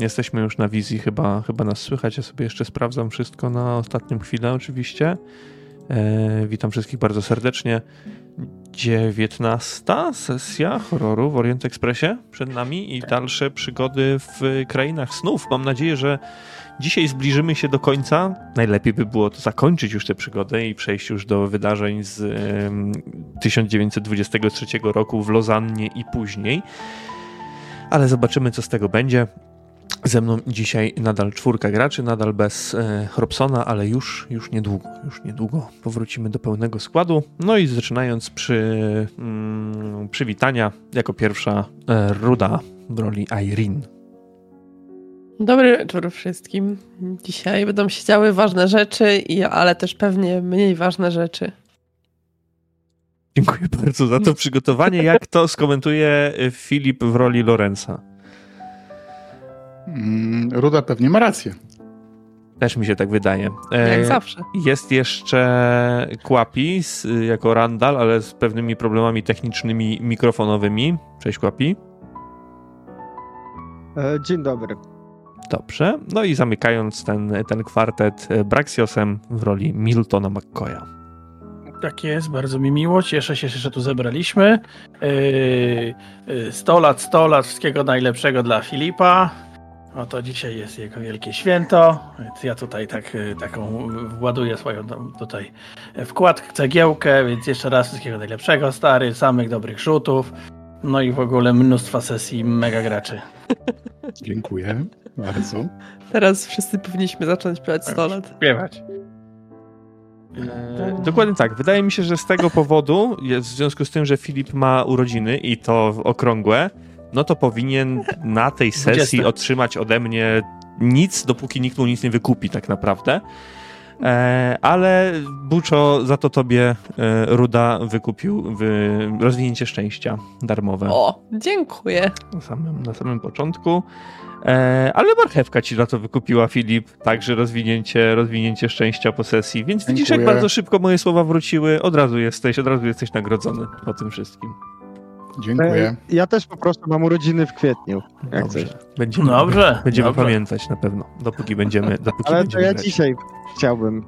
Jesteśmy już na wizji, chyba, chyba nas słychać. Ja sobie jeszcze sprawdzam wszystko na ostatnią chwilę, oczywiście. E, witam wszystkich bardzo serdecznie. 19 sesja horroru w Orient Expressie przed nami i dalsze przygody w krainach snów. Mam nadzieję, że dzisiaj zbliżymy się do końca. Najlepiej by było to zakończyć już tę przygodę i przejść już do wydarzeń z e, 1923 roku w Lozannie i później ale zobaczymy, co z tego będzie. Ze mną dzisiaj nadal czwórka graczy, nadal bez e, Robsona, ale już, już niedługo, już niedługo powrócimy do pełnego składu. No i zaczynając przy mm, przywitania, jako pierwsza e, Ruda w roli Irene. Dobry wieczór wszystkim. Dzisiaj będą się działy ważne rzeczy, ale też pewnie mniej ważne rzeczy. Dziękuję bardzo za to przygotowanie. Jak to skomentuje Filip w roli Lorenza? Mm, Ruda pewnie ma rację. Też mi się tak wydaje. Jak e, zawsze. Jest jeszcze Kłapi jako Randall, ale z pewnymi problemami technicznymi, mikrofonowymi. Cześć Kłapi. E, dzień dobry. Dobrze. No i zamykając ten, ten kwartet e, Braxiosem w roli Miltona McCoya. Tak jest, bardzo mi miło. Cieszę się, że tu zebraliśmy. 100 lat, 100 lat, wszystkiego najlepszego dla Filipa. Oto dzisiaj jest jego wielkie święto, więc ja tutaj tak, y, taką właduję swoją tutaj wkład, cegiełkę, więc jeszcze raz wszystkiego najlepszego, stary, samych dobrych rzutów, no i w ogóle mnóstwa sesji mega graczy. Dziękuję bardzo. Teraz wszyscy powinniśmy zacząć śpiewać 100 lat. Śpiewać. E, dokładnie tak. Wydaje mi się, że z tego powodu, w związku z tym, że Filip ma urodziny i to okrągłe, no to powinien na tej sesji 20. otrzymać ode mnie nic, dopóki nikt mu nic nie wykupi tak naprawdę. E, ale Buczo za to tobie e, Ruda wykupił rozwinięcie szczęścia darmowe. O, dziękuję. Na samym, na samym początku. E, ale marchewka ci za to wykupiła, Filip, także rozwinięcie, rozwinięcie szczęścia po sesji. Więc Dziękuję. widzisz, jak bardzo szybko moje słowa wróciły. Od razu jesteś, od razu jesteś nagrodzony po tym wszystkim. Dziękuję. E, ja też po prostu mam urodziny w kwietniu. Jak Dobrze. Będziemy, Dobrze. będziemy Dobrze. pamiętać na pewno, dopóki będziemy. Dopóki Ale będziemy to ja grać. dzisiaj chciałbym.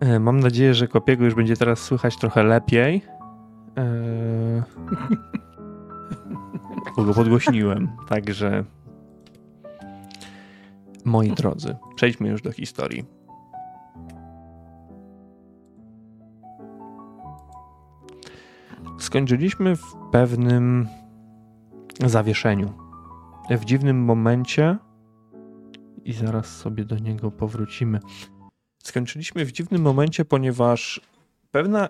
E, mam nadzieję, że Kopiego już będzie teraz słychać trochę lepiej. Eee... bo go podgłośniłem. Także moi drodzy, przejdźmy już do historii. Skończyliśmy w pewnym zawieszeniu. W dziwnym momencie i zaraz sobie do niego powrócimy. Skończyliśmy w dziwnym momencie, ponieważ pewna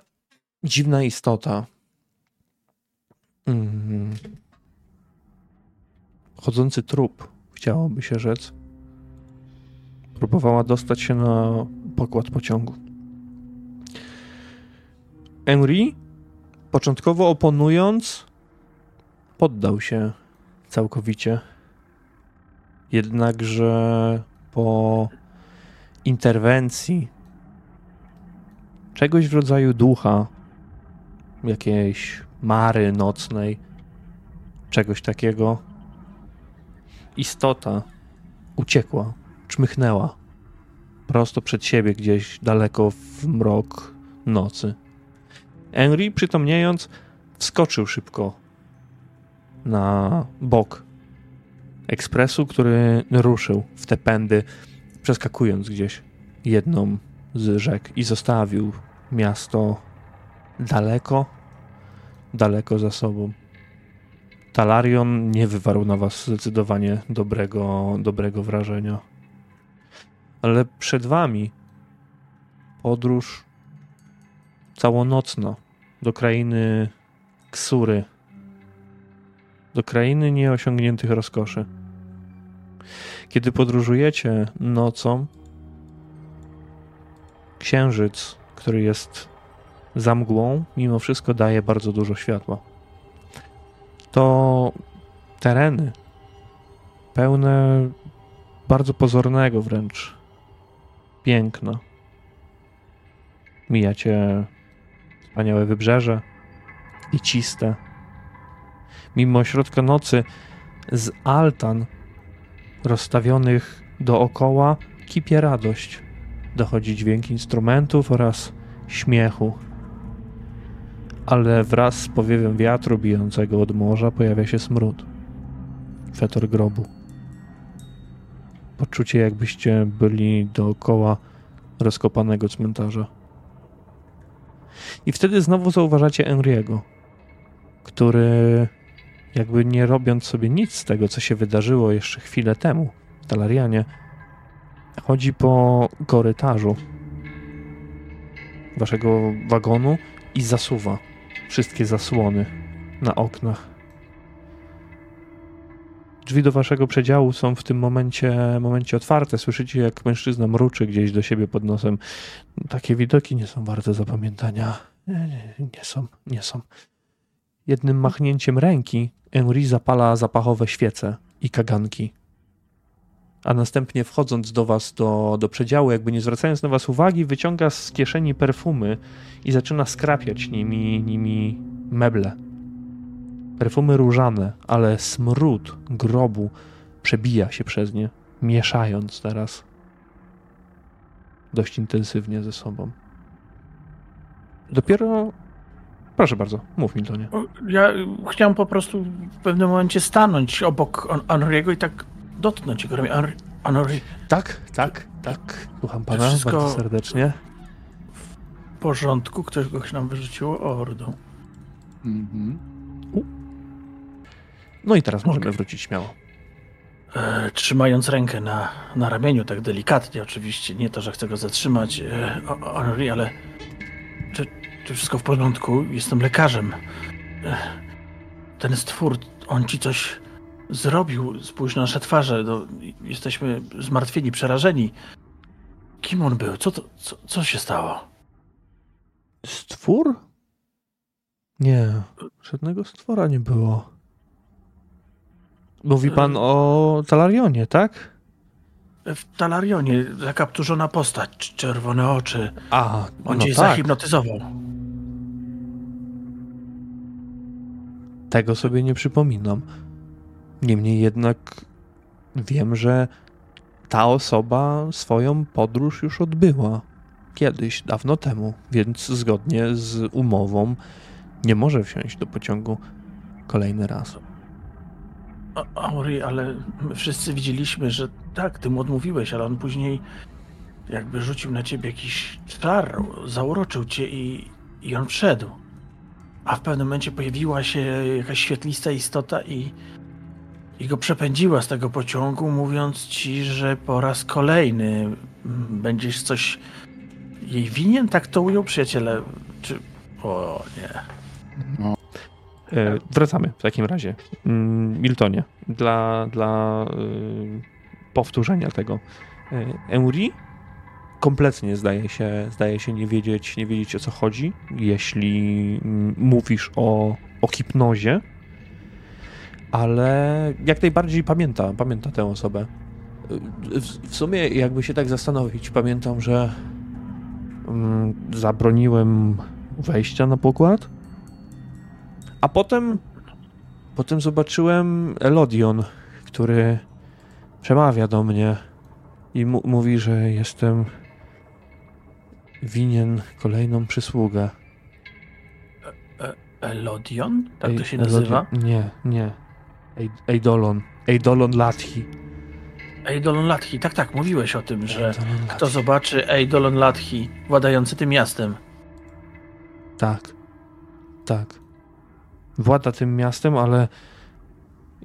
dziwna istota mm, chodzący trup, chciałoby się rzec, próbowała dostać się na pokład pociągu. Henry, początkowo oponując, poddał się całkowicie. Jednakże po interwencji czegoś w rodzaju ducha, jakiejś mary nocnej, czegoś takiego, istota uciekła, czmychnęła prosto przed siebie, gdzieś daleko w mrok nocy. Henry, przytomniejąc, wskoczył szybko na bok ekspresu, który ruszył w te pędy, przeskakując gdzieś jedną z rzek i zostawił miasto daleko, daleko za sobą. Talarion nie wywarł na was zdecydowanie dobrego, dobrego wrażenia. Ale przed wami podróż całonocna do krainy Ksury, do krainy nieosiągniętych rozkoszy. Kiedy podróżujecie nocą, księżyc, który jest za mgłą, mimo wszystko daje bardzo dużo światła to tereny pełne bardzo pozornego wręcz piękna. Mijacie wspaniałe wybrzeże, i ciste. Mimo środka nocy z altan rozstawionych dookoła kipie radość. Dochodzi dźwięk instrumentów oraz śmiechu. Ale wraz z powiewem wiatru bijącego od morza pojawia się smród. Fetor grobu. Poczucie, jakbyście byli dookoła rozkopanego cmentarza. I wtedy znowu zauważacie Henry'ego, który jakby nie robiąc sobie nic z tego, co się wydarzyło jeszcze chwilę temu w Talarianie, chodzi po korytarzu waszego wagonu i zasuwa wszystkie zasłony na oknach. Drzwi do waszego przedziału są w tym momencie, momencie otwarte. Słyszycie, jak mężczyzna mruczy gdzieś do siebie pod nosem. Takie widoki nie są warte zapamiętania. Nie, nie, nie są, nie są. Jednym machnięciem ręki Henry zapala zapachowe świece i kaganki. A następnie wchodząc do was do, do przedziału, jakby nie zwracając na was uwagi, wyciąga z kieszeni perfumy i zaczyna skrapiać nimi, nimi meble. Perfumy różane, ale smród grobu przebija się przez nie, mieszając teraz dość intensywnie ze sobą. Dopiero. Proszę bardzo, mów Miltonie. Ja chciałem po prostu w pewnym momencie stanąć obok Henry'ego i tak dotknąć go. Henry, Henry, Tak, tak, tak. Słucham pana bardzo serdecznie. w porządku, ktoś go nam wyrzuciło ordą. Mhm. No i teraz możemy Okej. wrócić śmiało. E, trzymając rękę na, na ramieniu, tak delikatnie oczywiście, nie to, że chcę go zatrzymać, e, Henry, ale czy, czy wszystko w porządku? Jestem lekarzem. E, ten stwór, on ci coś zrobił. Spójrz na nasze twarze. No, jesteśmy zmartwieni, przerażeni. Kim on był? Co, to, co, co się stało? Stwór? Nie, żadnego stwora nie było. Mówi pan o Talarionie, tak? W Talarionie zakapturzona postać, czerwone oczy. A, On no cię tak. zahipnotyzował. Tego sobie nie przypominam. Niemniej jednak wiem, że ta osoba swoją podróż już odbyła. Kiedyś, dawno temu, więc zgodnie z umową nie może wsiąść do pociągu kolejny raz. Auri, ale my wszyscy widzieliśmy, że tak, ty mu odmówiłeś, ale on później jakby rzucił na ciebie jakiś czar, zauroczył cię i, i on wszedł. A w pewnym momencie pojawiła się jakaś świetlista istota i, i go przepędziła z tego pociągu, mówiąc ci, że po raz kolejny będziesz coś jej winien? Tak to ujął przyjaciele? Czy... O nie. E, wracamy w takim razie. Mm, Miltonie, dla, dla y, powtórzenia tego. E, Henry kompletnie zdaje się, zdaje się nie, wiedzieć, nie wiedzieć o co chodzi, jeśli mm, mówisz o, o hipnozie, ale jak najbardziej pamięta, pamięta tę osobę. Y, W, w sumie, jakby się tak zastanowić, pamiętam, że mm, zabroniłem wejścia na pokład. A potem, potem zobaczyłem Elodion, który przemawia do mnie i mówi, że jestem winien kolejną przysługę. Elodion? Tak to się nazywa? Nie, nie. Ej- Eidolon. Eidolon Lathi. Eidolon Lathi, tak, tak, mówiłeś o tym, że kto zobaczy Eidolon Lathi władający tym miastem. Tak. Tak. Włada tym miastem, ale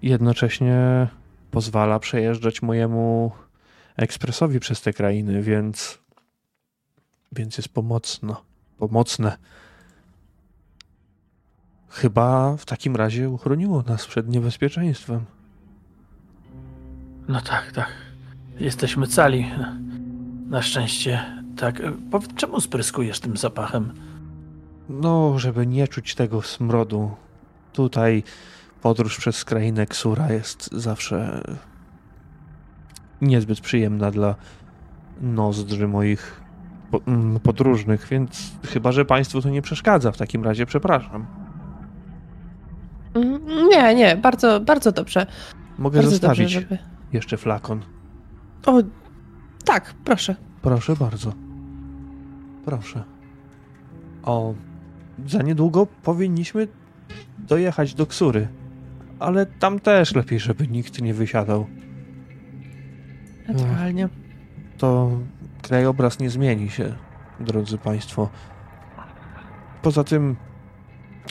jednocześnie pozwala przejeżdżać mojemu ekspresowi przez te krainy, więc więc jest pomocno. Pomocne. Chyba w takim razie uchroniło nas przed niebezpieczeństwem. No tak, tak. Jesteśmy cali. Na szczęście. Tak. Powiedz, czemu spryskujesz tym zapachem? No, żeby nie czuć tego smrodu. Tutaj podróż przez krainę Ksura jest zawsze niezbyt przyjemna dla nozdrzy moich mm, podróżnych, więc chyba, że Państwu to nie przeszkadza. W takim razie przepraszam. Mm, Nie, nie, bardzo, bardzo dobrze. Mogę Bardzo zostawić dobrze, żeby... jeszcze flakon. O, tak, proszę. Proszę bardzo. Proszę. O, za niedługo powinniśmy dojechać do Ksury. Ale tam też lepiej, żeby nikt nie wysiadał. Naturalnie. To krajobraz nie zmieni się, drodzy Państwo. Poza tym,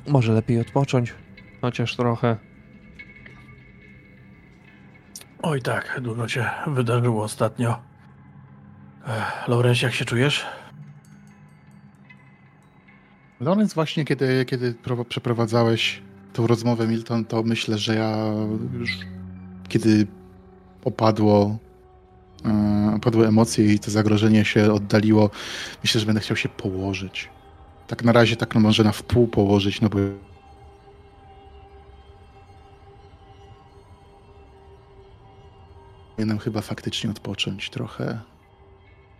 może lepiej odpocząć, chociaż trochę. Oj tak, dużo się wydarzyło ostatnio. Lorenz, jak się czujesz? Lorenz, właśnie kiedy, kiedy pro- przeprowadzałeś tą rozmowę, Milton, to myślę, że ja już kiedy opadło, e, opadły emocje i to zagrożenie się oddaliło, myślę, że będę chciał się położyć. Tak na razie, tak no może na wpół położyć, no bo powinienem chyba faktycznie odpocząć trochę.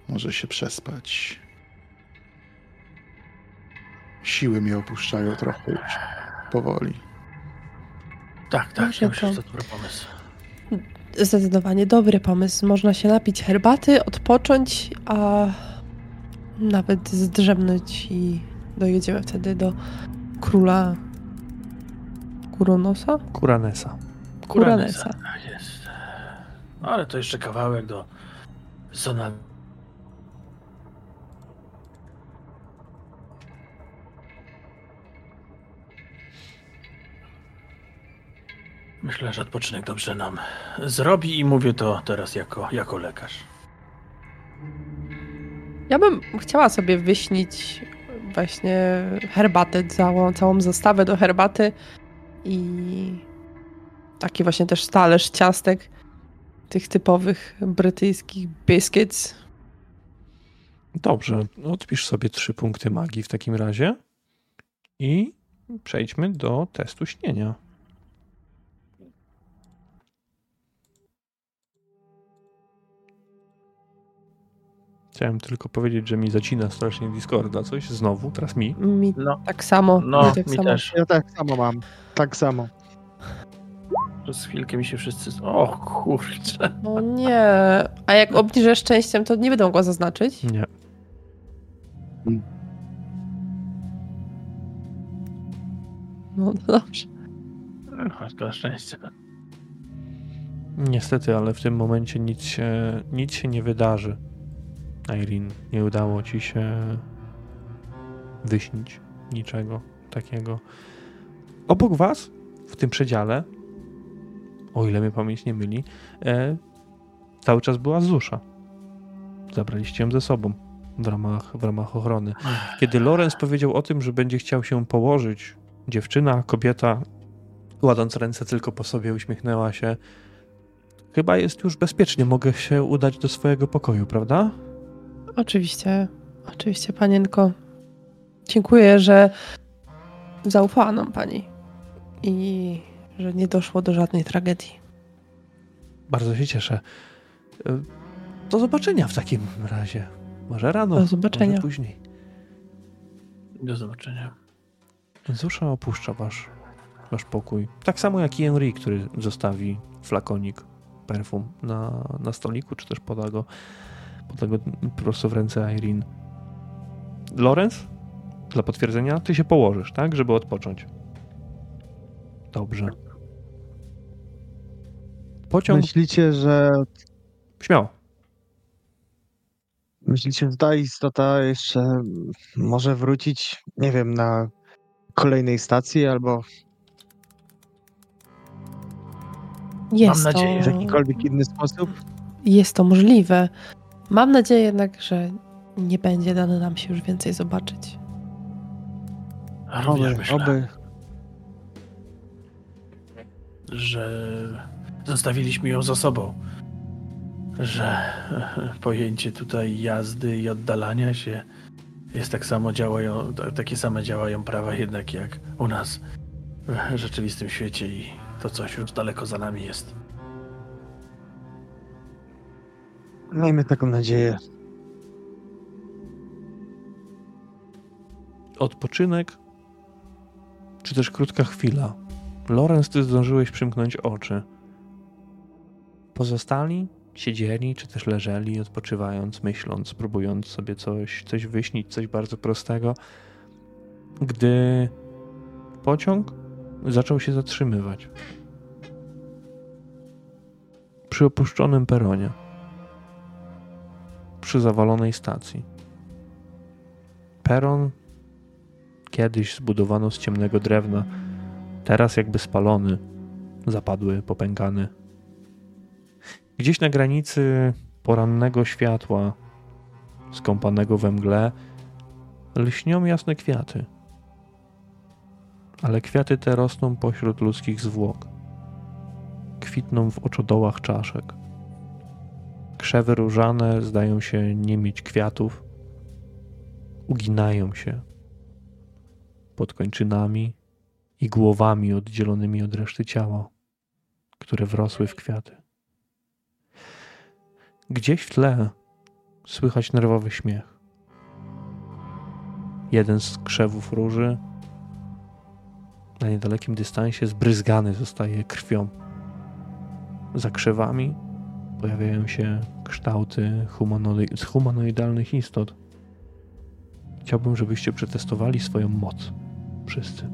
Może się przespać. Siły mnie opuszczają trochę już powoli. Tak, tak, myślę, to- że to dobry pomysł. Zdecydowanie dobry pomysł. Można się napić herbaty, odpocząć, a nawet zdrzemnąć i dojedziemy wtedy do króla Kuronosa? Kuranesa. Kuranesa. Tak jest. No ale to jeszcze kawałek do Zona. Myślę, że odpoczynek dobrze nam zrobi i mówię to teraz jako, jako lekarz. Ja bym chciała sobie wyśnić właśnie herbatę, całą, całą zestawę do herbaty i taki właśnie też talerz ciastek tych typowych brytyjskich biscuits. Dobrze, odpisz sobie trzy punkty magii w takim razie i przejdźmy do testu śnienia. Chciałem tylko powiedzieć, że mi zacina strasznie Discorda coś znowu, teraz mi. Mi No, tak samo. no mi tak mi samo. też. Ja tak samo mam. Tak samo. Przez chwilkę mi się wszyscy... O kurczę. O nie. A jak obniżę szczęściem, to nie będę mogła zaznaczyć. Nie. No, no dobrze. Chodź, szczęście. Niestety, ale w tym momencie nic się, nic się nie wydarzy. Irene, nie udało ci się wyśnić niczego takiego. Obok was, w tym przedziale, o ile mnie pamięć nie myli, e, cały czas była Zusza. Zabraliście ją ze sobą w ramach, w ramach ochrony. Kiedy Lorenz powiedział o tym, że będzie chciał się położyć, dziewczyna, kobieta, kładąc ręce tylko po sobie, uśmiechnęła się. Chyba jest już bezpiecznie, mogę się udać do swojego pokoju, prawda? Oczywiście, oczywiście, panienko. Dziękuję, że zaufała nam pani i że nie doszło do żadnej tragedii. Bardzo się cieszę. E, Do zobaczenia w takim razie. Może rano, Do zobaczenia. może później. Do zobaczenia. Zusza opuszcza wasz, wasz pokój. Tak samo jak i Henry, który zostawi flakonik perfum na, na stoliku, czy też poda go, poda go po prostu w ręce Irene. Lorenz, dla potwierdzenia, ty się położysz, tak? Żeby odpocząć. Dobrze. Pociąg... Myślicie, że Śmiało. myślicie, że ta istota jeszcze może wrócić, nie wiem, na kolejnej stacji albo Jest nadzieję, w to, jakikolwiek inny sposób? jest to możliwe. Mam nadzieję jednak, że nie będzie dane nam się już więcej zobaczyć. Również Oby, że zostawiliśmy ją za sobą. Że pojęcie tutaj jazdy i oddalania się jest tak samo działają, ta- takie same działają prawa jednak jak u nas w rzeczywistym świecie i to coś już daleko za nami jest. Miejmy taką nadzieję. Odpoczynek, czy też krótka chwila. Lorenz, ty zdążyłeś przymknąć oczy. Pozostali siedzieli, czy też leżeli, odpoczywając, myśląc, próbując sobie coś, coś wyśnić, coś bardzo prostego, gdy pociąg zaczął się zatrzymywać. Przy opuszczonym peronie. Przy zawalonej stacji. Peron kiedyś zbudowano z ciemnego drewna, teraz jakby spalony, zapadły, popękany. Gdzieś na granicy porannego światła, skąpanego we mgle, lśnią jasne kwiaty. Ale kwiaty te rosną pośród ludzkich zwłok. Kwitną w oczodołach czaszek. Krzewy różane zdają się nie mieć kwiatów. Uginają się pod kończynami i głowami oddzielonymi od reszty ciała, które wrosły w kwiaty. Gdzieś w tle słychać nerwowy śmiech. Jeden z krzewów róży na niedalekim dystansie zbryzgany zostaje krwią. Za krzewami pojawiają się kształty humanoid humanoidalnych istot. Chciałbym, żebyście przetestowali swoją moc. Wszyscy.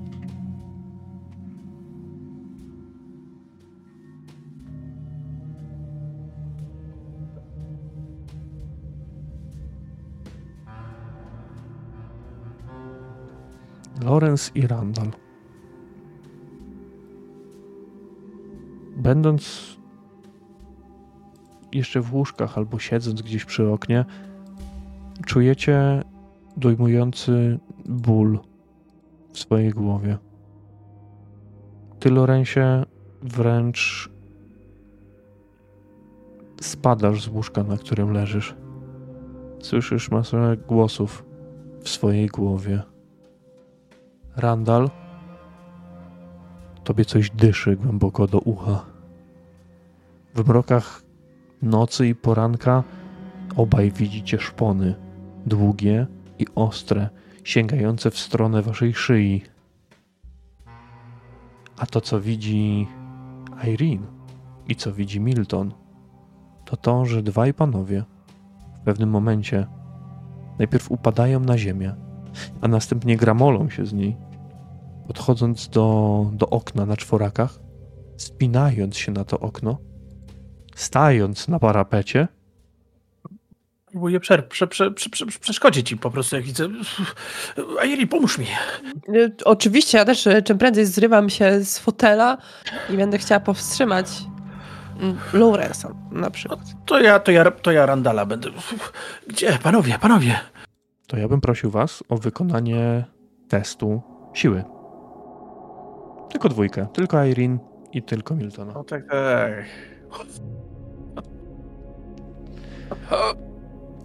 Lorenz i Randall. Będąc jeszcze w łóżkach albo siedząc gdzieś przy oknie, czujecie dojmujący ból w swojej głowie. Ty, Lorensie, wręcz spadasz z łóżka, na którym leżysz. Słyszysz masę głosów w swojej głowie. Randall, tobie coś dyszy głęboko do ucha. W mrokach nocy i poranka obaj widzicie szpony, długie i ostre, sięgające w stronę waszej szyi. A to, co widzi Irene i co widzi Milton, to to, że dwaj panowie w pewnym momencie najpierw upadają na ziemię, a następnie gramolą się z niej, podchodząc do, do okna na czworakach, spinając się na to okno, stając na parapecie. Próbuję prze, prze, prze, prze, przeszkodzić im po prostu, jak widzę. Airi, pomóż mi. Y, Oczywiście, ja też y, czym prędzej zrywam się z fotela i będę chciała powstrzymać mm, Lawrence'a na przykład. To ja, to ja, to ja Randala będę. Gdzie? Panowie, panowie. To ja bym prosił was o wykonanie testu siły. Tylko dwójkę. Tylko Irene i tylko Miltona. No tak, tak.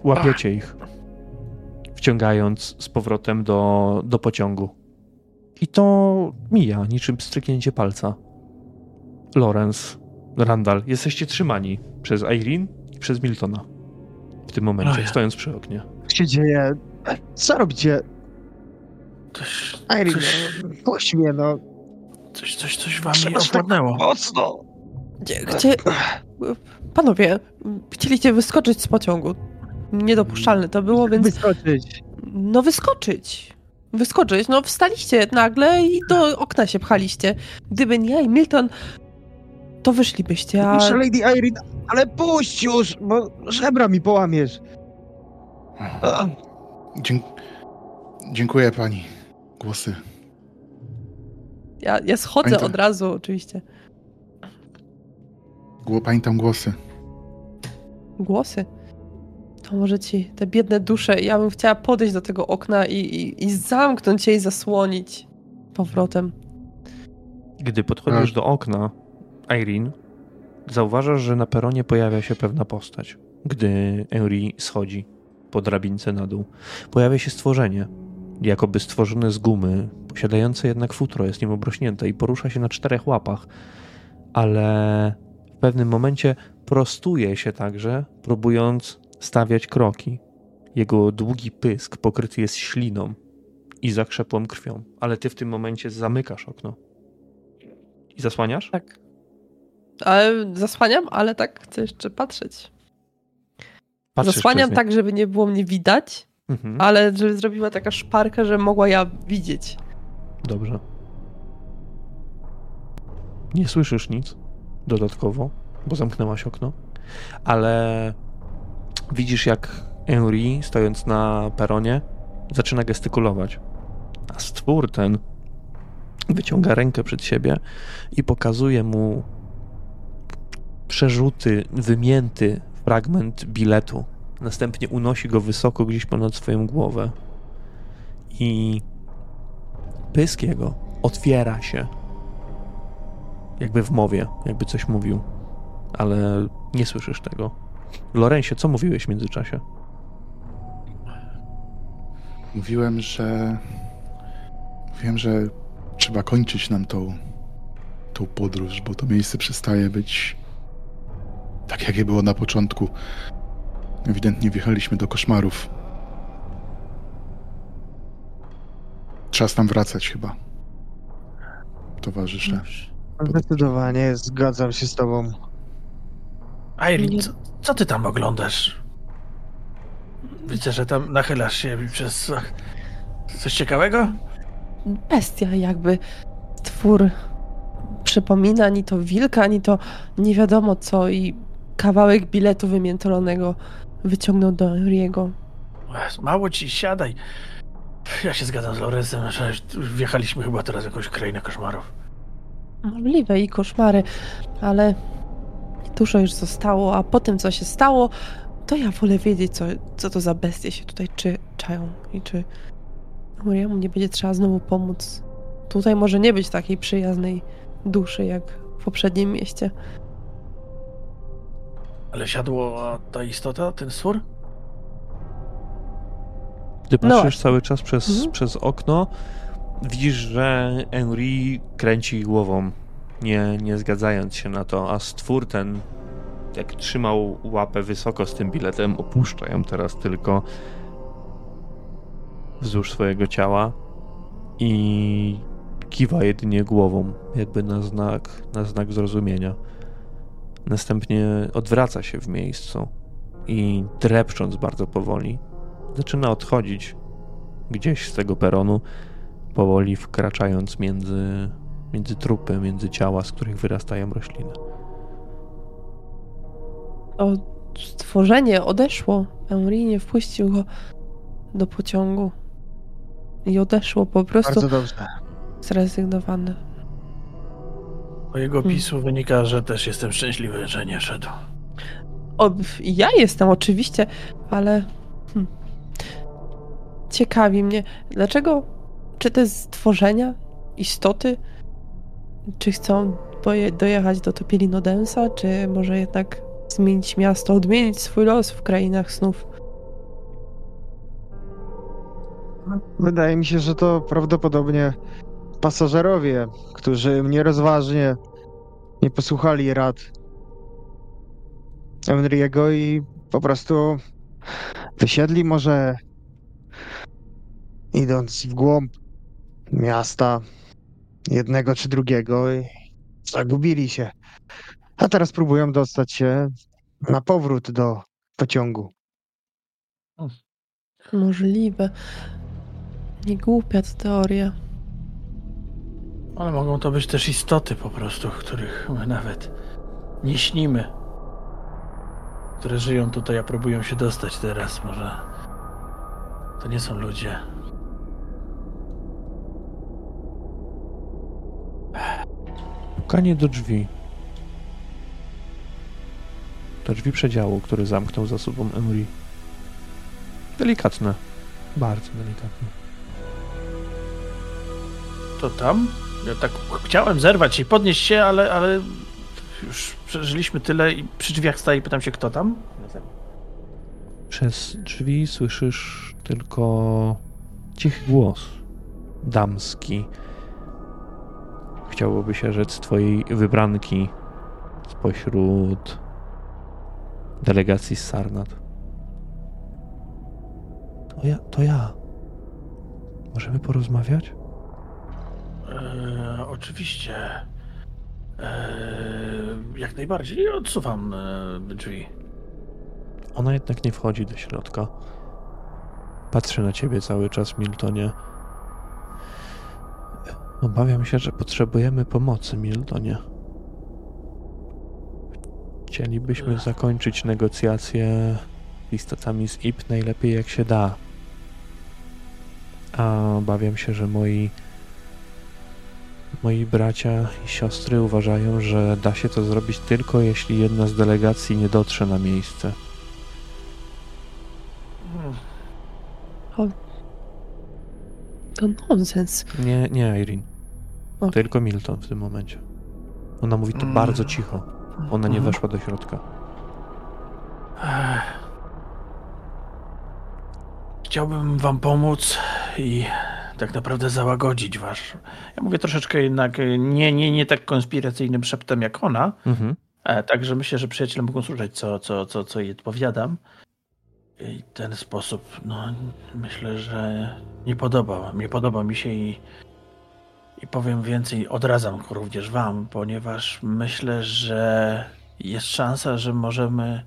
Łapiecie ich, wciągając z powrotem do, do pociągu. I to mija niczym stryknięcie palca. Lorenz, Randall, jesteście trzymani przez Irene i przez Miltona. W tym momencie, Ojej. stojąc przy oknie. Co się dzieje? Co robicie? Coś, Irene, Coś- no, puść mnie, no. coś, coś, coś wami Trzeba się tak owładnęło. Mocno. Gdzie. Panowie, chcieliście wyskoczyć z pociągu. Niedopuszczalne to było, więc Wyskoczyć. no wyskoczyć. Wyskoczyć, no wstaliście nagle i do okna się pchaliście. Gdyby nie ja i Milton, to wyszlibyście, a... Muszę Lady Irene, ale puść już, bo żebra mi połamiesz. A, Dzie- dziękuję pani. Głosy. Ja, ja schodzę Pamiętam. od razu, oczywiście. Było pani tam głosy. Głosy. To może ci, te biedne dusze. Ja bym chciała podejść do tego okna i, i, i zamknąć je i zasłonić powrotem. Gdy podchodzisz A. do okna, Irene, zauważasz, że na peronie pojawia się pewna postać. Gdy Henry schodzi po drabince na dół, pojawia się stworzenie, jakoby stworzone z gumy, posiadające jednak futro, jest nim obrośnięte i porusza się na czterech łapach, ale pewnym momencie prostuje się także, próbując stawiać kroki. Jego długi pysk pokryty jest śliną i zakrzepłą krwią, ale ty w tym momencie zamykasz okno. I zasłaniasz? Tak. Ale zasłaniam, ale tak chcę jeszcze patrzeć. Patrzysz Zasłaniam tak, żeby nie było mnie widać, Mhm. ale żeby zrobiła taka szparka, że mogła ja widzieć. Dobrze. Nie słyszysz nic dodatkowo, bo zamknęłaś okno, ale widzisz jak Henry, stojąc na peronie, zaczyna gestykulować. A stwór ten wyciąga rękę przed siebie i pokazuje mu przerzuty, wymięty fragment biletu. Następnie unosi go wysoko gdzieś ponad swoją głowę. I pysk jego otwiera się. Jakby w mowie, jakby coś mówił. Ale nie słyszysz tego. Lorencie, co mówiłeś w międzyczasie? Mówiłem, że. Mówiłem, że trzeba kończyć nam tą, tą podróż, bo to miejsce przestaje być tak, jak je było na początku. Ewidentnie wjechaliśmy do koszmarów. Czas tam wracać chyba. Towarzysze. Zdecydowanie zgadzam się z tobą. Irene, co, co ty tam oglądasz? Widzę, że tam nachylasz się przez... Coś ciekawego? Bestia jakby twór przypomina ani to wilka, ani to nie wiadomo co i kawałek biletu wymiętolonego wyciągnął do. Jezu, Mało ci, siadaj. Ja się zgadzam z Lorenzem, że wjechaliśmy chyba teraz w jakąś krainę koszmarów. Możliwe i koszmary, ale dużo już zostało, a po tym co się stało, to ja wolę wiedzieć co, co to za bestie się tutaj czy, czają i czy Muriemu nie będzie trzeba znowu pomóc. Tutaj może nie być takiej przyjaznej duszy jak w poprzednim mieście. Ale siadła ta istota, ten stwór? Gdy No patrzysz właśnie. cały czas przez, Mhm. przez okno, widzisz, że Henry kręci głową, nie, nie zgadzając się na to, a stwór ten, jak trzymał łapę wysoko z tym biletem, opuszcza ją teraz tylko wzdłuż swojego ciała i kiwa jedynie głową, jakby na znak, na znak zrozumienia. Następnie odwraca się w miejscu i drepcząc bardzo powoli, zaczyna odchodzić gdzieś z tego peronu, powoli wkraczając między, między trupy, między ciała, z których wyrastają rośliny. To stworzenie odeszło. Henry nie wpuścił go do pociągu. I odeszło po prostu Bardzo dobrze. zrezygnowane. Po jego opisu wynika, że też jestem szczęśliwy, że nie szedł. O, ja jestem oczywiście, ale hm. ciekawi mnie, dlaczego, czy te stworzenia, istoty, czy chcą dojechać do Topilinodensa, czy może jednak zmienić miasto, odmienić swój los w krainach snów. Wydaje mi się, że to prawdopodobnie pasażerowie, którzy nierozważnie nie posłuchali rad Henry'ego i po prostu wysiedli może idąc w głąb miasta jednego czy drugiego i zagubili się. A teraz próbują dostać się na powrót do pociągu. Możliwe. Nie głupia to teoria. Ale mogą to być też istoty po prostu, których my nawet nie śnimy. Które żyją tutaj, a próbują się dostać teraz. Może to nie są ludzie. Pukanie do drzwi. Do drzwi przedziału, który zamknął za sobą Emery. Delikatne. Bardzo delikatne. To tam? Ja tak chciałem zerwać i podnieść się, ale, ale już przeżyliśmy tyle i przy drzwiach staję i pytam się, kto tam? Przez drzwi słyszysz tylko cichy głos. Damski. Chciałoby się rzec twojej wybranki spośród delegacji z Sarnat. To ja, to ja. Możemy porozmawiać? Eee, oczywiście. Eee, jak najbardziej odsuwam e, drzwi. Ona jednak nie wchodzi do środka. Patrzę na ciebie cały czas, Miltonie. Obawiam się, że potrzebujemy pomocy, Miltonie. Chcielibyśmy zakończyć negocjacje z istotami z IP najlepiej jak się da. A obawiam się, że moi moi bracia i siostry uważają, że da się to zrobić tylko jeśli jedna z delegacji nie dotrze na miejsce. To nonsens. Nie, nie, Irene. O. Tylko Milton w tym momencie. Ona mówi to Mm. bardzo cicho. Ona nie Mhm. weszła do środka. Chciałbym wam pomóc i tak naprawdę załagodzić wasz. Ja mówię troszeczkę jednak e, nie, nie, nie tak konspiracyjnym szeptem jak ona. Mhm. E, Także myślę, że przyjaciele mogą słyszeć, co, co, co, co jej odpowiadam. I w ten sposób, no, myślę, że nie podoba, nie podoba mi się i, i powiem więcej, odradzam również wam, ponieważ myślę, że jest szansa, że możemy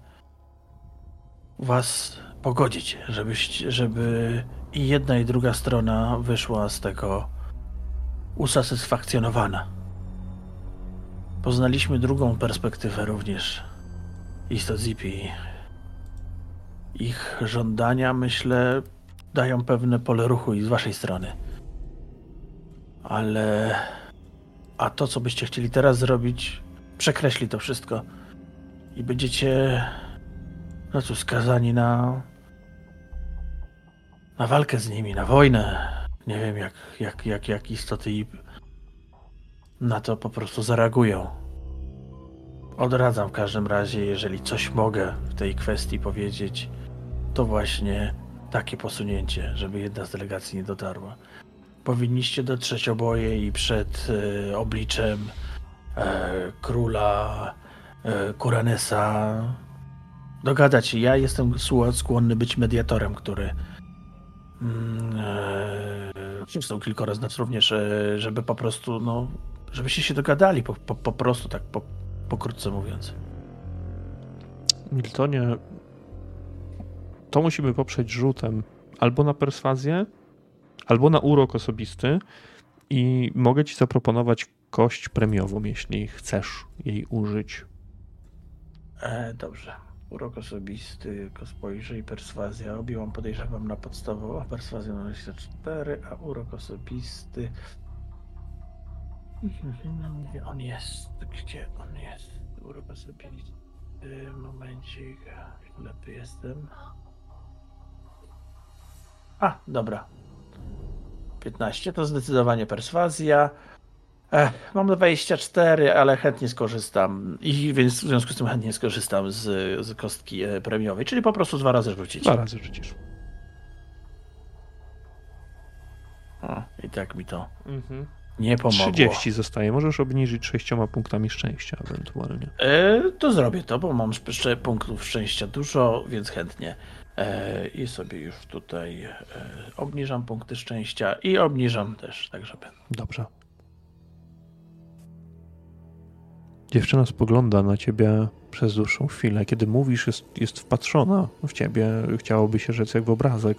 was pogodzić, żebyś, żeby i jedna i druga strona wyszła z tego usatysfakcjonowana. Poznaliśmy drugą perspektywę również istot Zipi. Ich żądania, myślę, dają pewne pole ruchu i z waszej strony. Ale... A to, co byście chcieli teraz zrobić, przekreśli to wszystko. I będziecie... No cóż, skazani na... Na walkę z nimi, na wojnę. Nie wiem, jak, jak, jak, jak istoty i na to po prostu zareagują. Odradzam w każdym razie, jeżeli coś mogę w tej kwestii powiedzieć, to właśnie takie posunięcie, żeby jedna z delegacji nie dotarła. Powinniście dotrzeć oboje i przed e, obliczem e, króla e, Kuranesa dogadać się. Ja jestem skłonny być mediatorem, który mm, e, przystał kilka razy nas również, e, żeby po prostu, no, żebyście się dogadali, po, po, po prostu tak po, pokrótce mówiąc. Miltonie, to musimy poprzeć rzutem albo na perswazję, albo na urok osobisty i mogę ci zaproponować kość premiową, jeśli chcesz jej użyć. E, dobrze. Urok osobisty, jako spojrzy i perswazja. Obie mam podejrzewam na podstawową, a perswazja na 24, a urok osobisty. Gdzie on jest? Gdzie on jest? Urok osobisty. Momencik. Lepiej jestem. A, dobra. 15 to zdecydowanie perswazja. Ech, mam 24, ale chętnie skorzystam. I więc w związku z tym chętnie skorzystam z, z kostki e, premiowej, czyli po prostu dwa razy rzucić. Dwa razy rzucisz. O, I tak mi to Mhm. nie pomogło. 30 zostaje. Możesz obniżyć sześcioma punktami szczęścia ewentualnie. E, to zrobię to, bo mam jeszcze punktów szczęścia dużo, więc chętnie. E, I sobie już tutaj e, obniżam punkty szczęścia i obniżam też, tak żeby. Dobrze. Dziewczyna spogląda na ciebie przez dłuższą chwilę. Kiedy mówisz, jest, jest wpatrzona w ciebie. Chciałoby się rzec jak w obrazek.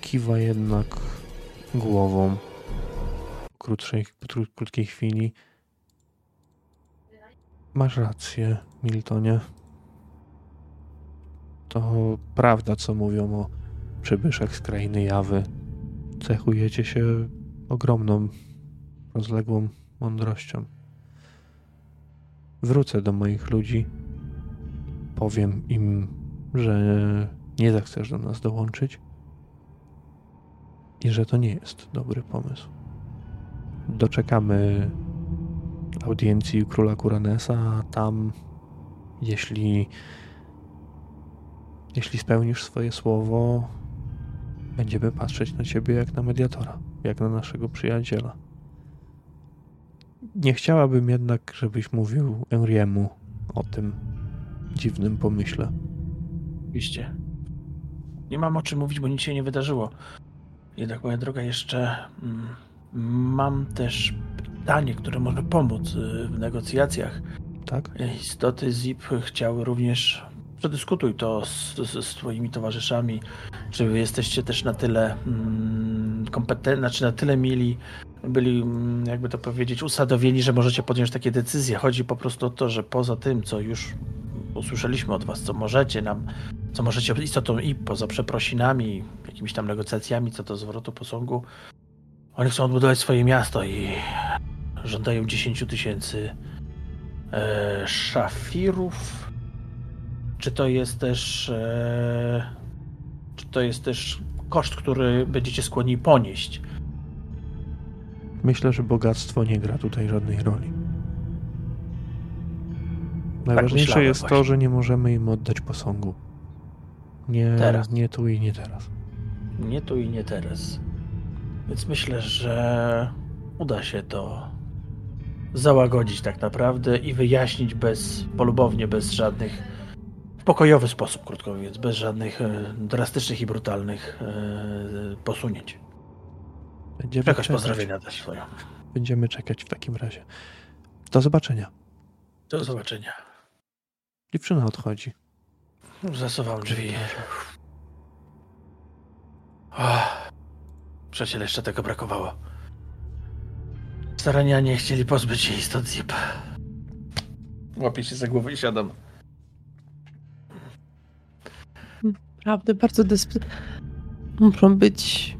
Kiwa jednak głową krótszej, krótkiej chwili. Masz rację, Miltonie. To prawda, co mówią o przybyszach z krainy Jawy. Cechujecie się ogromną, rozległą mądrością. Wrócę do moich ludzi. Powiem im, że nie zechcesz do nas dołączyć i że to nie jest dobry pomysł. Doczekamy audiencji króla Kuranesa, a tam, jeśli jeśli spełnisz swoje słowo, będziemy patrzeć na ciebie jak na mediatora, jak na naszego przyjaciela. Nie chciałabym jednak, żebyś mówił Enriemu o tym dziwnym pomyśle. Oczywiście. Nie mam o czym mówić, bo nic się nie wydarzyło. Jednak, moja droga, jeszcze mm, mam też zdanie, które może pomóc y, w negocjacjach. Tak? Istoty ZIP chciały również przedyskutuj to z, z, twoimi towarzyszami, czy jesteście też na tyle mm, kompetentni, znaczy na tyle mieli, byli, mm, jakby to powiedzieć, usadowieni, że możecie podjąć takie decyzje. Chodzi po prostu o to, że poza tym, co już usłyszeliśmy od was, co możecie nam, co możecie istotą i poza przeprosinami, jakimiś tam negocjacjami co do zwrotu posągu, oni chcą odbudować swoje miasto i żądają 10 tysięcy e, szafirów. Czy to jest też. E, czy to jest też koszt, który będziecie skłonni ponieść? Myślę, że bogactwo nie gra tutaj żadnej roli. Najważniejsze myślałem jest to, właśnie. że nie możemy im oddać posągu. Nie, Teraz. nie tu i nie teraz. Nie tu i nie teraz. Więc myślę, że uda się to załagodzić tak naprawdę i wyjaśnić bez, polubownie, bez żadnych, pokojowy sposób, krótko mówiąc, bez żadnych e, drastycznych i brutalnych e, posunięć. Będziemy Jakaś czekać. pozdrowienia też swoją. Będziemy czekać w takim razie. Do zobaczenia. Do zobaczenia. Dziewczyna odchodzi. Zasuwam drzwi. Oh, przecież jeszcze tego brakowało. Staranianie chcieli pozbyć się istot zip. Łapię się za głowę i siadam. Naprawdę bardzo dysp... muszą być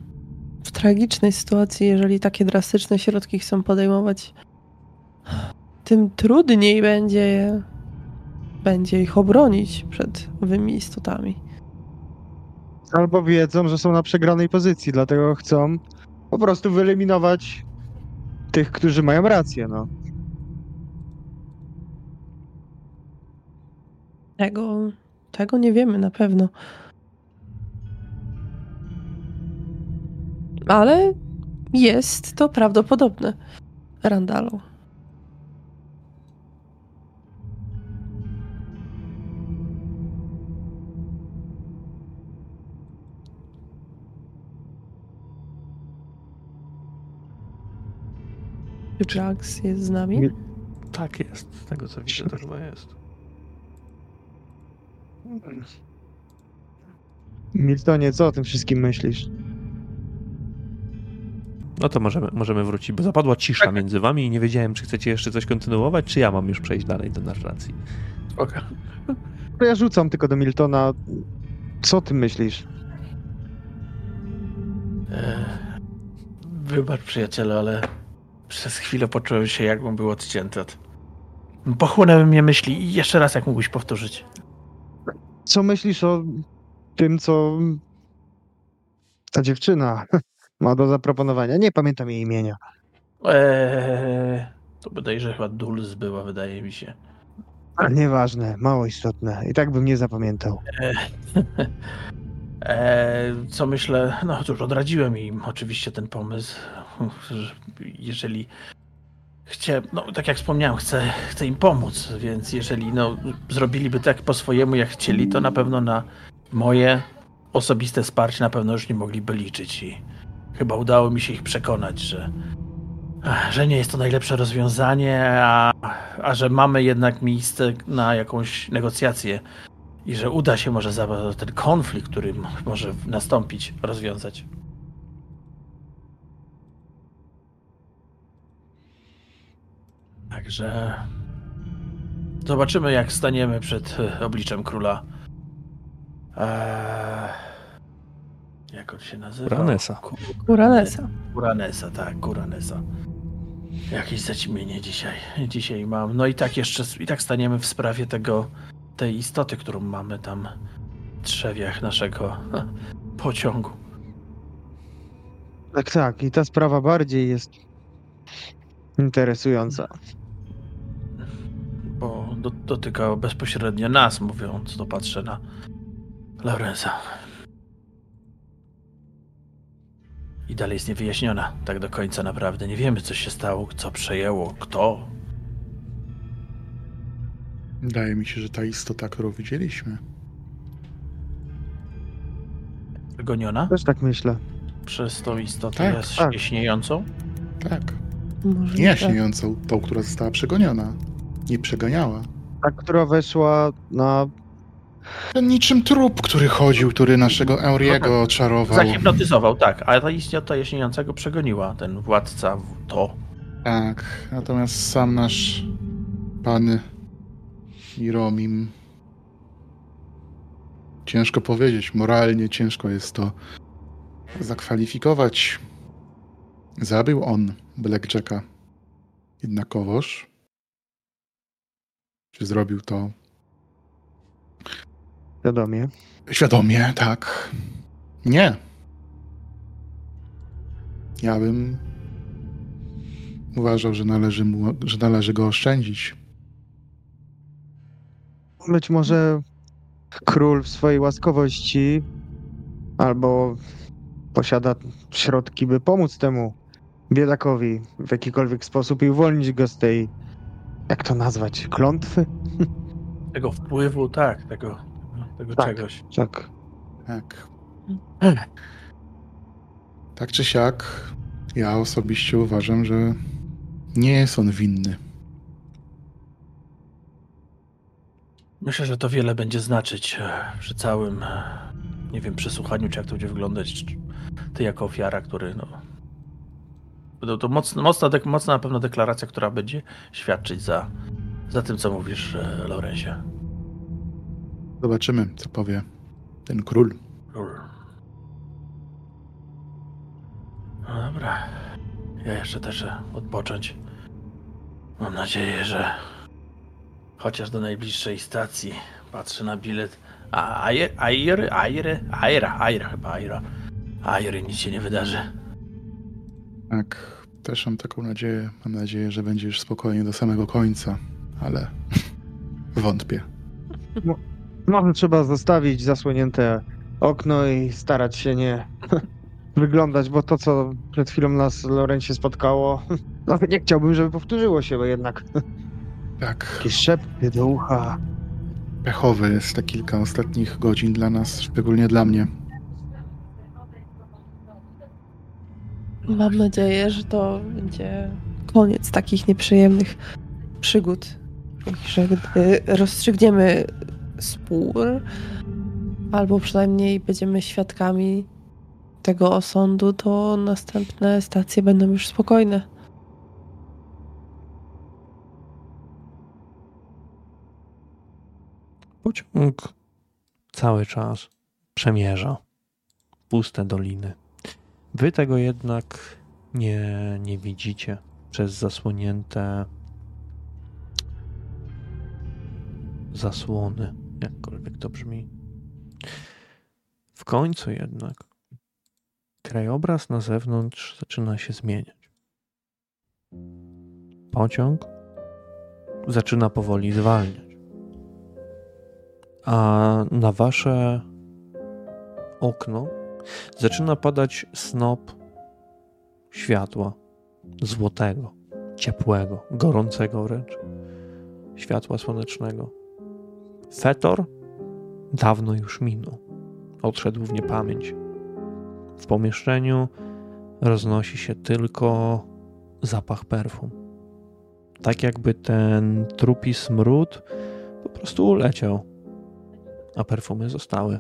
w tragicznej sytuacji, jeżeli takie drastyczne środki chcą podejmować. Tym trudniej będzie je, będzie ich obronić przed owymi istotami. Albo wiedzą, że są na przegranej pozycji, dlatego chcą po prostu wyeliminować tych, którzy mają rację, no. Tego, tego nie wiemy na pewno. Ale jest to prawdopodobne. Randalo. Czy Jax jest z nami? Mi- Tak jest. Z tego co widzę, to chyba jest. Miltonie, co o tym wszystkim myślisz? No to możemy, możemy wrócić, bo zapadła cisza Tak. między wami i nie wiedziałem, czy chcecie jeszcze coś kontynuować, czy ja mam już przejść dalej do narracji. Spoko. To ja rzucam tylko do Miltona. Co ty myślisz? E, Wybacz przyjacielu, ale przez chwilę poczułem się jakbym był odcięty od... Pochłonęły mnie myśli i jeszcze raz jak mógłbyś powtórzyć. Co myślisz o tym, co ta dziewczyna ma do zaproponowania? Nie pamiętam jej imienia. Eee, to bodajże chyba Dulz była, wydaje mi się. Ale nieważne, mało istotne. I tak bym nie zapamiętał. E, co myślę, no cóż, odradziłem im oczywiście ten pomysł, że jeżeli chcę, no tak jak wspomniałem, chcę, chcę im pomóc, więc jeżeli no, zrobiliby tak po swojemu jak chcieli, to na pewno na moje osobiste wsparcie na pewno już nie mogliby liczyć i chyba udało mi się ich przekonać, że, że nie jest to najlepsze rozwiązanie, a, a że mamy jednak miejsce na jakąś negocjację i że uda się może ten konflikt, który może nastąpić, rozwiązać. Także zobaczymy, jak staniemy przed e, obliczem króla. Eee, jak on się nazywa? Uranesa. Ku- Uranesa. Uranesa, tak, Uranesa. Jakieś zaćmienie dzisiaj, dzisiaj mam. No i tak jeszcze, i tak staniemy w sprawie tego, tej istoty, którą mamy tam w trzewiach naszego pociągu. Tak, tak. I ta sprawa bardziej jest interesująca. Bo do, dotyka bezpośrednio nas, mówiąc, to patrzę na Laurensa. I dalej jest niewyjaśniona, tak do końca naprawdę. Nie wiemy, co się stało, co przejęło, kto. Wydaje mi się, że ta istota, którą widzieliśmy, Goniona Też tak myślę. przez tą istotę Tak, jest tak. śniejącą. tak, Możliwe. Nie jaśniejącą, tą, która została przegoniona. Nie przeganiała. Ta, która weszła na... Ten niczym trup, który chodził, który naszego Euriego czarował. Zahipnotyzował, tak, ale ta istota jaśniejącego przegoniła ten władca to. Tak, natomiast sam nasz pan Iromim. Ciężko powiedzieć, moralnie ciężko jest to zakwalifikować. Zabił on Blackjacka. Jednakowoż, czy zrobił to Wiadomie. świadomie? Tak. Nie. Ja bym uważał, że należy, mu, że należy go oszczędzić. Być może król w swojej łaskowości albo posiada środki, by pomóc temu biedakowi w jakikolwiek sposób i uwolnić go z tej, jak to nazwać, klątwy? Tego wpływu, tak, tego, tego Tak. czegoś. Tak. Tak. Tak czy siak, ja osobiście uważam, że nie jest on winny. Myślę, że to wiele będzie znaczyć e, przy całym, e, nie wiem, przesłuchaniu, czy jak to będzie wyglądać. Ty jako ofiara, który, no... To, to mocna, mocna, dek- mocna na pewno deklaracja, która będzie świadczyć za, za tym, co mówisz, e, Laurensie. Zobaczymy, co powie ten król. Król. No dobra. Ja jeszcze też odpocząć. Mam nadzieję, że chociaż do najbliższej stacji patrzę na bilet. A Air, Air, Air, Aira, Aira chyba, Aira. Airy nic się nie wydarzy. Tak, też mam taką nadzieję. Mam nadzieję, że będzie już spokojnie do samego końca, ale wątpię. Może trzeba zostawić zasłonięte okno i starać się nie wyglądać, bo to, co przed chwilą nas Lorencie spotkało, nawet nie chciałbym, żeby powtórzyło się, bo jednak Tak, jakieś szepty do ucha. pechowe jest te kilka ostatnich godzin dla nas, szczególnie dla mnie. Mam nadzieję, że to będzie koniec takich nieprzyjemnych przygód. I że gdy rozstrzygniemy spór, albo przynajmniej będziemy świadkami tego osądu, to następne stacje będą już spokojne. Pociąg cały czas przemierza puste doliny. Wy tego jednak nie, nie widzicie przez zasłonięte zasłony, jakkolwiek to brzmi. W końcu jednak krajobraz na zewnątrz zaczyna się zmieniać. Pociąg zaczyna powoli zwalniać a na wasze okno zaczyna padać snop światła złotego, ciepłego, gorącego wręcz, światła słonecznego. Fetor dawno już minął, odszedł w niepamięć. W pomieszczeniu roznosi się tylko zapach perfum. Tak jakby ten trupi smród po prostu uleciał a perfumy zostały.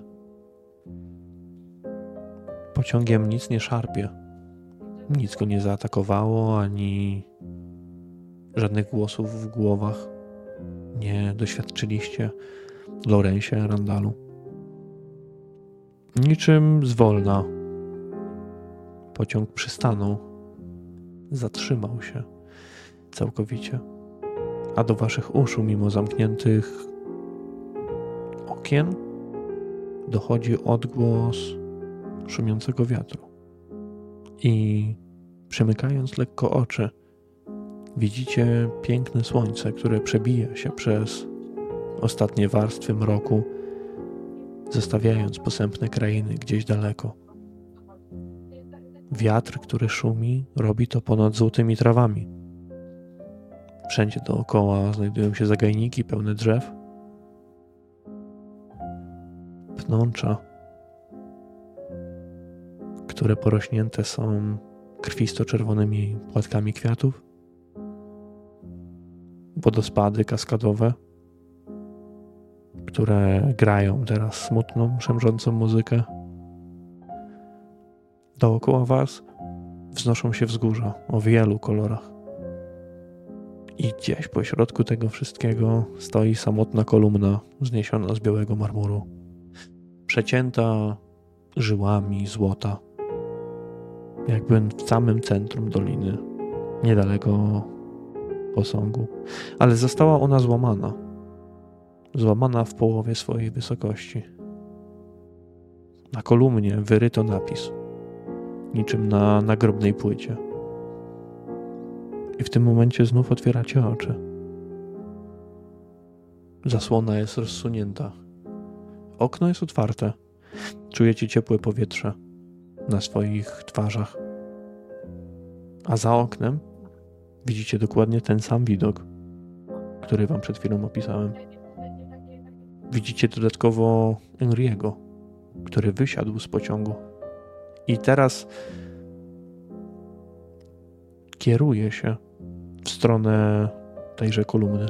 Pociągiem nic nie szarpie. Nic go nie zaatakowało, ani żadnych głosów w głowach nie doświadczyliście Lorensie Randalu. Niczym zwolna pociąg przystanął, zatrzymał się całkowicie, a do waszych uszu, mimo zamkniętych okien dochodzi odgłos szumiącego wiatru. I przymykając lekko oczy, widzicie piękne słońce, które przebija się przez ostatnie warstwy mroku, zostawiając posępne krainy gdzieś daleko. Wiatr, który szumi, robi to ponad złotymi trawami. Wszędzie dookoła znajdują się zagajniki pełne drzew, pnącza, które porośnięte są krwisto-czerwonymi płatkami kwiatów, wodospady kaskadowe, które grają teraz smutną, szemrzącą muzykę. Dookoła was wznoszą się wzgórza o wielu kolorach. I gdzieś po środku tego wszystkiego stoi samotna kolumna wzniesiona z białego marmuru, przecięta żyłami złota, jakby w samym centrum doliny, niedaleko posągu, ale została ona złamana. Złamana w połowie swojej wysokości. Na kolumnie wyryto napis, niczym na nagrobnej płycie. I w tym momencie znów otwieracie oczy. Zasłona jest rozsunięta. Okno jest otwarte. Czujecie ciepłe powietrze na swoich twarzach. A za oknem widzicie dokładnie ten sam widok, który wam przed chwilą opisałem. Widzicie dodatkowo Enriego, który wysiadł z pociągu. I teraz kieruje się w stronę tejże kolumny.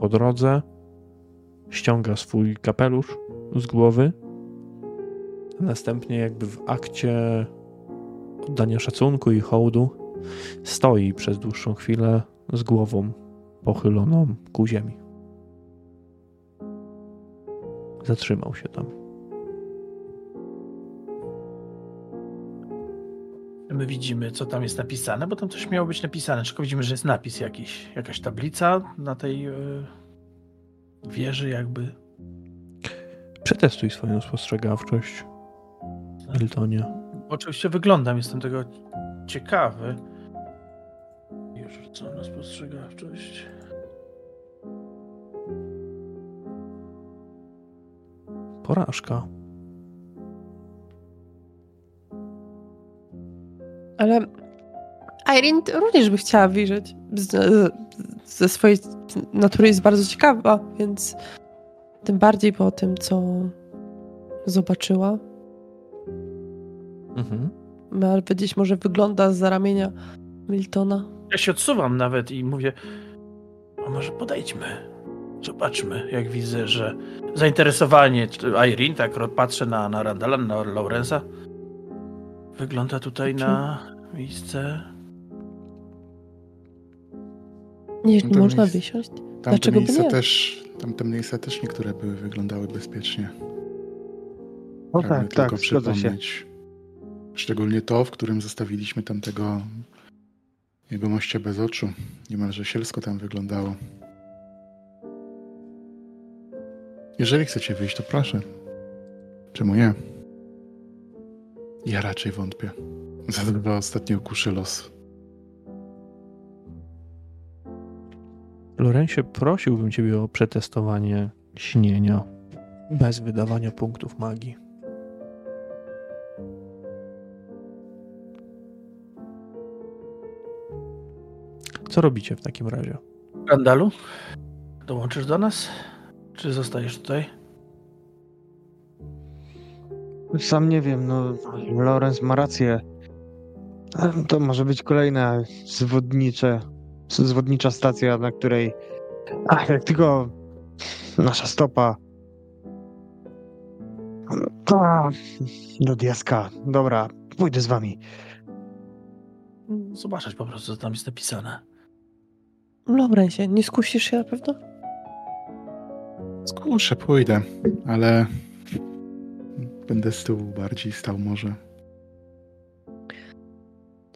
Po drodze ściąga swój kapelusz z głowy, następnie, jakby w akcie oddania szacunku i hołdu, stoi przez dłuższą chwilę z głową pochyloną ku ziemi. Zatrzymał się tam. My widzimy, co tam jest napisane, bo tam coś miało być napisane. Tylko widzimy, że jest napis jakiś, jakaś tablica na tej yy, wieży jakby. Przetestuj swoją spostrzegawczość, Miltonie. Oczywiście wyglądam, jestem tego ciekawy. Już rzucam na spostrzegawczość. Porażka. Ale Irene również by chciała wyjrzeć. Ze swojej natury jest bardzo ciekawa, więc tym bardziej po tym, co zobaczyła. Mhm. Ma gdzieś może wygląda z ramienia Miltona. Ja się odsuwam nawet i mówię, a może podejdźmy, zobaczmy, jak widzę, że zainteresowanie Irene, tak patrzę na, na Randala, na Laurensa, wygląda tutaj na miejsce... Nie, nie można miejsce- wysiąść. Tamte Dlaczego by miejsca nie? też, tamte miejsca też niektóre były, wyglądały bezpiecznie. No Pragnę tak, tylko tak, zgadza się. przypomnieć. Szczególnie to, w którym zostawiliśmy tamtego jego moście bez oczu. Niemalże sielsko tam wyglądało. Jeżeli chcecie wyjść, to proszę. Czemu nie? Ja raczej wątpię. Za dwa ostatnie ukuszy los. Lorencie, prosiłbym Ciebie o przetestowanie śnienia bez wydawania punktów magii. Co robicie w takim razie? Randalu, dołączysz do nas? Czy zostajesz tutaj? Sam nie wiem, no Lorenz ma rację. To może być kolejna zwodnicze, zwodnicza stacja, na której ach, jak tylko nasza stopa A, do diaska. Dobra, pójdę z wami. Zobaczyć po prostu, co tam jest napisane. Laurensie, nie skusisz się na pewno? Skuszę, pójdę, ale będę z tyłu bardziej stał może.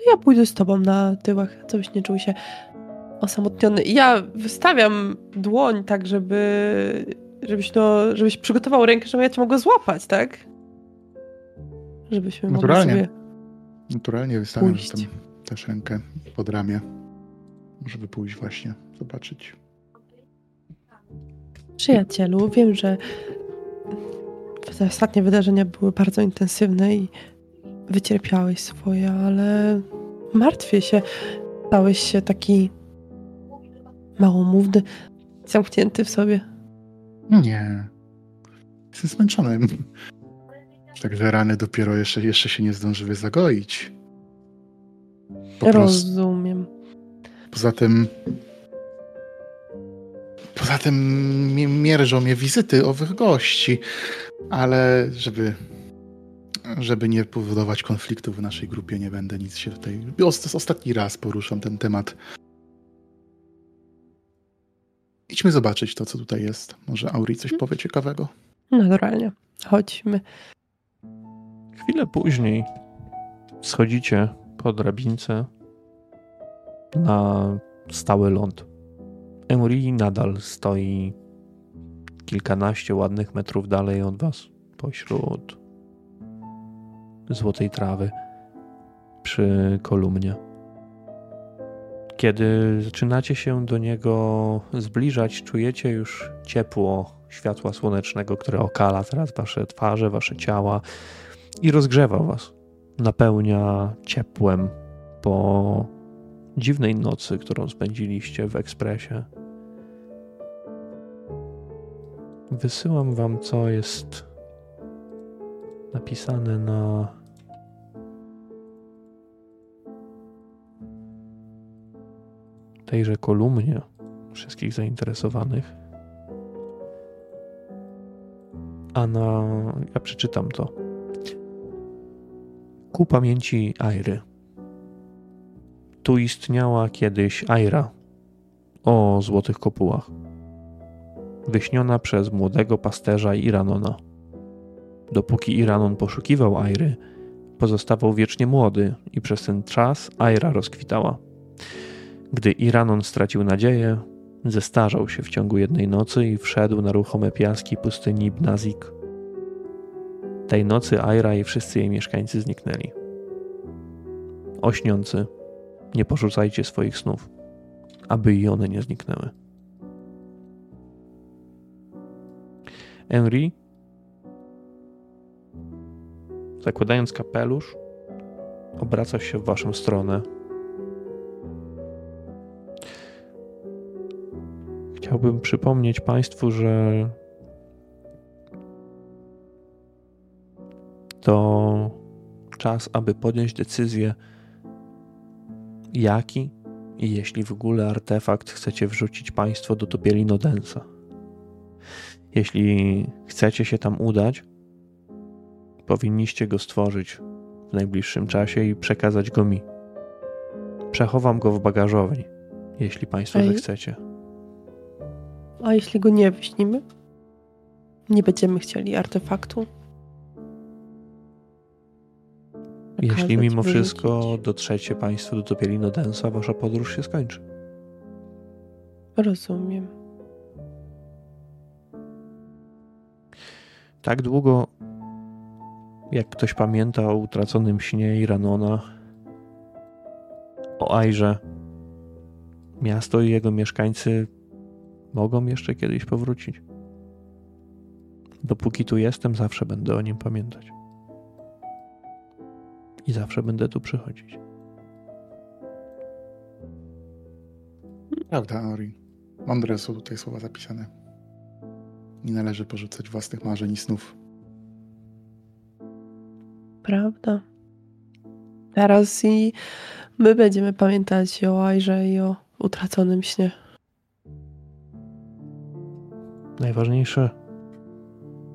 Ja pójdę z tobą na tyłach, żebyś nie czuł się osamotniony. Ja wystawiam dłoń tak, żeby żebyś, no, żebyś przygotował rękę, żebym ja cię mogła złapać, tak? Żebyśmy mogli Naturalnie. sobie... Naturalnie wystawiam też rękę pod ramię, żeby pójść właśnie, zobaczyć. Przyjacielu, wiem, że te ostatnie wydarzenia były bardzo intensywne i wycierpiałeś swoje, ale martwię się. Stałeś się taki małomówny, zamknięty w sobie. Nie. Jestem zmęczony. Także rany dopiero jeszcze, jeszcze się nie zdążyły zagoić. Po Rozumiem. poza tym Poza tym mi- mierzą mnie wizyty owych gości, ale żeby, żeby nie powodować konfliktu w naszej grupie, nie będę nic się tutaj... Ost- ostatni raz poruszam ten temat. Idźmy zobaczyć to, co tutaj jest. Może Auri coś powie ciekawego. Naturalnie. Chodźmy. Chwilę później schodzicie po drabince na stały ląd. Emery nadal stoi kilkanaście ładnych metrów dalej od was, pośród złotej trawy, przy kolumnie. Kiedy zaczynacie się do niego zbliżać, czujecie już ciepło światła słonecznego, które okala teraz wasze twarze, wasze ciała i rozgrzewa was. Napełnia ciepłem po dziwnej nocy, którą spędziliście w ekspresie. Wysyłam wam, co jest napisane na tejże kolumnie wszystkich zainteresowanych. A na. Ja przeczytam to. Ku pamięci Airy. Tu istniała kiedyś Aira o złotych kopułach, wyśniona przez młodego pasterza Iranona. Dopóki Iranon poszukiwał Airy, pozostawał wiecznie młody i przez ten czas Aira rozkwitała. Gdy Iranon stracił nadzieję, zestarzał się w ciągu jednej nocy i wszedł na ruchome piaski pustyni Bnazik. Tej nocy Aira i wszyscy jej mieszkańcy zniknęli. Ośniący, nie porzucajcie swoich snów, aby i one nie zniknęły. Henry, zakładając kapelusz, obraca się w waszą stronę. Chciałbym przypomnieć Państwu, że to czas, aby podjąć decyzję, jaki i jeśli w ogóle artefakt chcecie wrzucić Państwo do topieli Nodensa. Jeśli chcecie się tam udać, powinniście go stworzyć w najbliższym czasie i przekazać go mi. Przechowam go w bagażowni, jeśli Państwo Ej. zechcecie. A jeśli go nie wyśnimy? Nie będziemy chcieli artefaktu? Jeśli mimo wyrzucić. wszystko dotrzecie Państwo do topieli Nodensa, Wasza podróż się skończy. Rozumiem. Tak długo, jak ktoś pamięta o utraconym śnie Iranona, o Ajrze, miasto i jego mieszkańcy mogą jeszcze kiedyś powrócić. Dopóki tu jestem, zawsze będę o nim pamiętać. I zawsze będę tu przychodzić. Prawda, Auri. Mądre są tutaj słowa zapisane. Nie należy porzucać własnych marzeń i snów. Prawda. Teraz i my będziemy pamiętać o Ajrze i o utraconym śnie. Najważniejsze,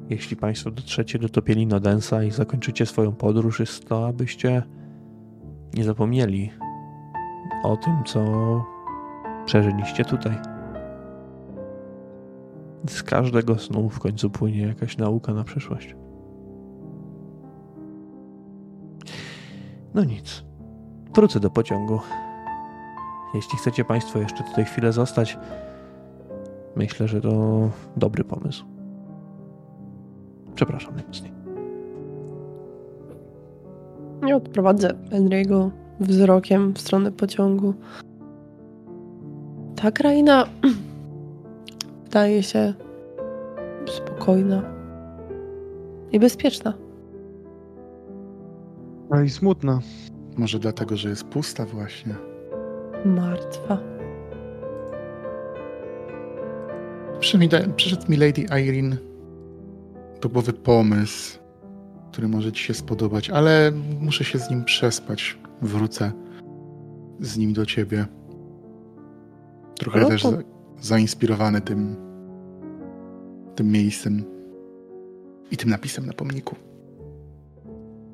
jeśli Państwo dotrzecie do topieli Nodensa i zakończycie swoją podróż, jest to, abyście nie zapomnieli o tym, co przeżyliście tutaj. Z każdego snu w końcu płynie jakaś nauka na przyszłość. No nic. Wrócę do pociągu. Jeśli chcecie Państwo jeszcze tutaj chwilę zostać, myślę, że to dobry pomysł. Przepraszam najmocniej. Nie odprowadzę Henry'ego wzrokiem w stronę pociągu. Ta kraina wydaje się spokojna i bezpieczna. No i smutna. Może dlatego, że jest pusta właśnie. Martwa. Przyszedł mi, Lady Irene do głowy pomysł, który może ci się spodobać, ale muszę się z nim przespać. Wrócę z nim do ciebie. Trochę No też to- zainspirowany tym, tym miejscem i tym napisem na pomniku.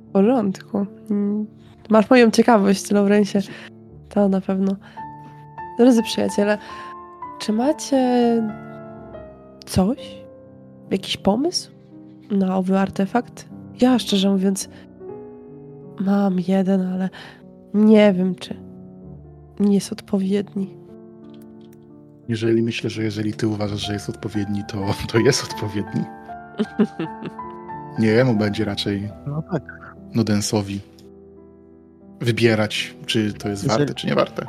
W porządku. Mm, Masz moją ciekawość, Laurencie. To na pewno. Drodzy przyjaciele, czy macie coś? Jakiś pomysł na owy artefakt? Ja szczerze mówiąc mam jeden, ale nie wiem, czy nie jest odpowiedni. Jeżeli myślę, że jeżeli ty uważasz, że jest odpowiedni, to, to jest odpowiedni. Nie jemu będzie raczej No tak. Nudensowi wybierać, czy to jest Jeżeli- warte, czy nie warte.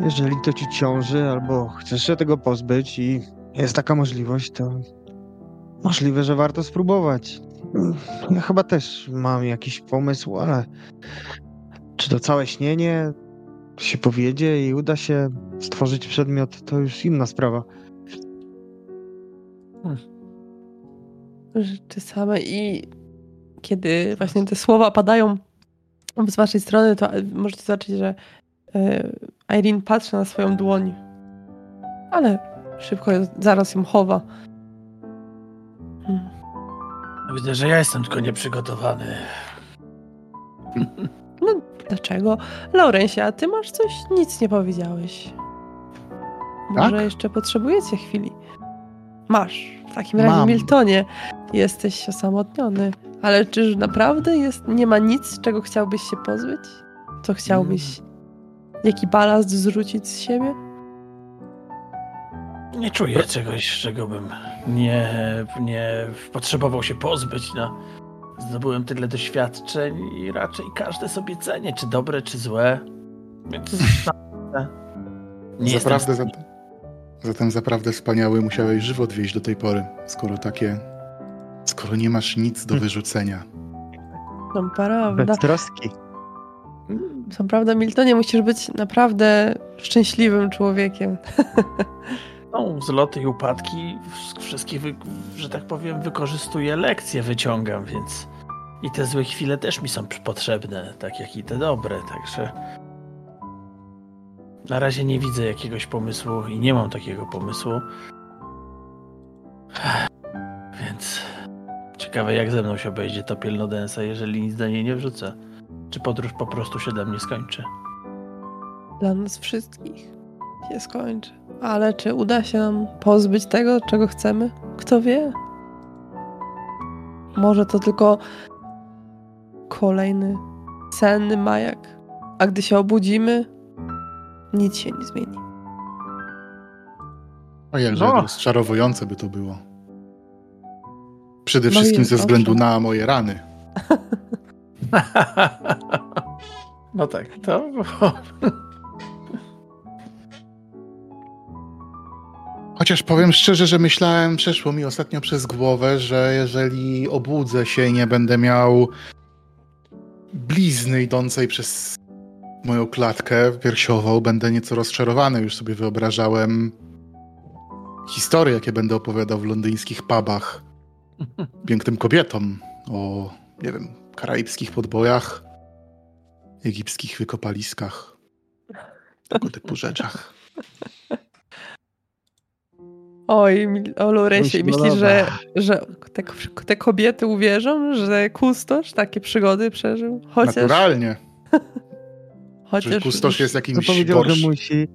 Jeżeli to ci ciąży, albo chcesz się tego pozbyć i jest taka możliwość, to możliwe, że warto spróbować. Ja chyba też mam jakiś pomysł, ale czy to całe śnienie się powiedzie i uda się stworzyć przedmiot, to już inna sprawa. rzeczy same i kiedy właśnie te słowa padają z waszej strony, to możecie zobaczyć, że e, Irene patrzy na swoją dłoń, ale szybko zaraz ją chowa. Hmm. Widzę, że ja jestem tylko nieprzygotowany. Dlaczego? Laurensie, a ty masz coś? Nic nie powiedziałeś. Może Tak? jeszcze potrzebujecie chwili? Masz. W takim razie, Mam. Miltonie, jesteś osamotniony. Ale czyż naprawdę jest, nie ma nic, czego chciałbyś się pozbyć? Co chciałbyś? Jaki balast zrzucić z siebie? Nie czuję czegoś, czego bym nie, nie potrzebował się pozbyć. No. Zdobyłem tyle doświadczeń i raczej każde sobie cenię, czy dobre, czy złe. Więc nie jestem Zaprawdę, zatem, zatem zaprawdę wspaniały musiałeś żywot wieść do tej pory, skoro takie, skoro nie masz nic do wyrzucenia. No prawda. Bez troski. Co prawda, Miltonie, musisz być naprawdę szczęśliwym człowiekiem. No, zloty i upadki wszystkich, że tak powiem, wykorzystuję lekcje, wyciągam, więc i te złe chwile też mi są potrzebne, tak jak i te dobre, także na razie nie widzę jakiegoś pomysłu i nie mam takiego pomysłu. Więc ciekawe jak ze mną się obejdzie to Pielnodensa, jeżeli nic do niej nie wrzucę. Czy podróż po prostu się dla mnie skończy? Dla nas wszystkich się skończy. Ale czy uda się nam pozbyć tego, czego chcemy? Kto wie? Może to tylko kolejny senny majak. A gdy się obudzimy, nic się nie zmieni. O jakże No. rozczarowujące by to było. Przede No wszystkim ze względu na moje rany. No tak, to Chociaż powiem szczerze, że myślałem, przeszło mi ostatnio przez głowę, że jeżeli obudzę się i nie będę miał blizny idącej przez moją klatkę piersiową, będę nieco rozczarowany. Już sobie wyobrażałem historie, jakie będę opowiadał w londyńskich pubach pięknym kobietom o, nie wiem, karaibskich podbojach, egipskich wykopaliskach, tego typu rzeczach. Oj, o Myśl- no myślisz, że, że te, te kobiety uwierzą, że kustosz takie przygody przeżył? Chociaż, Naturalnie. Chociaż kustosz jest To jakimś powiedział, borsz. że musi,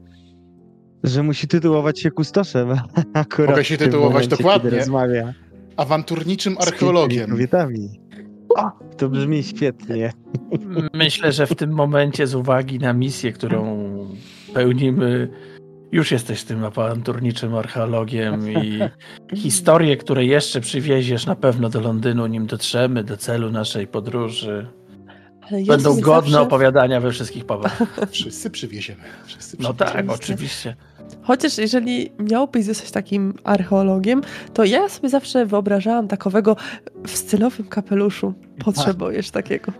że musi tytułować się kustoszem. Akurat Mogę się tytułować dokładnie. Rozmawia awanturniczym z archeologiem. kobietami. O, to brzmi świetnie. Myślę, że w tym momencie z uwagi na misję, którą pełnimy, już jesteś tym awanturniczym archeologiem i historie, które jeszcze przywieziesz na pewno do Londynu, nim dotrzemy do celu naszej podróży, będą godne zawsze- opowiadania we wszystkich pubach. Wszyscy przywieziemy. Wszyscy No przywieziemy. tak, oczywiście. Chociaż jeżeli miałbyś zostać takim archeologiem, to ja sobie zawsze wyobrażałam takowego w stylowym kapeluszu. Potrzebujesz takiego.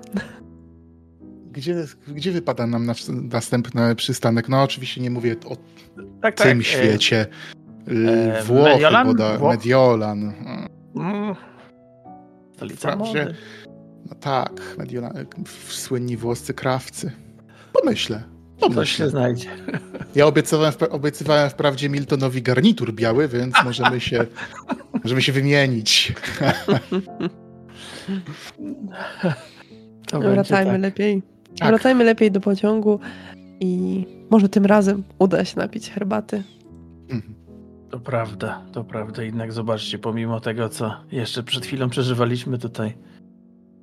Gdzie, gdzie wypada nam nas, następny przystanek? No oczywiście nie mówię o Tak, tym tak. świecie. e, E, Włochy, Mediolan? Boda, Włoch? Mediolan. Mm. Stolica Wprawdzie- mody. No tak, Mediolan, słynni włoscy krawcy. Pomyślę. No Coś się znajdzie. Ja obiecywałem, obiecywałem wprawdzie Miltonowi garnitur biały, więc możemy się, możemy się wymienić. To Wracajmy tak. lepiej. Tak. Wracajmy lepiej do pociągu i może tym razem uda się napić herbaty. Mhm. To prawda, to prawda. Jednak zobaczcie, pomimo tego, co jeszcze przed chwilą przeżywaliśmy tutaj,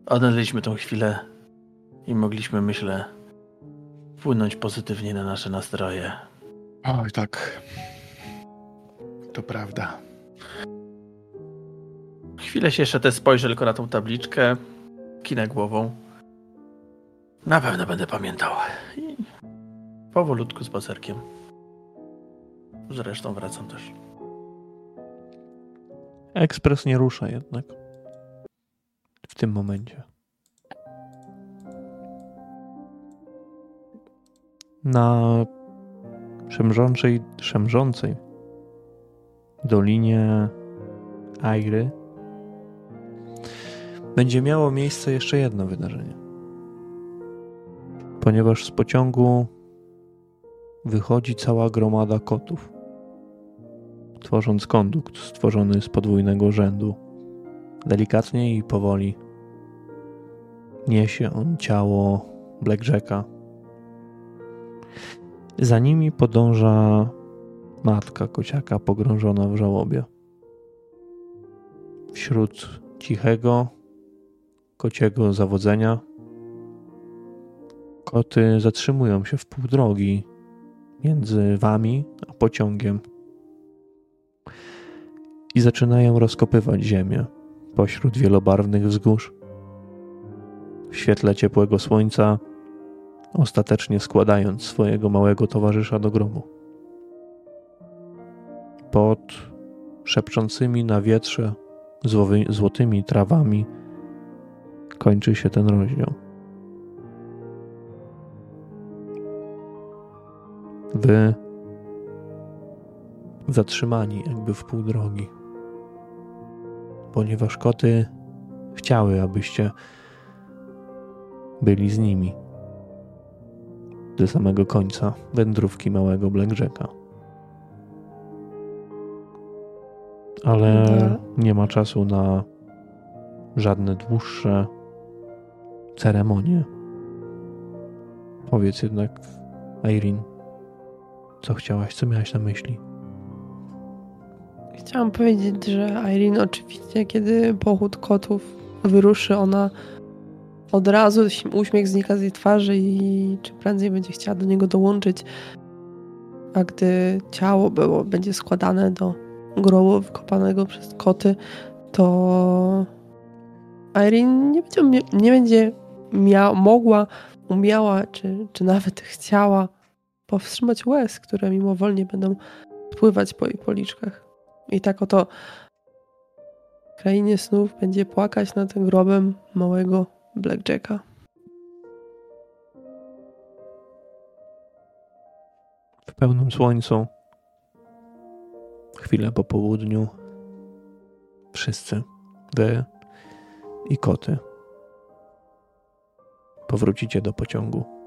odnaleźliśmy tą chwilę i mogliśmy, myślę, wpłynąć pozytywnie na nasze nastroje. Oj, tak. To prawda. Chwilę się jeszcze też spojrzę tylko na tą tabliczkę, kinę głową. Na pewno będę pamiętał. I powolutku spacerkiem. Zresztą wracam też. Ekspres nie rusza jednak. W tym momencie. Na szemrzącej, szemrzącej dolinie Airy będzie miało miejsce jeszcze jedno wydarzenie. Ponieważ z pociągu wychodzi cała gromada kotów tworząc kondukt stworzony z podwójnego rzędu. Delikatnie i powoli niesie on ciało Blackjacka. Za nimi podąża matka kociaka pogrążona w żałobie. Wśród cichego, kociego zawodzenia koty zatrzymują się w pół drogi między wami a pociągiem i zaczynają rozkopywać ziemię pośród wielobarwnych wzgórz. W świetle ciepłego słońca, ostatecznie składając swojego małego towarzysza do grobu. Pod szepczącymi na wietrze złotymi trawami kończy się ten rozdział. Wy zatrzymani jakby w pół drogi. Ponieważ koty chciały, abyście byli z nimi do samego końca wędrówki małego Blackjacka. Ale Dobra. nie ma czasu na żadne dłuższe ceremonie. Powiedz jednak, Irene, co chciałaś, co miałaś na myśli? Chciałam powiedzieć, że Irene oczywiście, kiedy pochód kotów wyruszy, ona od razu uśmiech znika z jej twarzy i czy prędzej będzie chciała do niego dołączyć. A gdy ciało było, będzie składane do grobu wykopanego przez koty, to Irene nie będzie, nie będzie mia- mogła, umiała, czy, czy nawet chciała powstrzymać łez, które mimowolnie będą spływać po jej policzkach. I tak oto w krainie snów będzie płakać nad grobem małego Blackjacka. w pełnym słońcu, chwilę po południu, wszyscy, wy i koty, powrócicie do pociągu,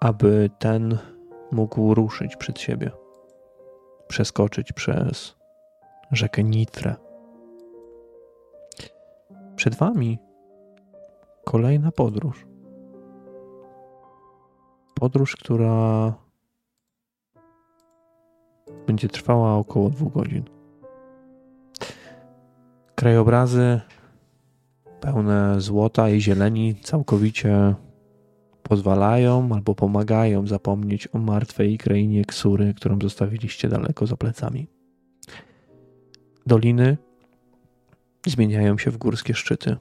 aby ten mógł ruszyć przed siebie, przeskoczyć przez rzekę Nitrę. Przed wami kolejna podróż. Podróż, która będzie trwała około dwóch godzin. Krajobrazy pełne złota i zieleni całkowicie pozwalają albo pomagają zapomnieć o martwej krainie Ksury, którą zostawiliście daleko za plecami. Doliny zmieniają się w górskie szczyty.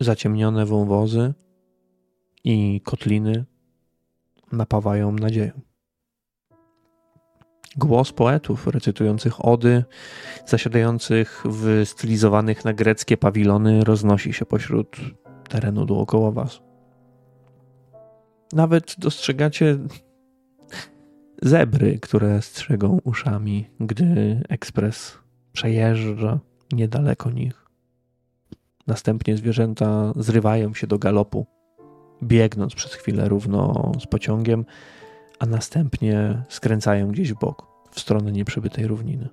Zaciemnione wąwozy i kotliny napawają nadzieją. Głos poetów recytujących ody, zasiadających w stylizowanych na greckie pawilony, roznosi się pośród terenu dookoła was. Nawet dostrzegacie zebry, które strzegą uszami, gdy ekspres przejeżdża niedaleko nich. Następnie zwierzęta zrywają się do galopu, biegnąc przez chwilę równo z pociągiem, a następnie skręcają gdzieś w bok, w stronę nieprzybytej równiny.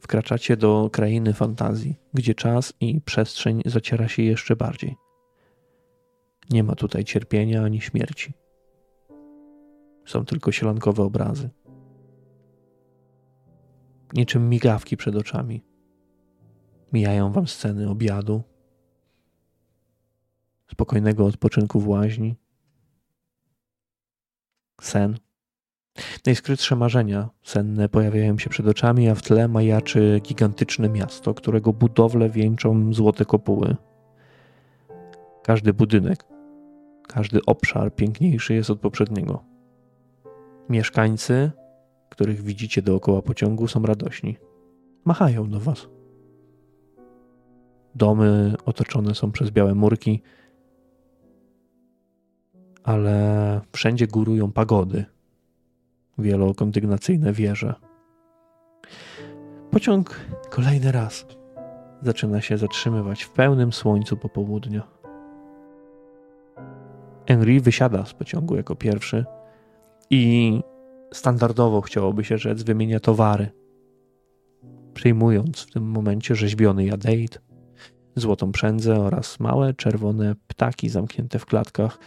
Wkraczacie do krainy fantazji, gdzie czas i przestrzeń zaciera się jeszcze bardziej. Nie ma tutaj cierpienia ani śmierci. Są tylko sielankowe obrazy. Niczym migawki przed oczami. Mijają wam sceny obiadu, spokojnego odpoczynku w łaźni, sen. Najskrytsze marzenia senne pojawiają się przed oczami, a w tle majaczy gigantyczne miasto, którego budowle wieńczą złote kopuły. Każdy budynek, każdy obszar piękniejszy jest od poprzedniego. Mieszkańcy, których widzicie dookoła pociągu, są radośni. Machają do was. Domy otoczone są przez białe murki, ale wszędzie górują pagody, wielokondygnacyjne wieże. Pociąg kolejny raz zaczyna się zatrzymywać w pełnym słońcu popołudnia. Henry wysiada z pociągu jako pierwszy i standardowo chciałoby się rzec wymienia towary, przyjmując w tym momencie rzeźbiony jadeit, złotą przędzę oraz małe czerwone ptaki zamknięte w klatkach,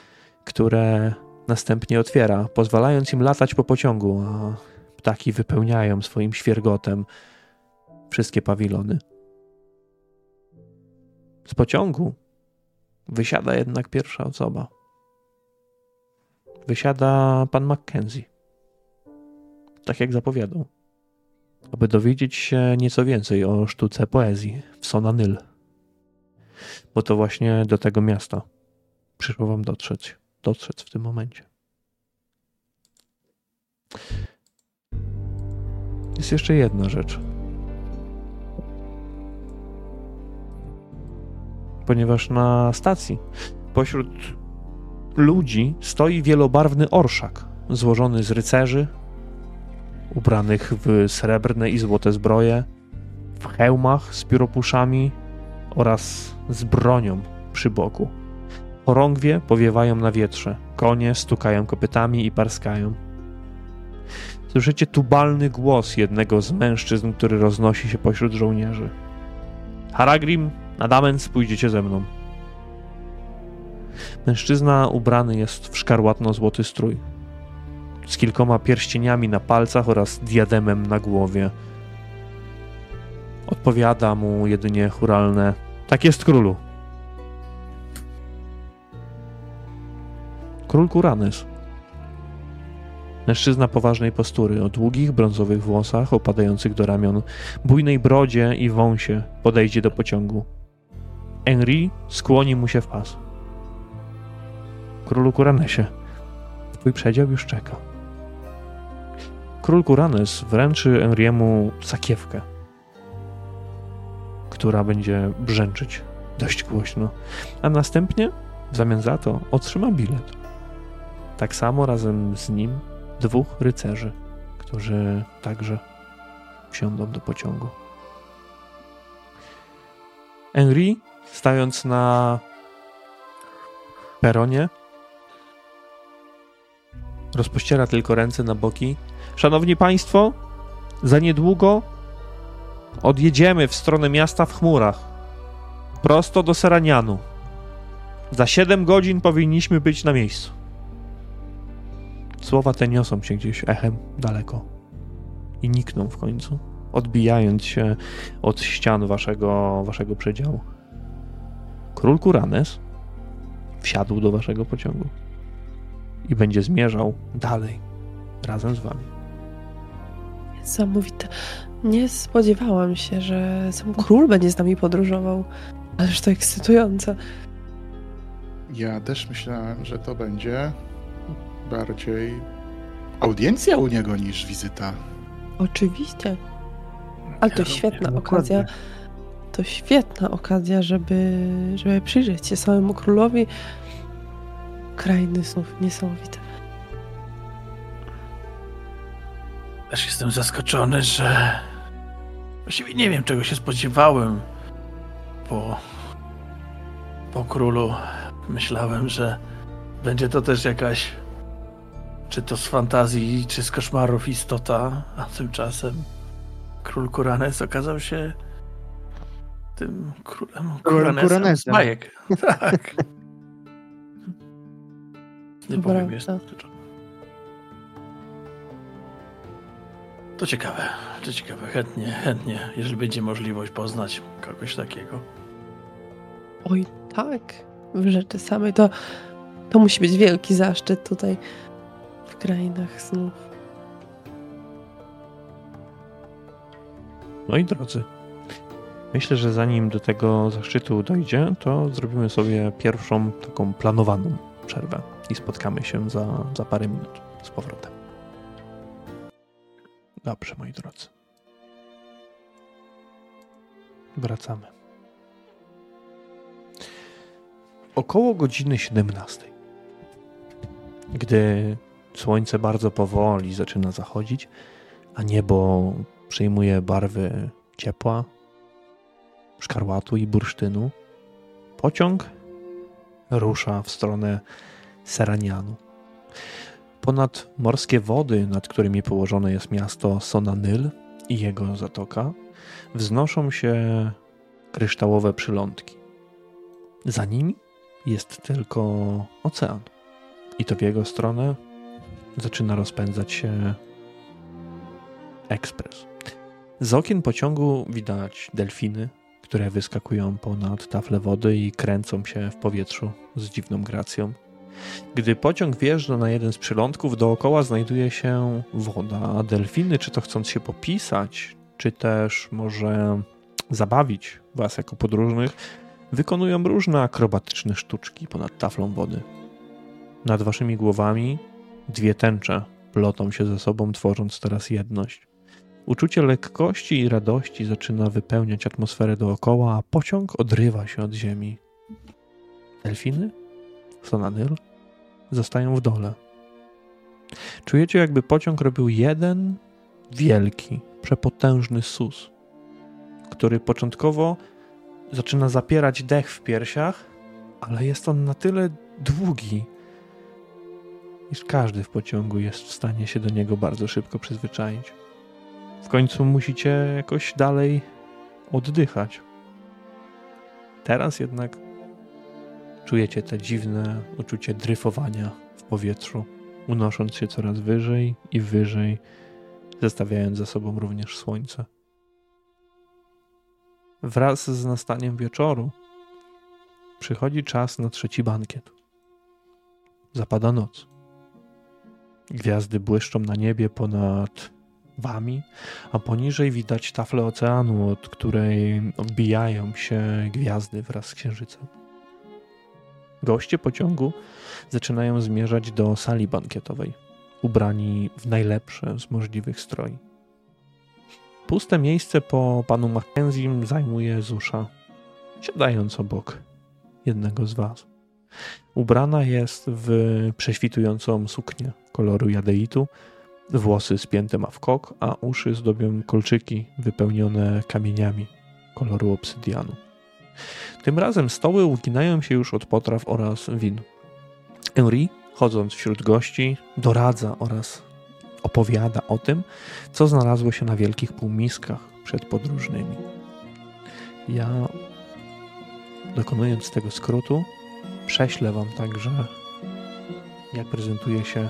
które następnie otwiera, pozwalając im latać po pociągu, a ptaki wypełniają swoim świergotem wszystkie pawilony. Z pociągu wysiada jednak pierwsza osoba. Wysiada pan Mackenzie. Tak jak zapowiadał. Aby dowiedzieć się nieco więcej o sztuce poezji w Sonanyl. Bo to właśnie do tego miasta przyszło wam dotrzeć dotrzeć w tym momencie. Jest jeszcze jedna rzecz. Ponieważ na stacji pośród ludzi stoi wielobarwny orszak złożony z rycerzy, ubranych w srebrne i złote zbroje, w hełmach z pióropuszami oraz z bronią przy boku. Chorągwie powiewają na wietrze, konie stukają kopytami i parskają. Słyszycie tubalny głos jednego z mężczyzn, który roznosi się pośród żołnierzy. Haragrim, Adamens, pójdziecie ze mną. Mężczyzna ubrany jest w szkarłatno-złoty strój, z kilkoma pierścieniami na palcach oraz diademem na głowie. Odpowiada mu jedynie churalne: Tak jest królu. Król Kuranes. Mężczyzna poważnej postury, o długich, brązowych włosach opadających do ramion, bujnej brodzie i wąsie podejdzie do pociągu. Henry skłoni mu się w pas. Królu Kuranesie, twój przedział już czeka. Król Kuranes wręczy Henry'emu sakiewkę, która będzie brzęczyć dość głośno, a następnie w zamian za to otrzyma bilet. Tak samo razem z nim dwóch rycerzy, którzy także wsiądą do pociągu. Henry, stając na peronie, rozpościera tylko ręce na boki. Szanowni Państwo, za niedługo odjedziemy w stronę miasta w chmurach. Prosto do Seranianu. Za 7 godzin powinniśmy być na miejscu. Słowa te niosą się gdzieś echem daleko i nikną w końcu, odbijając się od ścian waszego, waszego przedziału. Król Kuranes wsiadł do waszego pociągu i będzie zmierzał dalej razem z wami. Niesamowite. Nie spodziewałam się, że sam król będzie z nami podróżował. Ależ to ekscytujące. Ja też myślałem, że to będzie bardziej audiencja u niego niż wizyta. Oczywiście. Ale to świetna okazja. To świetna okazja, żeby, żeby przyjrzeć się samemu królowi. Krainy snów niesamowite. Też jestem zaskoczony, że właściwie nie wiem, czego się spodziewałem po, po królu myślałem, że będzie to też jakaś czy to z fantazji, czy z koszmarów istota, a tymczasem król Kuranes okazał się tym królem Kuranesem. Kuranesem. Bajek. Tak. Nie Dobra, powiem jeszcze. tak. To ciekawe, to ciekawe. Chętnie, chętnie, jeżeli będzie możliwość poznać kogoś takiego. Oj, tak. W rzeczy samej to, to musi być wielki zaszczyt tutaj w krainach snów. Moi drodzy, myślę, że zanim do tego zaszczytu dojdzie, to zrobimy sobie pierwszą taką planowaną przerwę i spotkamy się za, za parę minut z powrotem. Dobrze, moi drodzy. Wracamy. Około godziny 17. Gdy słońce bardzo powoli zaczyna zachodzić, a niebo przyjmuje barwy ciepła, szkarłatu i bursztynu, pociąg rusza w stronę Seranianu. Ponad morskie wody, nad którymi położone jest miasto Sonanyl i jego zatoka, wznoszą się kryształowe przylądki. Za nimi jest tylko ocean. I to w jego stronę zaczyna rozpędzać się ekspres. Z okien pociągu widać delfiny, które wyskakują ponad tafle wody i kręcą się w powietrzu z dziwną gracją. Gdy pociąg wjeżdża na jeden z przylądków, dookoła znajduje się woda, a delfiny, czy to chcąc się popisać, czy też może zabawić was jako podróżnych, wykonują różne akrobatyczne sztuczki ponad taflą wody. Nad waszymi głowami dwie tęcze plotą się ze sobą, tworząc teraz jedność. Uczucie lekkości i radości zaczyna wypełniać atmosferę dookoła, a pociąg odrywa się od ziemi. Delfiny? Sonanyl? Zostają w dole. Czujecie, jakby pociąg robił jeden wielki, przepotężny sus, który początkowo zaczyna zapierać dech w piersiach, ale jest on na tyle długi, iż każdy w pociągu jest w stanie się do niego bardzo szybko przyzwyczaić. W końcu musicie jakoś dalej oddychać. Teraz jednak czujecie te dziwne uczucie dryfowania w powietrzu, unosząc się coraz wyżej i wyżej, zestawiając ze sobą również słońce. Wraz z nastaniem wieczoru przychodzi czas na trzeci bankiet. Zapada noc. Gwiazdy błyszczą na niebie ponad wami, a poniżej widać taflę oceanu, od której odbijają się gwiazdy wraz z księżycem. Goście pociągu zaczynają zmierzać do sali bankietowej, ubrani w najlepsze z możliwych stroi. Puste miejsce po panu Mackenzie zajmuje Zusza, siadając obok jednego z was. Ubrana jest w prześwitującą suknię koloru jadeitu, włosy spięte ma w kok, a uszy zdobią kolczyki wypełnione kamieniami koloru obsydianu. Tym razem stoły uginają się już od potraw oraz win. Henri, chodząc wśród gości, doradza oraz opowiada o tym, co znalazło się na wielkich półmiskach przed podróżnymi. Ja, dokonując tego skrótu, prześlę Wam także, jak prezentuje się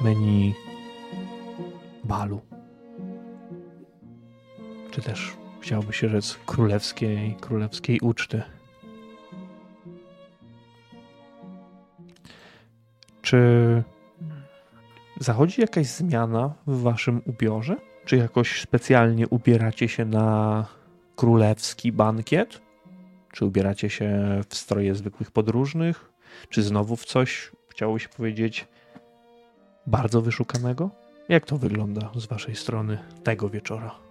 menu balu. Czy też chciałoby się rzec królewskiej, królewskiej uczty. Czy zachodzi jakaś zmiana w waszym ubiorze? Czy jakoś specjalnie ubieracie się na królewski bankiet? Czy ubieracie się w stroje zwykłych podróżnych? Czy znowu w coś, chciało się powiedzieć, bardzo wyszukanego? Jak to wygląda z waszej strony tego wieczora?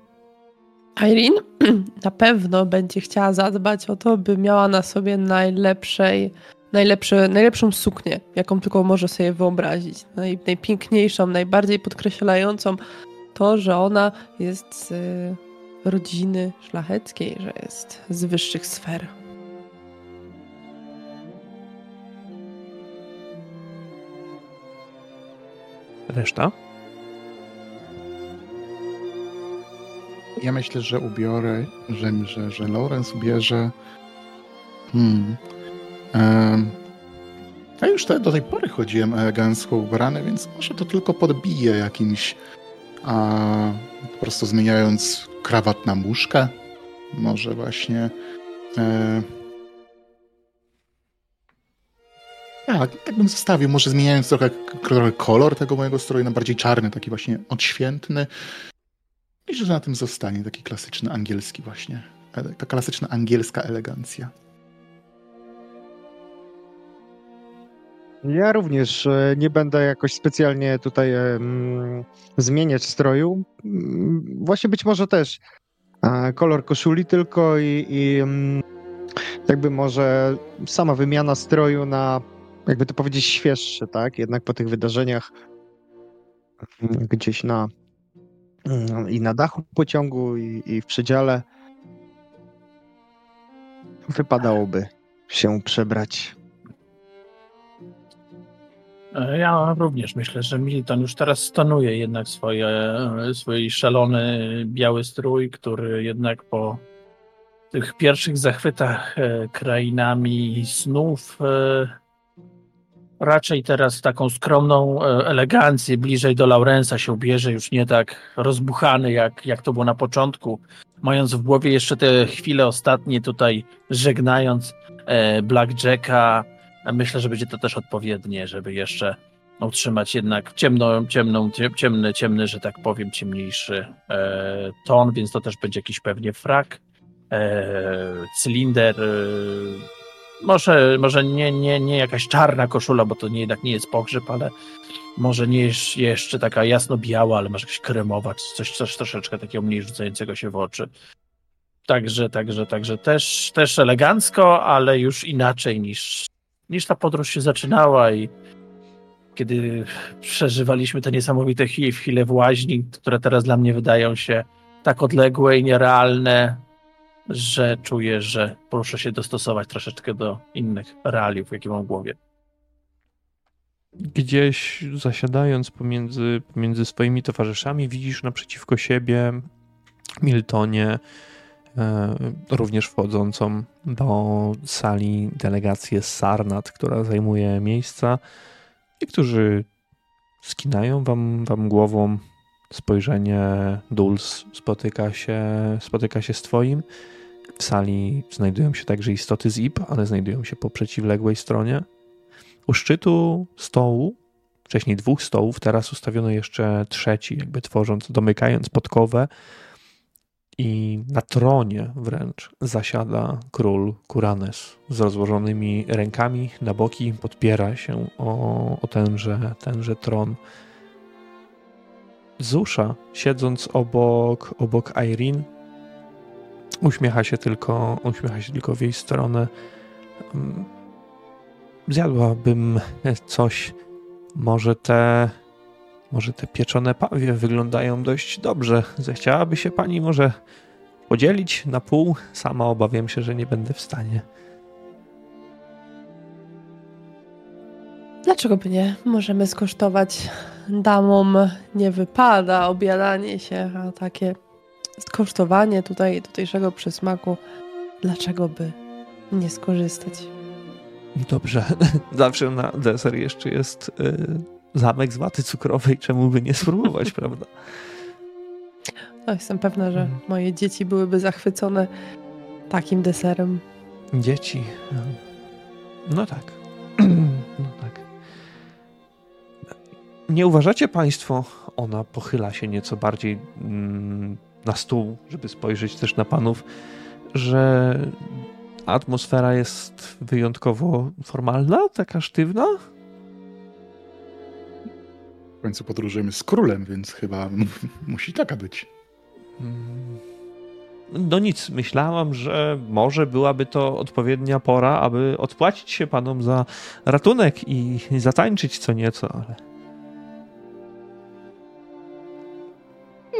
Irene na pewno będzie chciała zadbać o to, by miała na sobie najlepszej, najlepsze, najlepszą suknię, jaką tylko może sobie wyobrazić. Naj, najpiękniejszą, najbardziej podkreślającą to, że ona jest z e, rodziny szlacheckiej, że jest z wyższych sfer. Reszta? Ja myślę, że ubiorę, że, że, że Lawrence ubierze. Hmm. Um, ja już te, do tej pory chodziłem elegancko ubrany, więc może to tylko podbiję jakimś. A, po prostu zmieniając krawat na muszkę. Może właśnie. E, tak, tak bym zostawił. Może zmieniając trochę, trochę kolor tego mojego stroju na bardziej czarny, taki właśnie odświętny. Myślę, że na tym zostanie taki klasyczny angielski właśnie. Ta klasyczna angielska elegancja. Ja również e, nie będę jakoś specjalnie tutaj um, zmieniać stroju. Mm, właśnie być może też kolor koszuli tylko i, i um, jakby może sama wymiana stroju na, jakby to powiedzieć, świeższy, tak? Jednak po tych wydarzeniach mm, gdzieś na i na dachu pociągu, i, i w przedziale wypadałoby się przebrać. E, ja również myślę, że Milton już teraz stonuje jednak swoje, e, swój szalony biały strój, który jednak po tych pierwszych zachwytach e, krainami snów raczej teraz taką skromną elegancję bliżej do Laurensa się ubierze, już nie tak rozbuchany jak, jak to było na początku, mając w głowie jeszcze te chwile ostatnie tutaj żegnając Blackjacka, Myślę, że będzie to też odpowiednie, żeby jeszcze utrzymać jednak ciemną, ciemną, ciemny, ciemny, że tak powiem, ciemniejszy e, ton, więc to też będzie jakiś pewnie frak, e, cylinder, e, może, może nie, nie, nie jakaś czarna koszula, bo to nie, jednak nie jest pogrzeb, ale może nie jest jeszcze taka jasno-biała, ale może jakaś kremowa, coś, coś troszeczkę takiego mniej rzucającego się w oczy. Także, także, także też, też elegancko, ale już inaczej niż niż ta podróż się zaczynała i kiedy przeżywaliśmy te niesamowite chwile w łaźni, które teraz dla mnie wydają się tak odległe i nierealne, że czuję, że proszę się dostosować troszeczkę do innych realiów, jakie mam w głowie. Gdzieś zasiadając pomiędzy, pomiędzy swoimi towarzyszami, widzisz naprzeciwko siebie Miltonie E, również wchodzącą do sali delegację z Sarnat, która zajmuje miejsca. Niektórzy skinają wam, wam głową, spojrzenie Dulz spotyka się, spotyka się z twoim. W sali znajdują się także istoty z IP, ale znajdują się po przeciwległej stronie. U szczytu stołu, wcześniej dwóch stołów, teraz ustawiono jeszcze trzeci, jakby tworząc, domykając podkowę, i na tronie wręcz zasiada król Kuranes z rozłożonymi rękami na boki, podpiera się o, o tenże, tenże tron. Zusza, siedząc obok, obok Irene, uśmiecha się tylko, uśmiecha się tylko w jej stronę. Mm, zjadłabym coś, może te może te pieczone pawie wyglądają dość dobrze. Zechciałaby się pani może podzielić na pół? Sama obawiam się, że nie będę w stanie. Dlaczego by nie? Możemy skosztować. Damom nie wypada obiadanie się, a takie skosztowanie tutaj tutejszego przysmaku, dlaczego by nie skorzystać? Dobrze. Zawsze na deser jeszcze jest yy zamek z waty cukrowej, czemu by nie spróbować, prawda? No, jestem pewna, że mhm. moje dzieci byłyby zachwycone takim deserem. Dzieci. No tak. No tak. Nie uważacie Państwo, ona pochyla się nieco bardziej mm, na stół, żeby spojrzeć też na panów, że atmosfera jest wyjątkowo formalna, taka sztywna? W końcu podróżujemy z królem, więc chyba musi taka być. No nic, myślałam, że może byłaby to odpowiednia pora, aby odpłacić się panom za ratunek i zatańczyć co nieco, ale.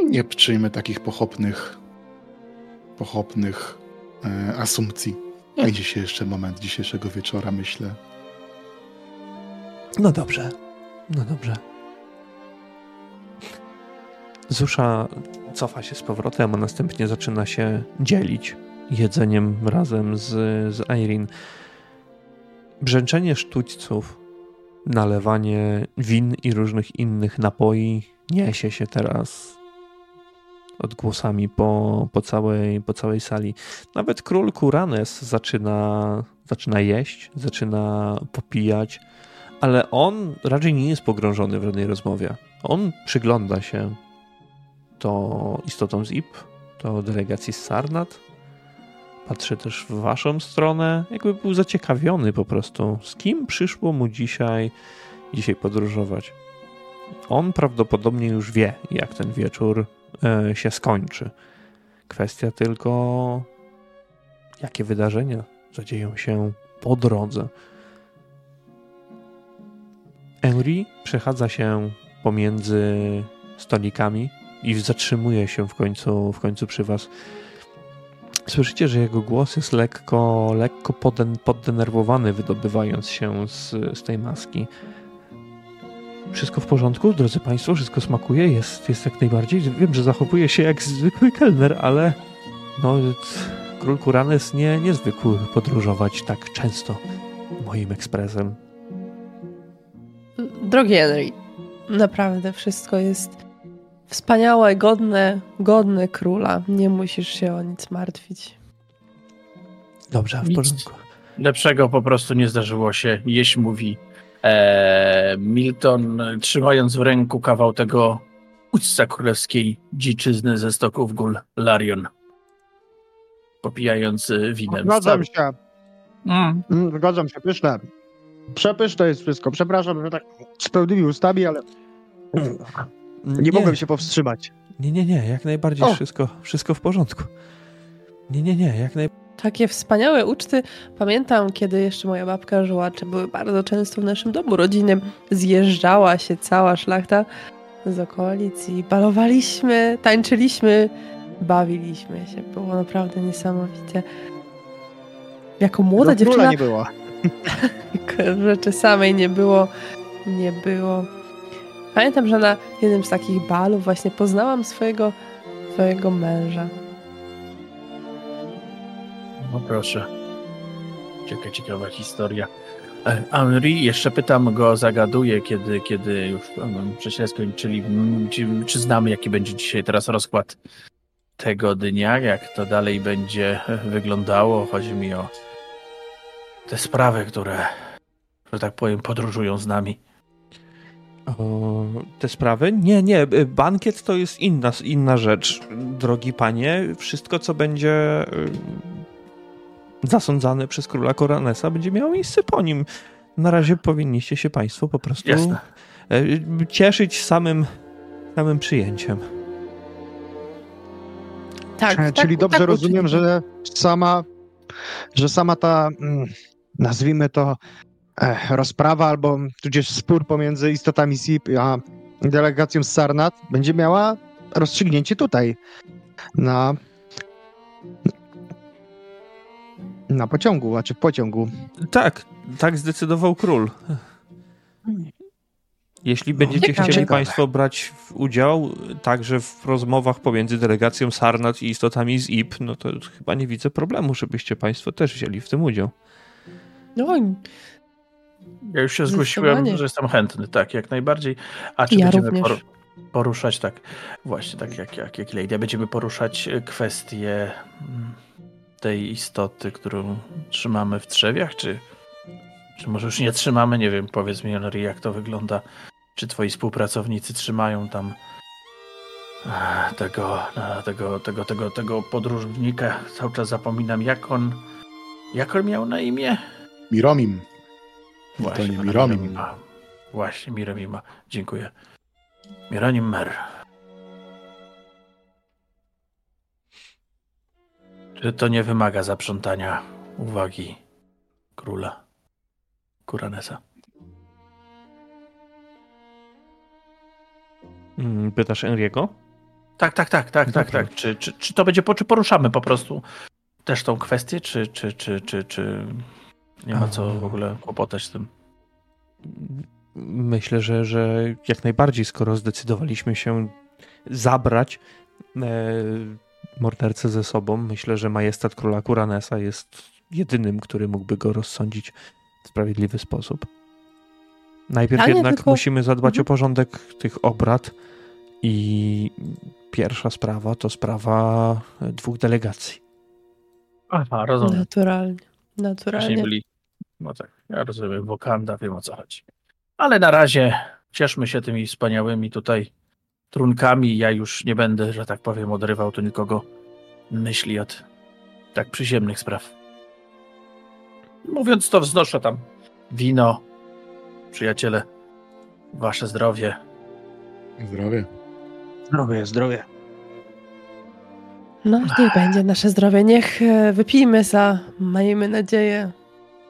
Nie przyjmy takich pochopnych, pochopnych e, asumpcji. Będzie się jeszcze moment dzisiejszego wieczora, myślę. No dobrze, no dobrze. Zusza cofa się z powrotem, a następnie zaczyna się dzielić jedzeniem razem z, z Irene. Brzęczenie sztućców, nalewanie win i różnych innych napoi niesie się teraz odgłosami po, po, całej, po całej sali. Nawet król Kuranes zaczyna, zaczyna jeść, zaczyna popijać, ale on raczej nie jest pogrążony w żadnej rozmowie. On przygląda się to istotom z IP, to delegacji z Sarnat. Patrzy też w waszą stronę, jakby był zaciekawiony po prostu, z kim przyszło mu dzisiaj, dzisiaj podróżować. On prawdopodobnie już wie, jak ten wieczór się skończy. Kwestia tylko, jakie wydarzenia zadzieją się po drodze. Henry przechadza się pomiędzy stolikami i zatrzymuje się w końcu, w końcu przy was. Słyszycie, że jego głos jest lekko, lekko podden, poddenerwowany, wydobywając się z, z tej maski. Wszystko w porządku, drodzy Państwo? Wszystko smakuje? Jest, jest jak najbardziej? Wiem, że zachowuje się jak zwykły kelner, ale no, król Kuranes nie, nie zwykł podróżować tak często moim ekspresem. Drogi Henry, naprawdę wszystko jest wspaniałe, godne, godne króla. Nie musisz się o nic martwić. Dobrze, w Nic. porządku. Lepszego po prostu nie zdarzyło się, jeść mówi Milton, trzymając w ręku kawał tego uczca królewskiej dziczyzny ze stoków gól Larion. Popijając e, winem. Zgadzam się. Mm. Mm, Zgadzam się, pyszne. Przepyszne jest wszystko. Przepraszam, że tak z pełnymi ustami, ale nie, mogłem się powstrzymać. Nie, nie, nie, jak najbardziej O! wszystko, wszystko w porządku. Nie, nie, nie, jak najbardziej. Takie wspaniałe uczty. Pamiętam, kiedy jeszcze moja babka żyła, czy były bardzo często w naszym domu rodzinnym. Zjeżdżała się cała szlachta z okolic i balowaliśmy, tańczyliśmy, bawiliśmy się. Było naprawdę niesamowicie. Jako młoda króla dziewczyna nie było. rzeczy samej nie było, nie było. Pamiętam, że na jednym z takich balów właśnie poznałam swojego, swojego męża. No proszę. Cieka, ciekawa historia. E, Henri, jeszcze pytam go, zagaduję, kiedy, kiedy już prześle skończyli, czy, czy znamy, jaki będzie dzisiaj teraz rozkład tego dnia, jak to dalej będzie e, wyglądało. Chodzi mi o te sprawy, które, że tak powiem, podróżują z nami. O, te sprawy? Nie, nie, y, bankiet to jest inna, inna rzecz, drogi panie. Wszystko, co będzie y, zasądzane przez króla Koranesa, będzie miało miejsce po nim. Na razie powinniście się państwo po prostu Jasne. y, cieszyć samym, samym przyjęciem. Tak, E, tak Czyli dobrze tak rozumiem, że sama, że sama ta, mm, nazwijmy to, e, rozprawa albo tudzież spór pomiędzy istotami SIP a delegacją z Sarnat będzie miała rozstrzygnięcie tutaj, na, na pociągu, a czy w pociągu. Tak, tak zdecydował król. Jeśli będziecie ciekawe. chcieli Ciekawe. Państwo brać w udział także w rozmowach pomiędzy delegacją Sarnat i istotami z IP, no to chyba nie widzę problemu, żebyście Państwo też wzięli w tym udział. No, Ja już się zgłosiłem, że jestem chętny, tak, jak najbardziej. A czy Ja będziemy poru- poruszać, tak, właśnie tak jak, jak, jak Lady, będziemy poruszać e, kwestię mm, tej istoty, którą trzymamy w trzewiach, czy, czy może już nie trzymamy, nie wiem, powiedz mi, Henry, jak to wygląda, czy twoi współpracownicy trzymają tam e, tego, e, tego, tego, tego, tego podróżnika, cały czas zapominam, jak on, jak on miał na imię? Miromim. Właśnie, nie pana Miromim. Miromima. Właśnie, Miromima. Dziękuję. Mironim Mer. To nie wymaga zaprzątania uwagi króla Kuranesa? Mm, Pytasz Enriego? Tak, tak, tak, tak, tak, tak. Czy, czy, czy to będzie, czy poruszamy po prostu też tą kwestię, czy, czy, czy, czy, czy nie ma co w ogóle kłopotać z tym? Myślę, że, że jak najbardziej, skoro zdecydowaliśmy się zabrać e, mordercę ze sobą. Myślę, że majestat króla Kuranesa jest jedynym, który mógłby go rozsądzić w sprawiedliwy sposób. Najpierw nie, jednak tylko- musimy zadbać Mhm. o porządek tych obrad i pierwsza sprawa to sprawa e, dwóch delegacji. Aha, rozumiem. Naturalnie. Naturalnie. byli. No tak, ja rozumiem, Wakanda, wiem o co chodzi. Ale na razie cieszmy się tymi wspaniałymi tutaj trunkami. Ja już nie będę, że tak powiem, odrywał tu nikogo myśli od tak przyziemnych spraw. Mówiąc to, wznoszę tam wino, przyjaciele, wasze zdrowie. Zdrowie. Zdrowie, zdrowie. No, niech będzie nasze zdrowie. Niech e, wypijmy za, miejmy nadzieję,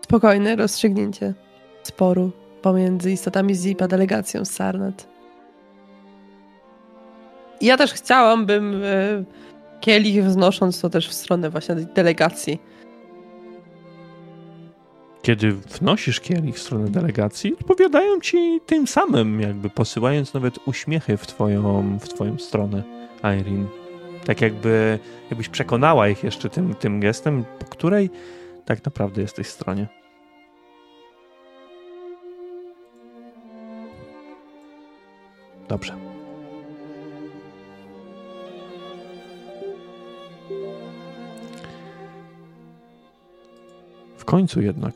spokojne rozstrzygnięcie sporu pomiędzy istotami ZIP a delegacją z Sarnat. Ja też chciałam, bym e, kielich wznosząc to też w stronę właśnie delegacji. Kiedy wnosisz kielich w stronę delegacji, odpowiadają ci tym samym, jakby posyłając nawet uśmiechy w twoją, w twoją stronę, Irene. Tak jakby, jakbyś przekonała ich jeszcze tym, tym gestem, po której tak naprawdę jesteś stronie. Dobrze. W końcu jednak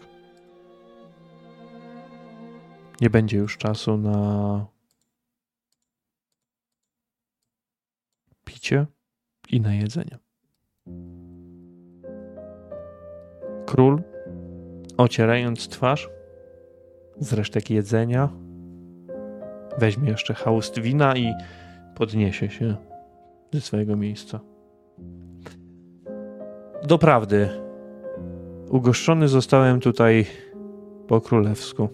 nie będzie już czasu na picie i na jedzenie. Król, ocierając twarz z resztek jedzenia, weźmie jeszcze haust wina i podniesie się ze swojego miejsca. Doprawdy, ugoszczony zostałem tutaj po królewsku.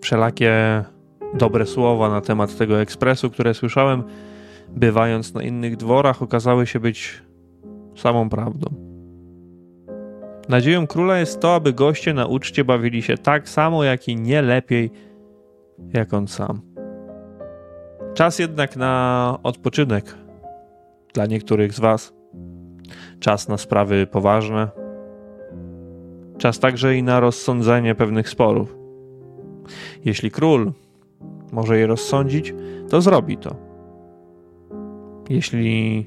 Wszelakie dobre słowa na temat tego ekspresu, które słyszałem, bywając na innych dworach, okazały się być samą prawdą. Nadzieją króla jest to, aby goście na uczcie bawili się tak samo, jak i nie lepiej, jak on sam. Czas jednak na odpoczynek dla niektórych z Was. Czas na sprawy poważne. Czas także i na rozsądzenie pewnych sporów. Jeśli król może je rozsądzić, to zrobi to. Jeśli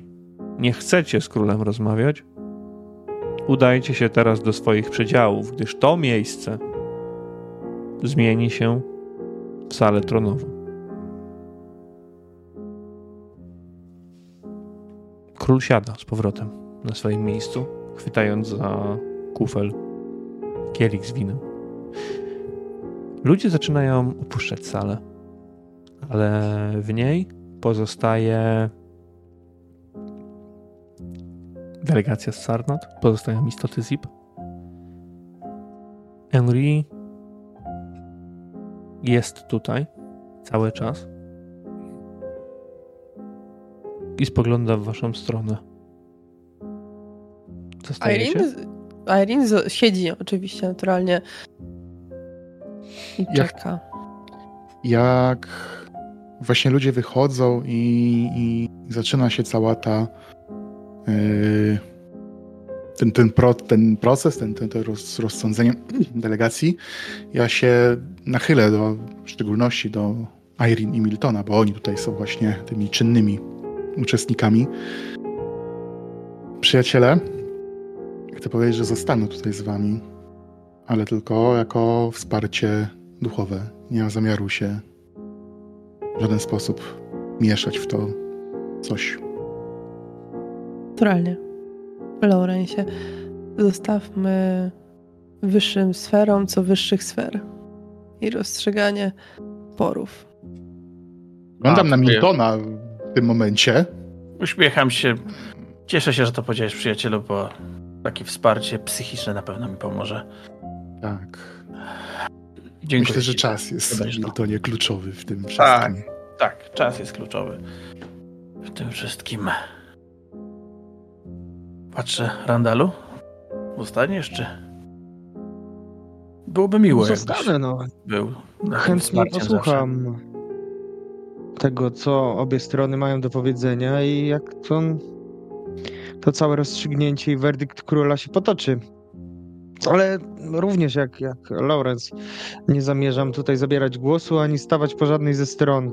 nie chcecie z królem rozmawiać, udajcie się teraz do swoich przedziałów, gdyż to miejsce zmieni się w salę tronową. Król siada z powrotem na swoim miejscu, chwytając za kufel kielich z winem. Ludzie zaczynają opuszczać salę, ale w niej pozostaje delegacja z Sarnat, pozostają istoty ZIP. Henry jest tutaj cały czas i spogląda w waszą stronę. Irene, Irene z- siedzi oczywiście naturalnie i Jak- czeka. Jak właśnie ludzie wychodzą i, i zaczyna się cała ta yy, ten, ten, pro, ten proces, ten, ten, to roz, rozsądzenie delegacji, ja się nachylę do, w szczególności do Irene i Miltona, bo oni tutaj są właśnie tymi czynnymi uczestnikami. Przyjaciele, chcę powiedzieć, że zostanę tutaj z wami, ale tylko jako wsparcie duchowe. Nie mam zamiaru się w żaden sposób mieszać w to coś. Naturalnie. Laurensie, zostawmy wyższym sferom co wyższych sfer i rozstrzyganie porów. Oglądam na. Miltona w tym momencie. Uśmiecham się. Cieszę się, że to powiedziałeś przyjacielu, bo takie wsparcie psychiczne na pewno mi pomoże. Tak. Dziękuję Myślę, że czas jest. Miltonie kluczowy w tym Tak. wszystkim. Tak, czas jest kluczowy w tym wszystkim. Patrzę, Randalu. Zostaniesz, czy? Byłoby miło, jakbyś Zostanę, no. był. Chętnie posłucham tego, co obie strony mają do powiedzenia i jak to, to całe rozstrzygnięcie i werdykt króla się potoczy. Ale również jak, jak Lawrence, nie zamierzam tutaj zabierać głosu ani stawać po żadnej ze stron.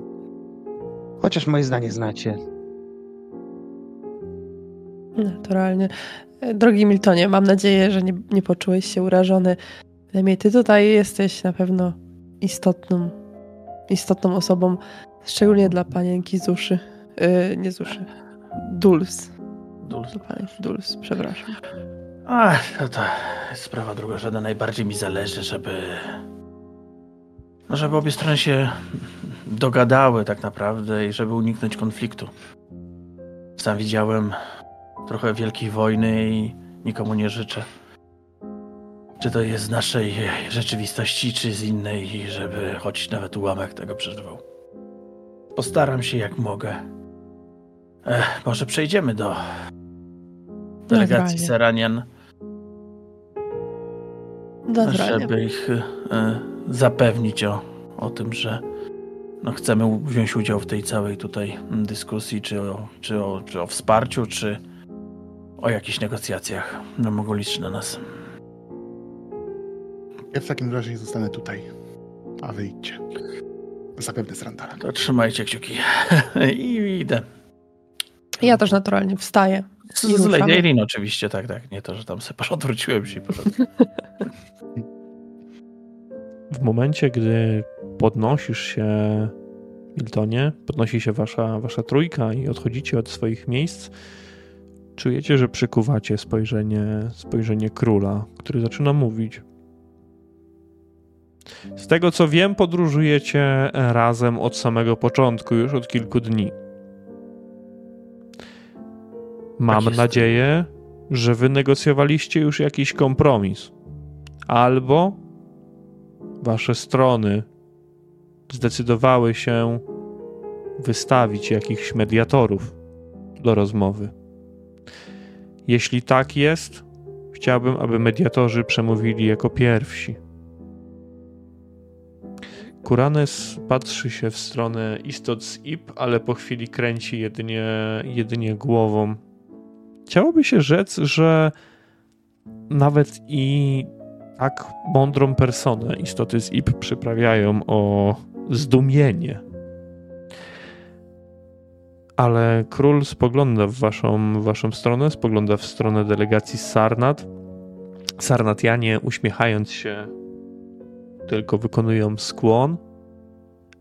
Chociaż moje zdanie znacie. Naturalnie. Drogi Miltonie, mam nadzieję, że nie, nie poczułeś się urażony. Przynajmniej ty tutaj jesteś na pewno istotną, istotną osobą, szczególnie dla panienki Zuszy. Yy, nie Zuszy. Duls. Duls. Duls, przepraszam. Ach, to, to jest sprawa drugorzędna. Najbardziej mi zależy, żeby. No, żeby obie strony się dogadały tak naprawdę i żeby uniknąć konfliktu. Sam widziałem trochę wielkiej wojny i nikomu nie życzę. Czy to jest z naszej rzeczywistości, czy z innej, żeby choć nawet ułamek tego przeżywał. Postaram się jak mogę. Ech, może przejdziemy do delegacji Naturalnie. Seranian. Naturalnie. żeby ich e, zapewnić o, o tym, że no, chcemy wziąć udział w tej całej tutaj mm, dyskusji, czy o, czy o, czy o wsparciu, czy o jakichś negocjacjach. No, mogą liczyć na nas. Ja w takim razie zostanę tutaj, a wy idźcie. Zapewne z Randalem. To trzymajcie kciuki. I idę. Ja też naturalnie wstaję. Z, I z ruszamy. Lady Eileen oczywiście, tak, tak. Nie to, że tam sobie odwróciłem się. W momencie, gdy podnosisz się, Miltonie, podnosi się wasza, wasza trójka i odchodzicie od swoich miejsc, czujecie, że przykuwacie spojrzenie, spojrzenie króla, który zaczyna mówić. Z tego co wiem, podróżujecie razem od samego początku, już od kilku dni. Mam Tak nadzieję, że wynegocjowaliście już jakiś kompromis. Albo wasze strony zdecydowały się wystawić jakichś mediatorów do rozmowy. Jeśli tak jest, chciałbym, aby mediatorzy przemówili jako pierwsi. Kuranes patrzy się w stronę istot z IP, ale po chwili kręci jedynie, jedynie głową. Chciałoby się rzec, że nawet i tak mądrą personę istoty z IP przyprawiają o zdumienie. Ale król spogląda w waszą, w waszą stronę, spogląda w stronę delegacji Sarnat. Sarnatianie uśmiechając się tylko wykonują skłon,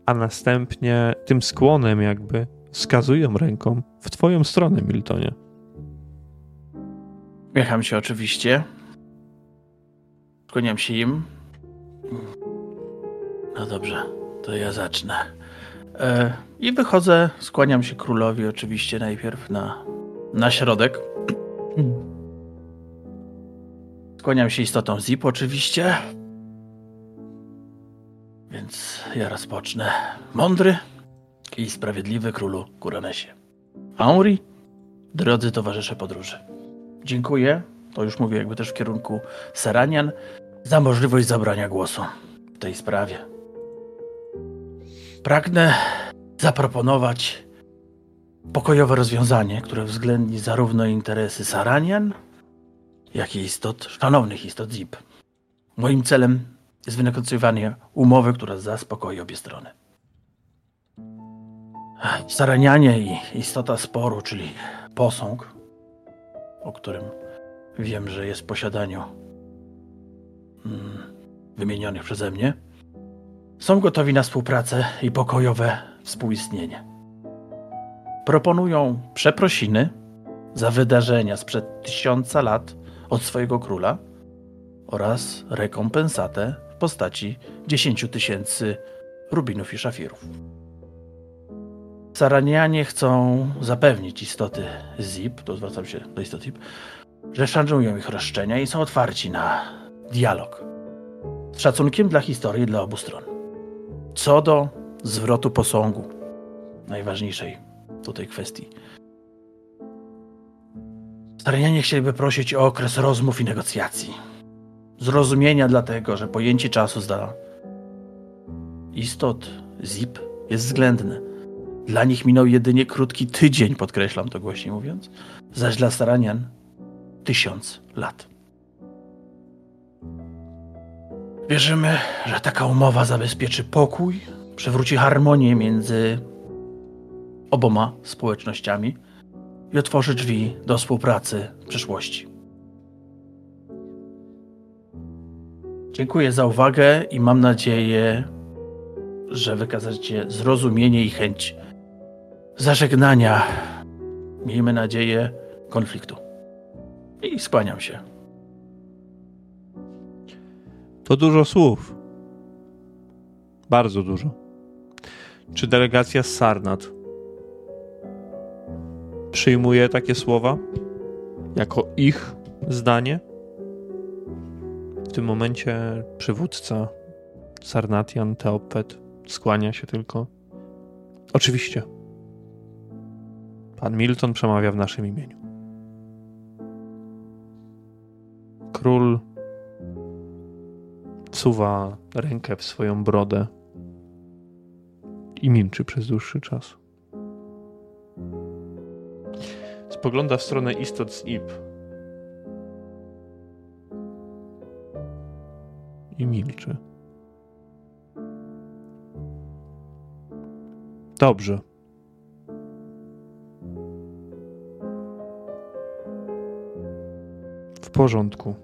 a następnie tym skłonem jakby wskazują ręką w twoją stronę, Miltonie. Uśmiecham się oczywiście. Skłaniam się im. No dobrze, to ja zacznę. E, I wychodzę, skłaniam się królowi oczywiście najpierw na, na środek. Skłaniam się istotą ZIP oczywiście. Więc ja rozpocznę. Mądry i sprawiedliwy królu Kuranesie. Henri, drodzy towarzysze podróży. Dziękuję, to już mówię jakby też w kierunku Seranian, za możliwość zabrania głosu w tej sprawie. Pragnę zaproponować pokojowe rozwiązanie, które uwzględni zarówno interesy Saranian, jak i istot, szanownych istot ZIP. Moim celem jest wynegocjowanie umowy, która zaspokoi obie strony. Saranianie i istota sporu, czyli posąg, o którym wiem, że jest w posiadaniu mm, wymienionych przeze mnie, są gotowi na współpracę i pokojowe współistnienie. Proponują przeprosiny za wydarzenia sprzed tysiąca lat od swojego króla oraz rekompensatę w postaci 10 tysięcy rubinów i szafirów. Saranianie chcą zapewnić istoty ZIP, to zwracam się do istot ZIP, że szanują ich roszczenia i są otwarci na dialog. Z szacunkiem dla historii dla obu stron. Co do zwrotu posągu, najważniejszej tutaj kwestii. Saranianie chcieliby prosić o okres rozmów i negocjacji. Zrozumienia dlatego, że pojęcie czasu dla istot ZIP jest względne. Dla nich minął jedynie krótki tydzień, podkreślam to głośniej mówiąc, zaś dla Saranian tysiąc lat. Wierzymy, że taka umowa zabezpieczy pokój, przywróci harmonię między oboma społecznościami i otworzy drzwi do współpracy w przyszłości. Dziękuję za uwagę i mam nadzieję, że wykazacie zrozumienie i chęć zażegnania, miejmy nadzieję, konfliktu. I skłaniam się. To dużo słów. Bardzo dużo. Czy delegacja z Sarnat przyjmuje takie słowa jako ich zdanie? W tym momencie przywódca Sarnatian Teopet skłania się tylko. Oczywiście. Pan Milton przemawia w naszym imieniu. Król wsuwa rękę w swoją brodę i milczy przez dłuższy czas. Spogląda w stronę istot z Ib. I milczy. Dobrze. Porządku.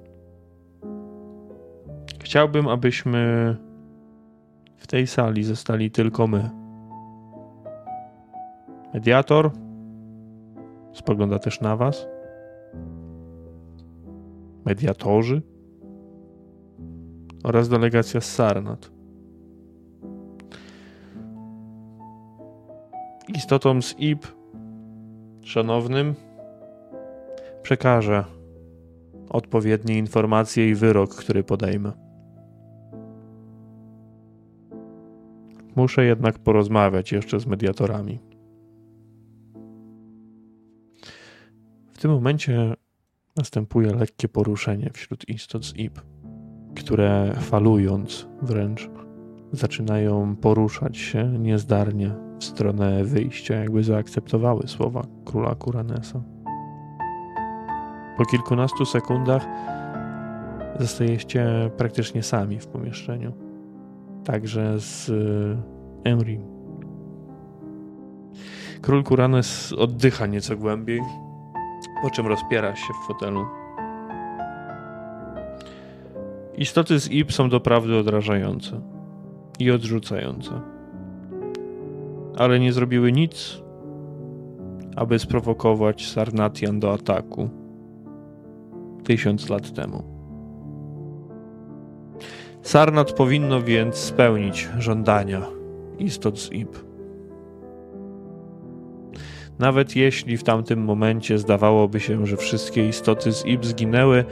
Chciałbym, abyśmy w tej sali zostali tylko my. Mediator spogląda też na Was. Mediatorzy oraz delegacja z Sarnat. Istotom z IP, szanownym, przekażę odpowiednie informacje i wyrok, który podejmę. Muszę jednak porozmawiać jeszcze z mediatorami. W tym momencie następuje lekkie poruszenie wśród istot z IP, które falując wręcz zaczynają poruszać się niezdarnie w stronę wyjścia, jakby zaakceptowały słowa króla Kuranesa. Po kilkunastu sekundach zostajecie praktycznie sami w pomieszczeniu. Także z Emrim. Król Kuranes oddycha nieco głębiej, po czym rozpiera się w fotelu. Istoty z Ib są doprawdy odrażające i odrzucające. Ale nie zrobiły nic, aby sprowokować Sarnatian do ataku tysiąc lat temu. Sarnat powinno więc spełnić żądania istot z Ib. Nawet jeśli w tamtym momencie zdawałoby się, że wszystkie istoty z Ib zginęły,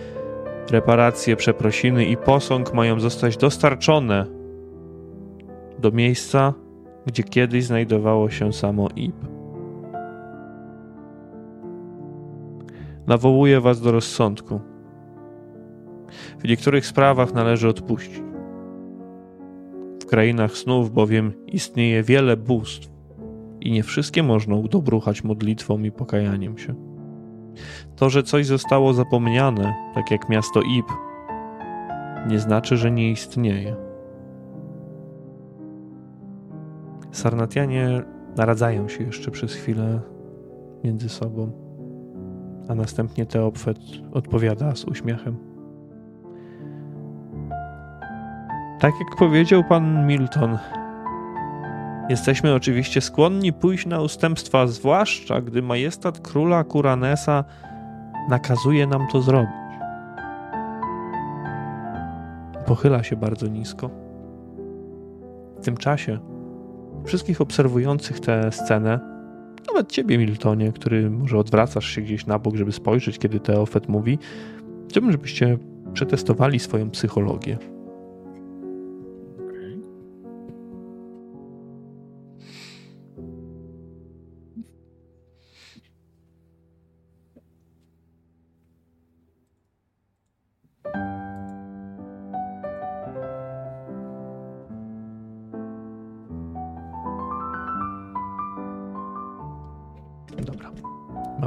reparacje, przeprosiny i posąg mają zostać dostarczone do miejsca, gdzie kiedyś znajdowało się samo Ib. Nawołuję was do rozsądku. W niektórych sprawach należy odpuścić. W krainach snów bowiem istnieje wiele bóstw i nie wszystkie można udobruchać modlitwą i pokajaniem się. To, że coś zostało zapomniane, tak jak miasto Ib, nie znaczy, że nie istnieje. Sarnatianie naradzają się jeszcze przez chwilę między sobą, a następnie Teopfet odpowiada z uśmiechem. Tak jak powiedział pan Milton, jesteśmy oczywiście skłonni pójść na ustępstwa, zwłaszcza gdy majestat króla Kuranesa nakazuje nam to zrobić. Pochyla się bardzo nisko. W tym czasie wszystkich obserwujących tę scenę, nawet ciebie, Miltonie, który może odwracasz się gdzieś na bok, żeby spojrzeć, kiedy Teofet mówi, chciałbym, żebyście przetestowali swoją psychologię.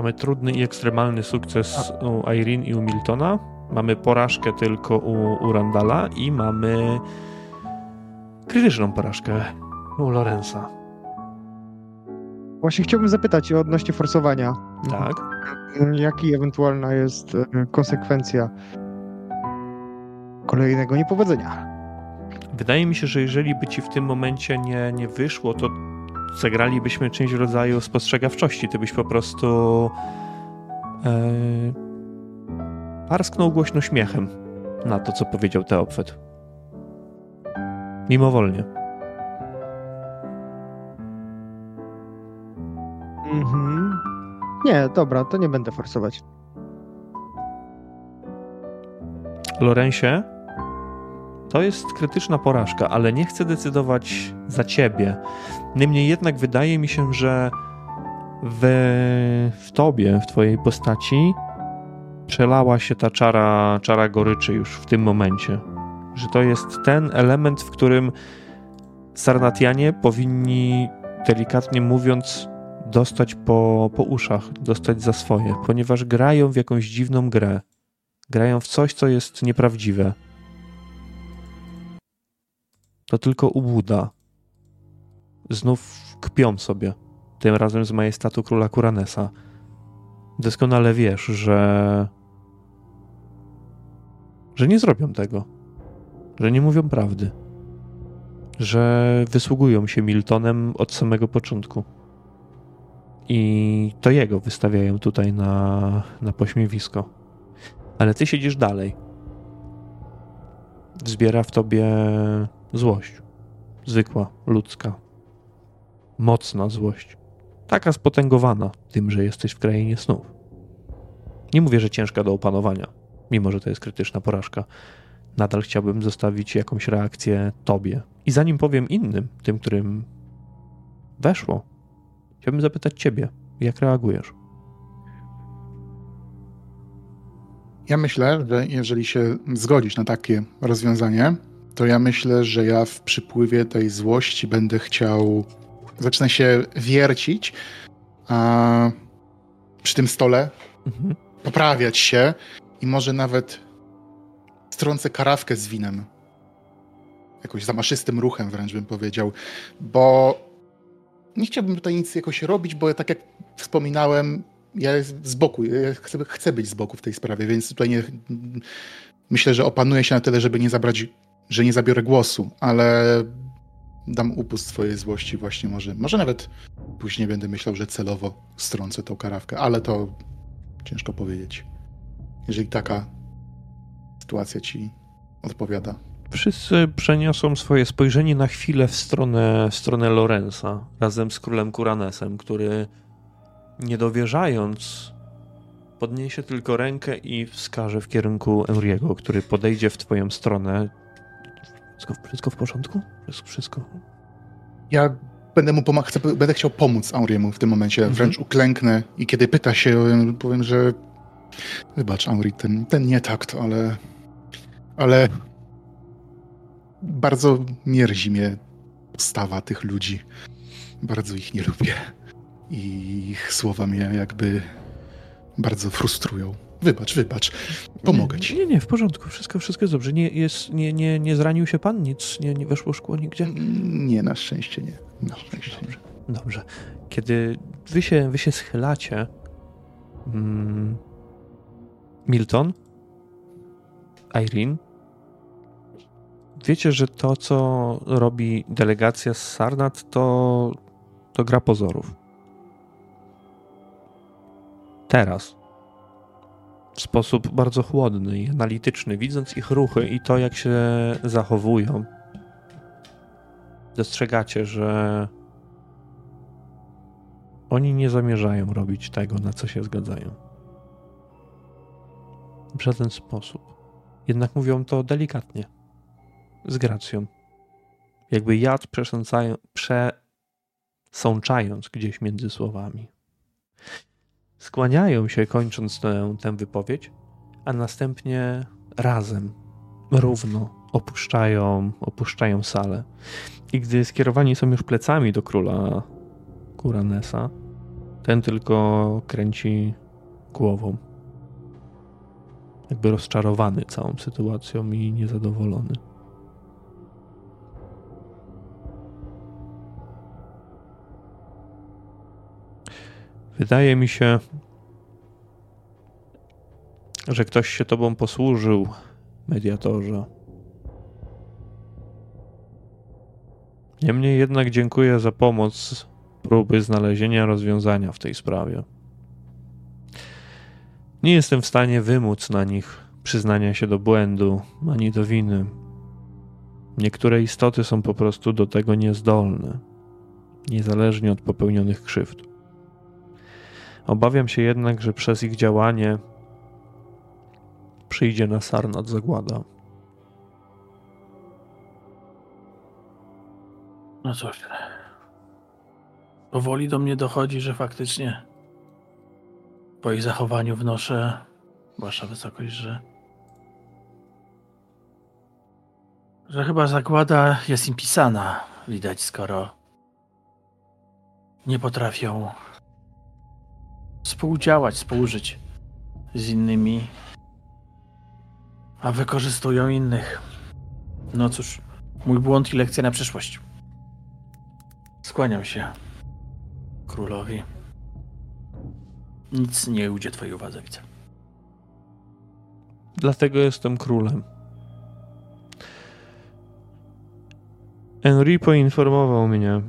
Mamy trudny i ekstremalny sukces u Irene i u Miltona. Mamy porażkę tylko u, u Randala i mamy krytyczną porażkę u Lorenza. Właśnie chciałbym zapytać odnośnie forsowania. Tak. Jaki ewentualna jest e, konsekwencja kolejnego niepowodzenia? Wydaje mi się, że jeżeli by ci w tym momencie nie, nie wyszło, to zagralibyśmy czymś w rodzaju spostrzegawczości. Ty byś po prostu e, parsknął głośno śmiechem na to, co powiedział Teopfet. Mimowolnie. Mhm. Nie, dobra, to nie będę forsować. Lorensie, to jest krytyczna porażka, ale nie chcę decydować za ciebie. Niemniej jednak wydaje mi się, że w, w tobie, w twojej postaci przelała się ta czara, czara goryczy już w tym momencie. Że to jest ten element, w którym Sarnatianie powinni, delikatnie mówiąc, dostać po, po uszach, dostać za swoje, ponieważ grają w jakąś dziwną grę. Grają w coś, co jest nieprawdziwe. To tylko ubuda. Znów kpią sobie, tym razem z majestatu króla Kuranesa. Doskonale wiesz, że. że nie zrobią tego. Że nie mówią prawdy. Że wysługują się Miltonem od samego początku. I to jego wystawiają tutaj na, na pośmiewisko. Ale ty siedzisz dalej. Wzbiera w tobie złość. Zwykła, ludzka. Mocna złość. Taka spotęgowana tym, że jesteś w krainie snów. Nie mówię, że ciężka do opanowania, mimo że to jest krytyczna porażka. Nadal chciałbym zostawić jakąś reakcję tobie. I zanim powiem innym, tym, którym weszło, chciałbym zapytać ciebie, jak reagujesz? Ja myślę, że jeżeli się zgodzisz na takie rozwiązanie, to ja myślę, że ja w przypływie tej złości będę chciał. Zacznę się wiercić a, przy tym stole, mhm. poprawiać się i może nawet strącę karawkę z winem. Jakoś zamaszystym ruchem wręcz bym powiedział, bo nie chciałbym tutaj nic jakoś robić, bo tak jak wspominałem, ja z boku, ja chcę, chcę być z boku w tej sprawie, więc tutaj nie, myślę, że opanuję się na tyle, żeby nie zabrać, że nie zabiorę głosu, ale dam upust swojej złości właśnie może. Może nawet później będę myślał, że celowo strącę tą karawkę, ale to ciężko powiedzieć. Jeżeli taka sytuacja ci odpowiada. Wszyscy przeniosą swoje spojrzenie na chwilę w stronę, w stronę Lorenza razem z królem Kuranesem, który nie dowierzając, podniesie tylko rękę i wskaże w kierunku Enriego, który podejdzie w twoją stronę. Wszystko, wszystko w porządku? Wszystko, wszystko. Ja będę mu pomagać, będę chciał pomóc Auriemu w tym momencie. Mhm. Wręcz uklęknę i kiedy pyta się, powiem, że wybacz Auri, ten, ten nie takt, ale ale bardzo mierzi mnie postawa tych ludzi. Bardzo ich nie lubię i ich słowa mnie jakby bardzo frustrują. Wybacz, wybacz. Pomogę ci. Nie, nie, w porządku. Wszystko, wszystko jest dobrze. Nie, jest, nie, nie, nie zranił się pan? Nic? Nie, nie weszło szkło nigdzie? Nie, na szczęście nie. Na szczęście dobrze. Nie. Dobrze. Kiedy wy się, wy się schylacie, mm, Milton, Irene, wiecie, że to, co robi delegacja z Sarnat, to, to gra pozorów teraz w sposób bardzo chłodny i analityczny, widząc ich ruchy i to, jak się zachowują, dostrzegacie, że oni nie zamierzają robić tego, na co się zgadzają. W żaden sposób. Jednak mówią to delikatnie, z gracją. Jakby jad przesączając gdzieś między słowami skłaniają się, kończąc tę, tę wypowiedź, a następnie razem, równo opuszczają, opuszczają salę. I gdy skierowani są już plecami do króla Kuranesa, Ten tylko kręci głową. Jakby rozczarowany całą sytuacją i niezadowolony. Wydaje mi się, że ktoś się tobą posłużył, mediatorze. Niemniej jednak dziękuję za pomoc próby znalezienia rozwiązania w tej sprawie. Nie jestem w stanie wymóc na nich przyznania się do błędu ani do winy. Niektóre istoty są po prostu do tego niezdolne, niezależnie od popełnionych krzywd. Obawiam się jednak, że przez ich działanie przyjdzie na Sarnat zagłada. No cóż. Powoli do mnie dochodzi, że faktycznie po ich zachowaniu wnoszę, wasza wysokość, że że chyba zagłada jest im pisana, widać, skoro nie potrafią współdziałać, współżyć z innymi, a wykorzystują innych. No cóż, mój błąd i lekcja na przyszłość. Skłaniam się królowi. Nic nie ujdzie twojej uwadze, widzę. Dlatego jestem królem. Henry poinformował mnie,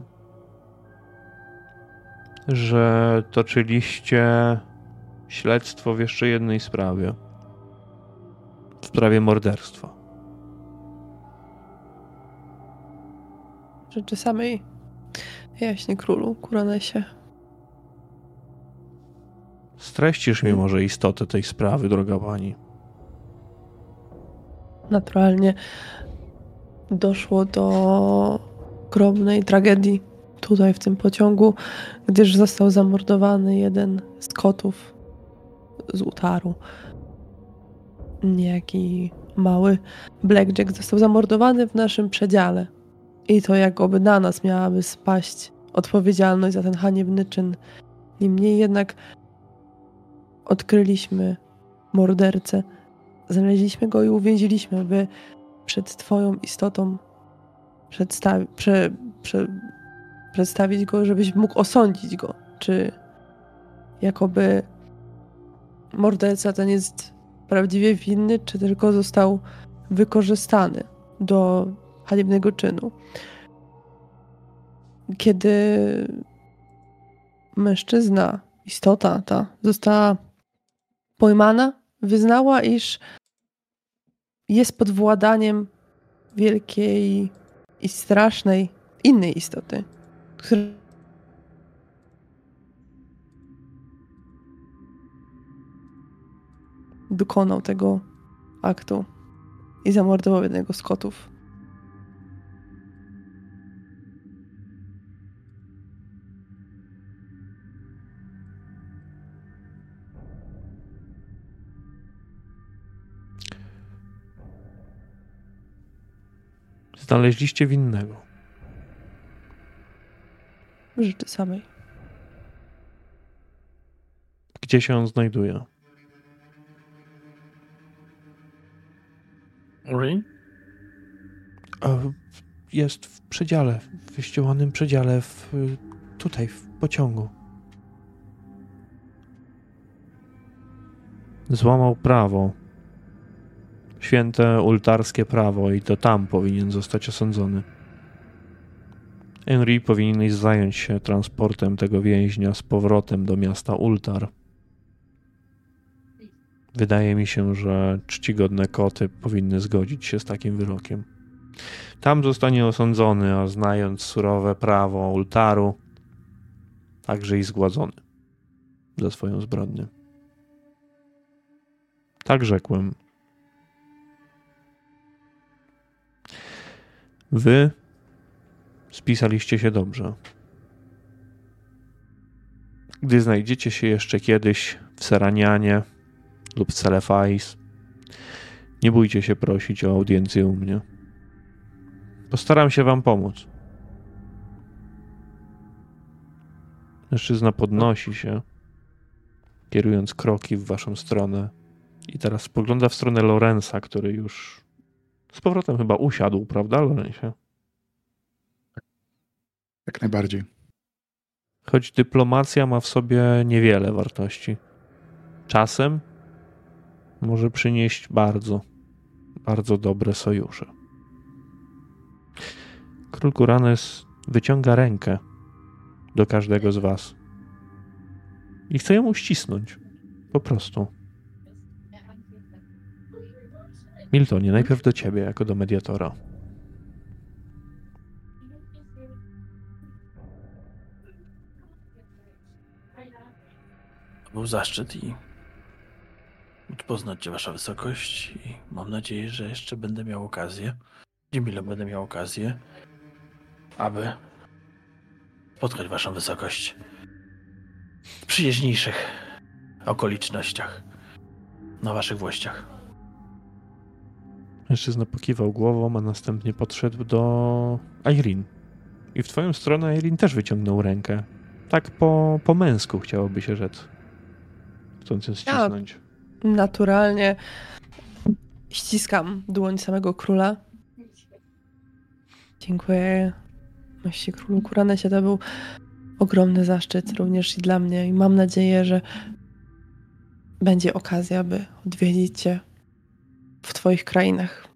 że toczyliście śledztwo w jeszcze jednej sprawie. W sprawie morderstwa. Rzeczy samej jaśnie królu, Kuranesie. Streścisz mi może istotę tej sprawy, droga pani. Naturalnie doszło do ogromnej tragedii tutaj w tym pociągu, gdyż został zamordowany jeden z kotów z utaru. Niejaki mały Blackjack został zamordowany w naszym przedziale. I to jakoby na nas miałaby spaść odpowiedzialność za ten haniebny czyn. Niemniej jednak odkryliśmy mordercę. Znaleźliśmy go i uwięziliśmy, by przed Twoją istotą przedstawi- prze- prze- przedstawić go, żebyś mógł osądzić go. Czy jakoby morderca ten jest prawdziwie winny, czy tylko został wykorzystany do haniebnego czynu. Kiedy mężczyzna, istota ta, została pojmana, wyznała, iż jest pod władaniem wielkiej i strasznej innej istoty, która dokonał tego aktu i zamordował jednego z kotów. Znaleźliście winnego. Rzeczy samej. Gdzie się on znajduje? Ori? Jest w przedziale, w wyściełanym przedziale, w, tutaj, w pociągu. Złamał prawo. Święte ultarskie prawo i to tam powinien zostać osądzony. Henry powinieneś zająć się transportem tego więźnia z powrotem do miasta Ultar. Wydaje mi się, że czcigodne koty powinny zgodzić się z takim wyrokiem. Tam zostanie osądzony, a znając surowe prawo Ultaru, także i zgładzony za swoją zbrodnię. Tak rzekłem. Wy spisaliście się dobrze. Gdy znajdziecie się jeszcze kiedyś w Seranianie lub Celefais, nie bójcie się prosić o audiencję u mnie. Postaram się wam pomóc. Mężczyzna podnosi się, kierując kroki w waszą stronę. I teraz spogląda w stronę Lorenza, który już z powrotem chyba usiadł, prawda, Lorenzie? Jak najbardziej. Choć dyplomacja ma w sobie niewiele wartości. Czasem może przynieść bardzo, bardzo dobre sojusze. Król Kuranes wyciąga rękę do każdego z was i chce ją uścisnąć. Po prostu. Miltonie, najpierw do ciebie, jako do mediatora. To był zaszczyt i móc poznać Cię, Wasza Wysokość i mam nadzieję, że jeszcze będę miał okazję, mile będę miał okazję, aby spotkać Waszą Wysokość w przyjaźniejszych okolicznościach, na Waszych włościach. Mężczyzna pokiwał głową, a następnie podszedł do Irene. I w twoją stronę Irene też wyciągnął rękę. Tak po, po męsku chciałoby się rzec. Chcąc ją ścisnąć. Naturalnie ściskam dłoń samego króla. Dziękuję. Mości królu Kuranesie to był ogromny zaszczyt również i dla mnie. I mam nadzieję, że będzie okazja, by odwiedzić cię w twoich krainach.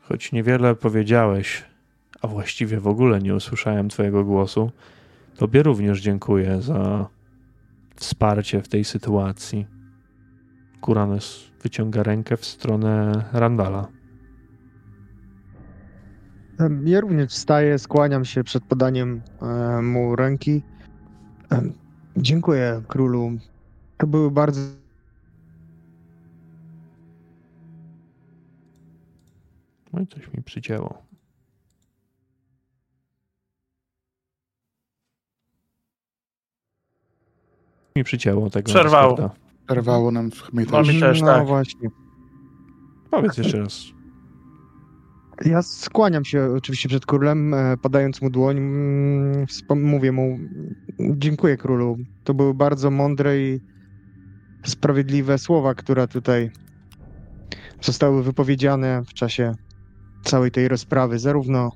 Choć niewiele powiedziałeś, a właściwie w ogóle nie usłyszałem twojego głosu, tobie również dziękuję za wsparcie w tej sytuacji. Kuranes wyciąga rękę w stronę Randala. Ja również wstaję, skłaniam się przed podaniem e, mu ręki. Dziękuję królu. To były bardzo No i coś mi przycięło. Mi przycięło tego. Przerwało. Discorda. Przerwało nam w mnie Mamy też. no tak. właśnie. Powiedz jeszcze raz. Ja skłaniam się oczywiście przed królem, e, podając mu dłoń. mm, Mówię mu, dziękuję królu. To były bardzo mądre i sprawiedliwe słowa, które tutaj zostały wypowiedziane w czasie całej tej rozprawy, zarówno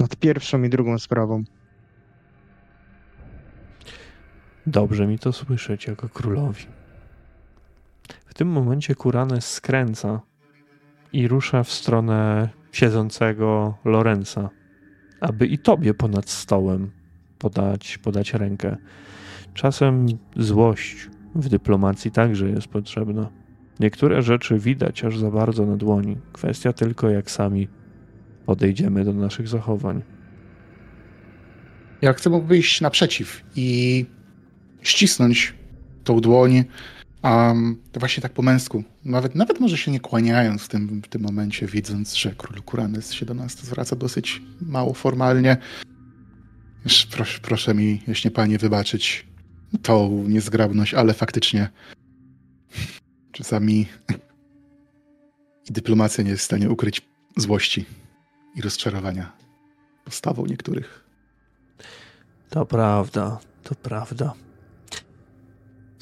nad pierwszą i drugą sprawą. Dobrze mi to słyszeć jako królowi. W tym momencie Kuranes skręca i rusza w stronę siedzącego Lorenza, aby i tobie ponad stołem podać, podać rękę. Czasem złość w dyplomacji także jest potrzebna. Niektóre rzeczy widać aż za bardzo na dłoni. Kwestia tylko, jak sami podejdziemy do naszych zachowań. Ja chcę mu wyjść naprzeciw i ścisnąć tą dłoń, um, właśnie tak po męsku. Nawet, nawet może się nie kłaniając w tym, w tym momencie, widząc, że król Kuranes się do nas zwraca dosyć mało formalnie. Proszę, proszę mi, jeśli panie, wybaczyć tą niezgrabność, ale faktycznie czasami dyplomacja nie jest w stanie ukryć złości i rozczarowania postawą niektórych. To prawda, to prawda.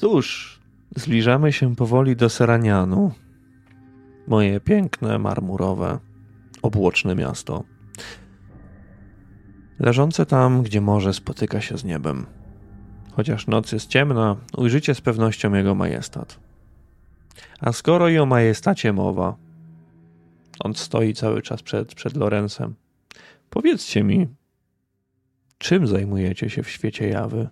Cóż, zbliżamy się powoli do Seranianu. Moje piękne, marmurowe, obłoczne miasto. Leżące tam, gdzie morze spotyka się z niebem. Chociaż noc jest ciemna, ujrzycie z pewnością jego majestat. A skoro i o majestacie mowa, on stoi cały czas przed, przed Lorenzem. Powiedzcie mi, Czym zajmujecie się w świecie jawy?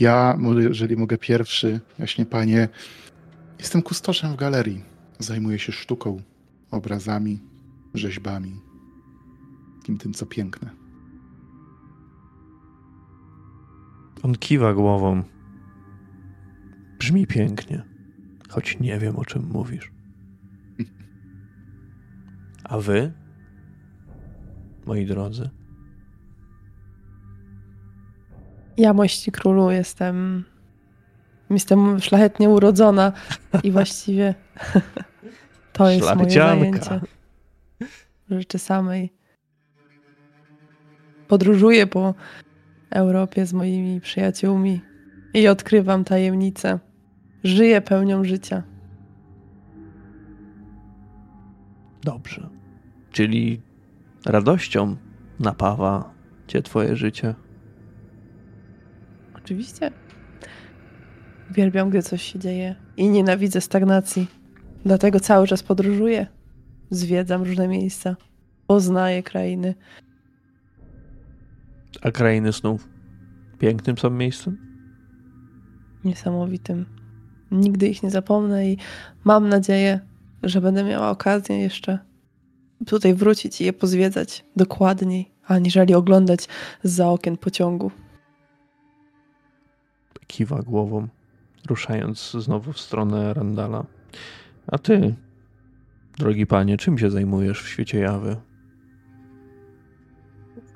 Ja, jeżeli mogę pierwszy, właśnie panie, jestem kustoszem w galerii. Zajmuję się sztuką, obrazami, rzeźbami, tym, tym co piękne. On kiwa głową. Brzmi pięknie, choć nie wiem o czym mówisz. A wy, moi drodzy, Ja, mości królu, jestem. Jestem szlachetnie urodzona i właściwie to jest moje zajęcie. rzeczy samej. Podróżuję po Europie z moimi przyjaciółmi i odkrywam tajemnice. Żyję pełnią życia. Dobrze. Czyli radością napawa cię twoje życie. Oczywiście. Uwielbiam, gdy coś się dzieje i nienawidzę stagnacji. Dlatego cały czas podróżuję. Zwiedzam różne miejsca. Poznaję krainy. A krainy snów pięknym są miejscem? Niesamowitym. Nigdy ich nie zapomnę i mam nadzieję, że będę miała okazję jeszcze tutaj wrócić i je pozwiedzać dokładniej, aniżeli oglądać za okien pociągu. Kiwa głową, ruszając znowu w stronę Randala. A ty, drogi panie, czym się zajmujesz w świecie jawy?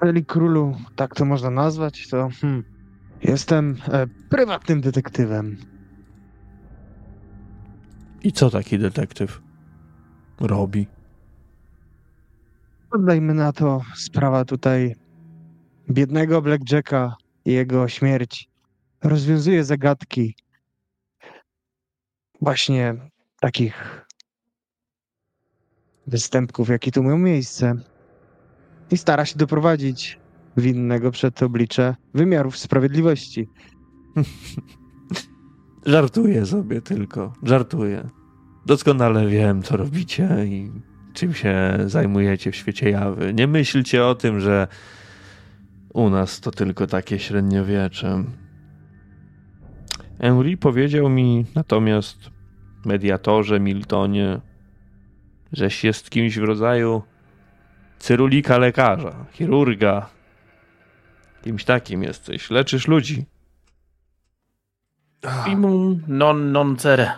Jeżeli królu tak to można nazwać, to hmm, jestem e, prywatnym detektywem. I co taki detektyw robi? Oddajmy na to sprawa tutaj biednego Blackjacka i jego śmierć. Rozwiązuje zagadki właśnie takich występków, jakie tu mają miejsce. I stara się doprowadzić winnego przed oblicze wymiarów sprawiedliwości. Żartuję sobie tylko, żartuję. Doskonale wiem, co robicie i czym się zajmujecie w świecie jawy. Nie myślcie o tym, że u nas to tylko takie średniowiecze. Henry powiedział mi natomiast, mediatorze Miltonie, żeś jest kimś w rodzaju cyrulika lekarza, chirurga. Kimś takim jesteś. Leczysz ludzi. Primum non non cere.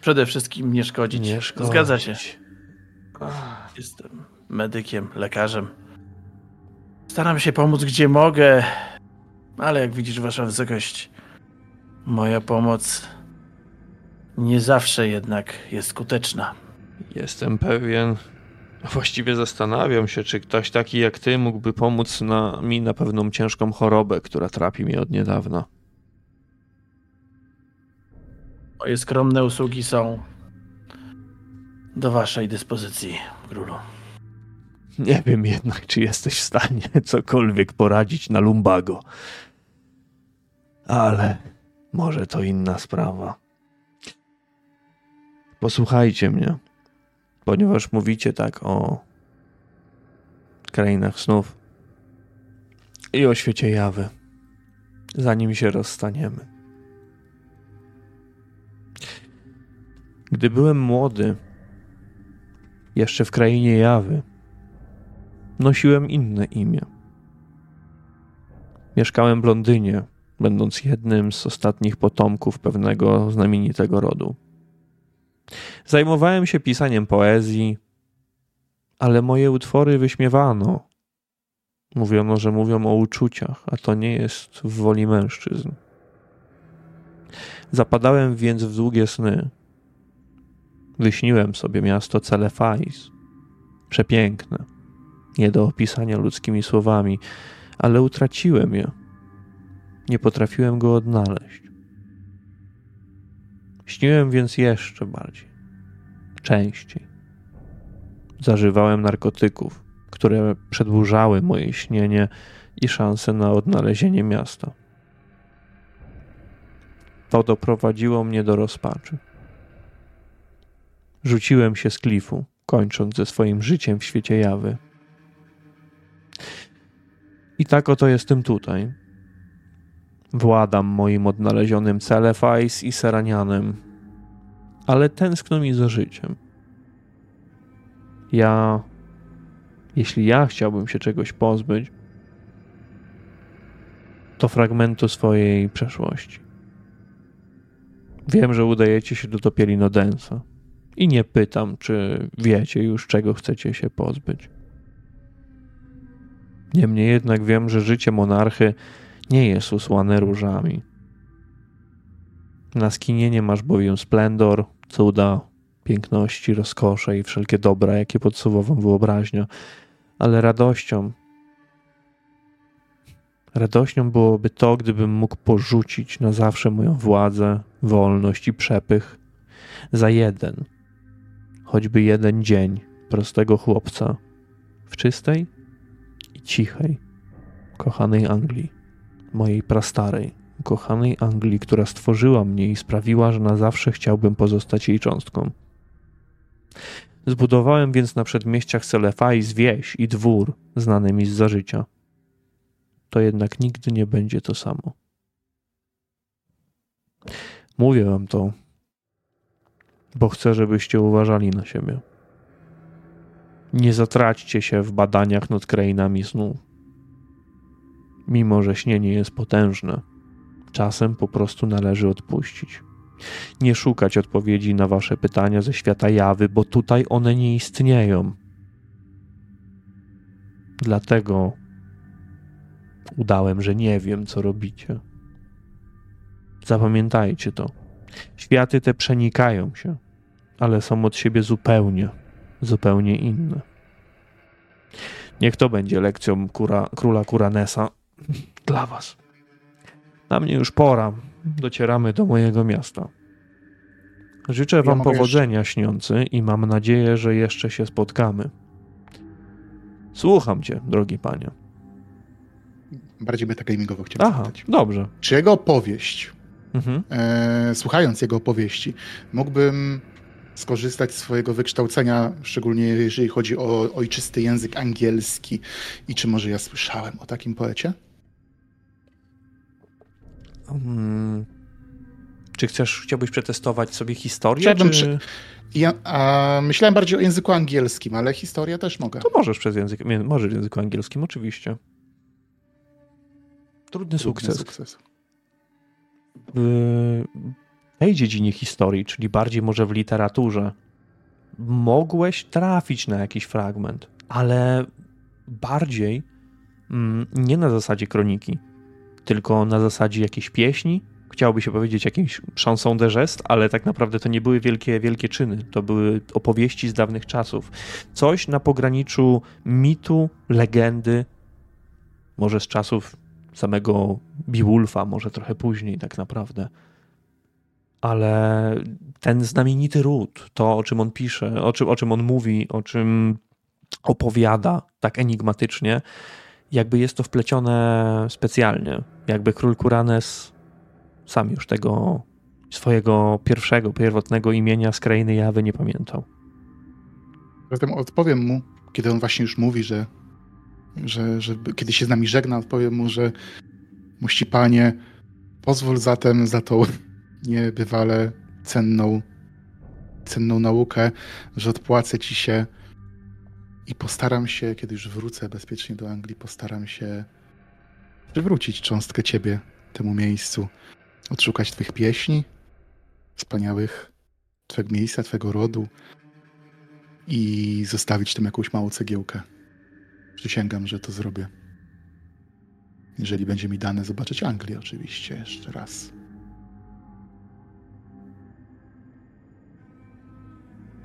Przede wszystkim nie szkodzić. Nie szkodzić. Zgadza się. Jestem medykiem, lekarzem. Staram się pomóc gdzie mogę, ale jak widzisz, Wasza Wysokość, moja pomoc nie zawsze jednak jest skuteczna. Jestem pewien. Właściwie zastanawiam się, czy ktoś taki jak ty mógłby pomóc na, mi na pewną ciężką chorobę, która trapi mnie od niedawna. Moje skromne usługi są do Waszej dyspozycji, królu. Nie wiem jednak, czy jesteś w stanie cokolwiek poradzić na lumbago. Ale może to inna sprawa. Posłuchajcie mnie, ponieważ mówicie tak o krainach snów i o świecie jawy, zanim się rozstaniemy. Gdy byłem młody, jeszcze w krainie jawy, nosiłem inne imię. Mieszkałem w Londynie, będąc jednym z ostatnich potomków pewnego znamienitego rodu. Zajmowałem się pisaniem poezji, ale moje utwory wyśmiewano. Mówiono, że mówią o uczuciach, a to nie jest w woli mężczyzn. Zapadałem więc w długie sny. Wyśniłem sobie miasto Celefais. Przepiękne, nie do opisania ludzkimi słowami, ale utraciłem je. Nie potrafiłem go odnaleźć. Śniłem więc jeszcze bardziej, częściej. Zażywałem narkotyków, które przedłużały moje śnienie i szanse na odnalezienie miasta. To doprowadziło mnie do rozpaczy. Rzuciłem się z klifu, kończąc ze swoim życiem w świecie jawy. I tak oto jestem tutaj. Władam moim odnalezionym Celefais i Seranianem, ale tęskno mi za życiem. Ja, jeśli ja chciałbym się czegoś pozbyć, to fragmentu swojej przeszłości. Wiem, że udajecie się do Topielino Densa i nie pytam, czy wiecie już, czego chcecie się pozbyć. Niemniej jednak wiem, że życie monarchy nie jest usłane różami. Na skinienie masz bowiem splendor, cuda, piękności, rozkosze i wszelkie dobra, jakie podsuwa wam wyobraźnia, ale radością, radością byłoby to, gdybym mógł porzucić na zawsze moją władzę, wolność i przepych za jeden, choćby jeden dzień prostego chłopca w czystej i cichej, kochanej Anglii, mojej prastarej, kochanej Anglii, która stworzyła mnie i sprawiła, że na zawsze chciałbym pozostać jej cząstką. Zbudowałem więc na przedmieściach Selefais wieś i dwór znany mi z za życia. To jednak nigdy nie będzie to samo. Mówię wam to, bo chcę, żebyście uważali na siebie. Nie zatraćcie się w badaniach nad krainami snu. Mimo, że śnienie jest potężne, czasem po prostu należy odpuścić. Nie szukać odpowiedzi na wasze pytania ze świata jawy, bo tutaj one nie istnieją. Dlatego udałem, że nie wiem, co robicie. Zapamiętajcie to. Światy te przenikają się, ale są od siebie zupełnie, zupełnie inne. Niech to będzie lekcją kura, króla Kuranesa dla was. Na mnie już pora. Docieramy do mojego miasta. Życzę Ja wam powodzenia, śniący, i mam nadzieję, że jeszcze się spotkamy. Słucham cię, drogi panie. Bardziej metagamingowo chciałem Aha, zapytać. dobrze. Czy jego opowieść, Mhm. e, słuchając jego opowieści, mógłbym skorzystać z swojego wykształcenia, szczególnie jeżeli chodzi o ojczysty język angielski i czy może ja słyszałem o takim poecie? Mm. Czy chcesz, chciałbyś przetestować sobie historię? Chciałbym czy... prze- Ja a, myślałem bardziej o języku angielskim, ale historię też mogę. To możesz przez język, możesz w języku angielskim, oczywiście. Trudny Trudny sukces. sukces. W tej dziedzinie historii, czyli bardziej może w literaturze, mogłeś trafić na jakiś fragment, ale bardziej mm, nie na zasadzie kroniki, tylko na zasadzie jakiejś pieśni. Chciałoby się powiedzieć jakimś chanson de geste, ale tak naprawdę to nie były wielkie, wielkie czyny. To były opowieści z dawnych czasów. Coś na pograniczu mitu, legendy, może z czasów samego Beowulfa, może trochę później tak naprawdę. Ale ten znamienity ród, to o czym on pisze, o czym, o czym on mówi, o czym opowiada tak enigmatycznie, jakby jest to wplecione specjalnie. Jakby król Kuranes sam już tego swojego pierwszego, pierwotnego imienia z krainy Jawy nie pamiętał. Zatem odpowiem mu, kiedy on właśnie już mówi, że, że, że kiedy się z nami żegna, odpowiem mu, że muści panie, pozwól zatem za tą niebywale cenną, cenną naukę, że odpłacę ci się i postaram się, kiedy już wrócę bezpiecznie do Anglii, postaram się przywrócić cząstkę ciebie temu miejscu, odszukać twych pieśni, wspaniałych, twego miejsca, twego rodu, i zostawić tam jakąś małą cegiełkę. Przysięgam, że to zrobię. Jeżeli będzie mi dane zobaczyć Anglię, oczywiście, jeszcze raz.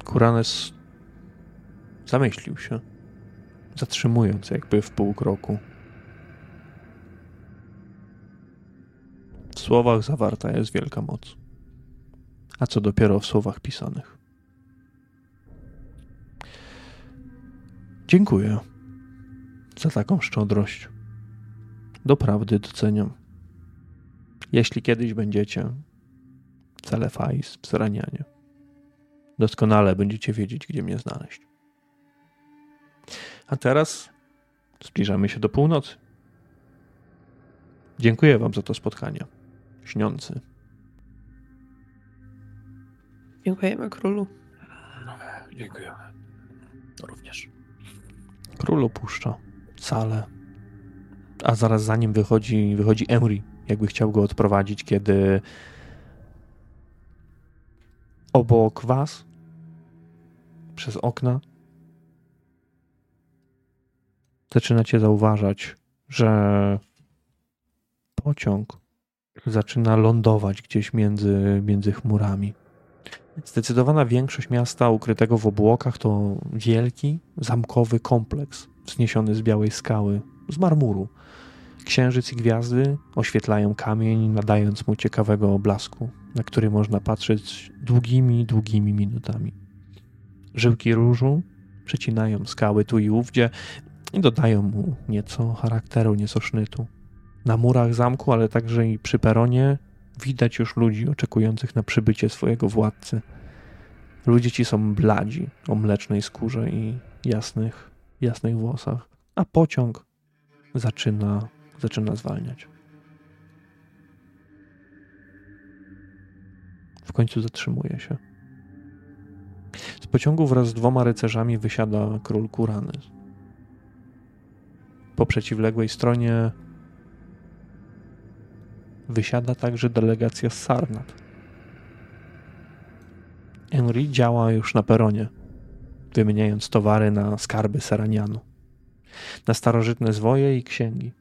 Kuranes zamyślił się, zatrzymując jakby w pół kroku. W słowach zawarta jest wielka moc. A co dopiero w słowach pisanych. Dziękuję za taką szczodrość. Doprawdy doceniam. Jeśli kiedyś będziecie Celefais w Zranianie, doskonale będziecie wiedzieć, gdzie mnie znaleźć. A teraz zbliżamy się do północy. Dziękuję Wam za to spotkanie. Śniący. Dziękujemy królu. Dziękujemy. Również. Król opuszcza salę. A zaraz za nim wychodzi, wychodzi Emry, jakby chciał go odprowadzić, kiedy obok was, przez okna, zaczynacie zauważać, że pociąg zaczyna lądować gdzieś między, między chmurami. Zdecydowana większość miasta ukrytego w obłokach to wielki, zamkowy kompleks wzniesiony z białej skały, z marmuru. Księżyc i gwiazdy oświetlają kamień, nadając mu ciekawego oblasku, na który można patrzeć długimi, długimi minutami. Żyłki różu przecinają skały tu i ówdzie i dodają mu nieco charakteru, nieco sznytu. Na murach zamku, ale także i przy peronie widać już ludzi oczekujących na przybycie swojego władcy. Ludzie ci są bladzi o mlecznej skórze i jasnych, jasnych włosach, a pociąg zaczyna, zaczyna zwalniać. W końcu zatrzymuje się. Z pociągu wraz z dwoma rycerzami wysiada król Kuranys. Po przeciwległej stronie wysiada także delegacja z Sarnat. Henry działa już na peronie, wymieniając towary na skarby Seranianu, na starożytne zwoje i księgi.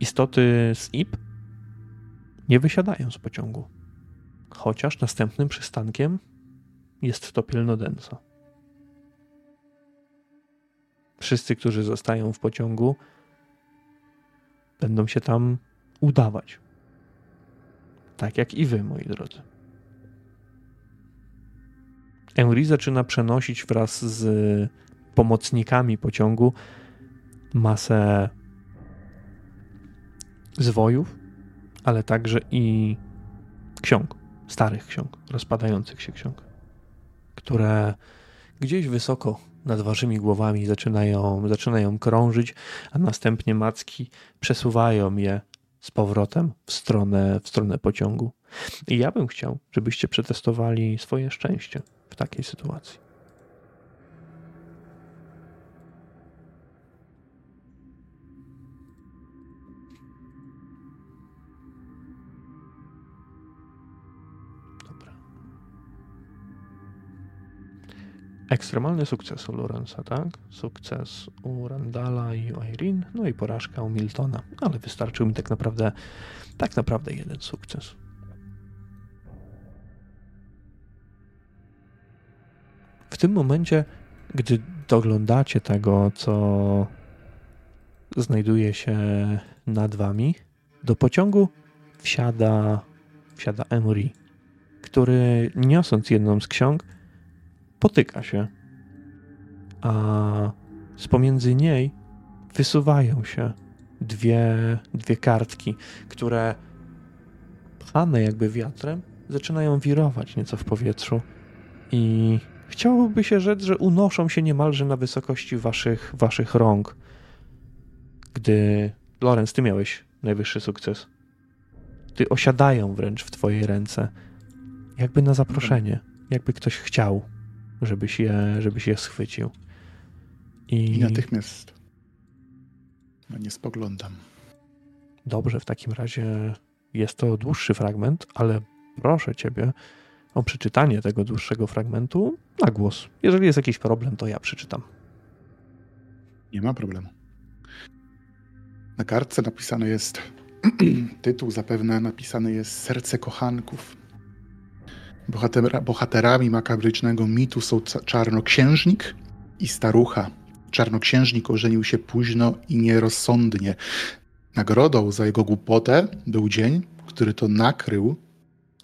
Istoty z IP nie wysiadają z pociągu, chociaż następnym przystankiem jest to Pielnodensa. Wszyscy, którzy zostają w pociągu, będą się tam udawać. Tak jak i wy, moi drodzy. Henry zaczyna przenosić wraz z pomocnikami pociągu masę zwojów, ale także i ksiąg, starych ksiąg, rozpadających się ksiąg, które gdzieś wysoko nad waszymi głowami zaczynają, zaczynają krążyć, a następnie macki przesuwają je z powrotem w stronę, w stronę pociągu. I ja bym chciał, żebyście przetestowali swoje szczęście w takiej sytuacji. Ekstremalny sukces u Lorenza, tak? Sukces u Randala i u Irene, no i porażka u Miltona. Ale wystarczył mi tak naprawdę, tak naprawdę jeden sukces. W tym momencie, gdy doglądacie tego, co znajduje się nad wami, do pociągu wsiada, wsiada Emery, który niosąc jedną z ksiąg, potyka się, a z pomiędzy niej wysuwają się dwie, dwie kartki, które pchane jakby wiatrem zaczynają wirować nieco w powietrzu i chciałoby się rzec, że unoszą się niemalże na wysokości waszych, waszych rąk. Gdy, Lorenz, ty miałeś najwyższy sukces. Ty osiadają wręcz w twojej ręce, jakby na zaproszenie, jakby ktoś chciał żebyś je, żebyś je schwycił. I, I natychmiast no nie spoglądam. Dobrze, w takim razie jest to dłuższy fragment, ale proszę ciebie o przeczytanie tego dłuższego fragmentu na głos. Jeżeli jest jakiś problem, to ja przeczytam. Nie ma problemu. Na kartce napisane jest tytuł, zapewne napisany jest Serce kochanków. Bohatera, bohaterami makabrycznego mitu są czarnoksiężnik i starucha. Czarnoksiężnik ożenił się późno i nierozsądnie. Nagrodą za jego głupotę był dzień, który to nakrył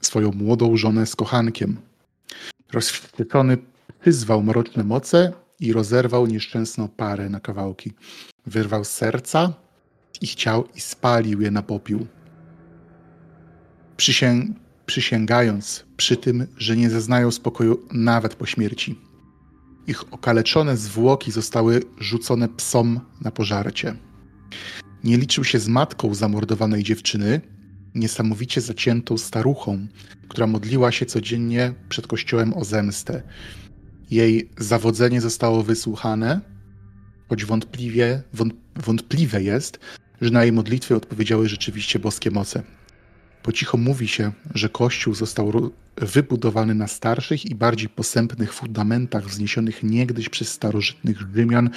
swoją młodą żonę z kochankiem. Rozwścieczony przyzwał mroczne moce i rozerwał nieszczęsną parę na kawałki. Wyrwał serca ich ciał i spalił je na popiół. Przysię przysięgając przy tym, że nie zeznają spokoju nawet po śmierci. Ich okaleczone zwłoki zostały rzucone psom na pożarcie. Nie liczył się z matką zamordowanej dziewczyny, niesamowicie zaciętą staruchą, która modliła się codziennie przed kościołem o zemstę. Jej zawodzenie zostało wysłuchane, choć wątpliwie, wątpliwe jest, że na jej modlitwy odpowiedziały rzeczywiście boskie moce. Po cicho mówi się, że kościół został wybudowany na starszych i bardziej posępnych fundamentach wzniesionych niegdyś przez starożytnych Rzymian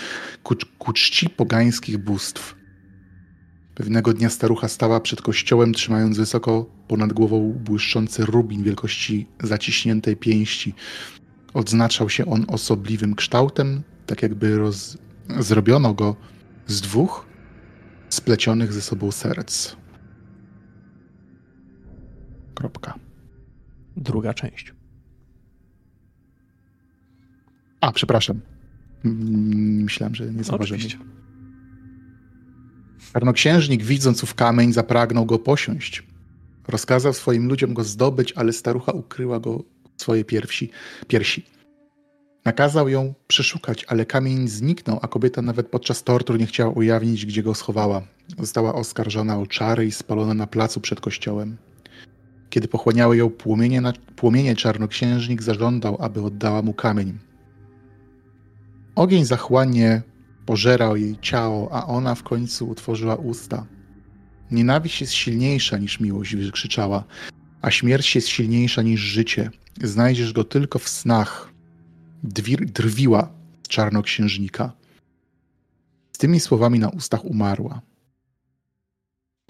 ku, ku czci pogańskich bóstw. Pewnego dnia starucha stała przed kościołem, trzymając wysoko ponad głową błyszczący rubin wielkości zaciśniętej pięści. Odznaczał się on osobliwym kształtem, tak jakby roz... zrobiono go z dwóch splecionych ze sobą serc. Kropka. Druga część. A, przepraszam. Mm, Myślałem, że nie zauważyłem. Oczywiście. Czarnoksiężnik, widząc ów kamień, zapragnął go posiąść. Rozkazał swoim ludziom go zdobyć, ale starucha ukryła go w swojej piersi. piersi. Nakazał ją przeszukać, ale kamień zniknął, a kobieta nawet podczas tortur nie chciała ujawnić, gdzie go schowała. Została oskarżona o czary i spalona na placu przed kościołem. Kiedy pochłaniały ją płomienie, na, płomienie czarnoksiężnik zażądał, aby oddała mu kamień. Ogień zachłannie pożerał jej ciało, a ona w końcu utworzyła usta. Nienawiść jest silniejsza niż miłość, wykrzyczała, a śmierć jest silniejsza niż życie. Znajdziesz go tylko w snach. Dwir, drwiła z czarnoksiężnika. Z tymi słowami na ustach umarła.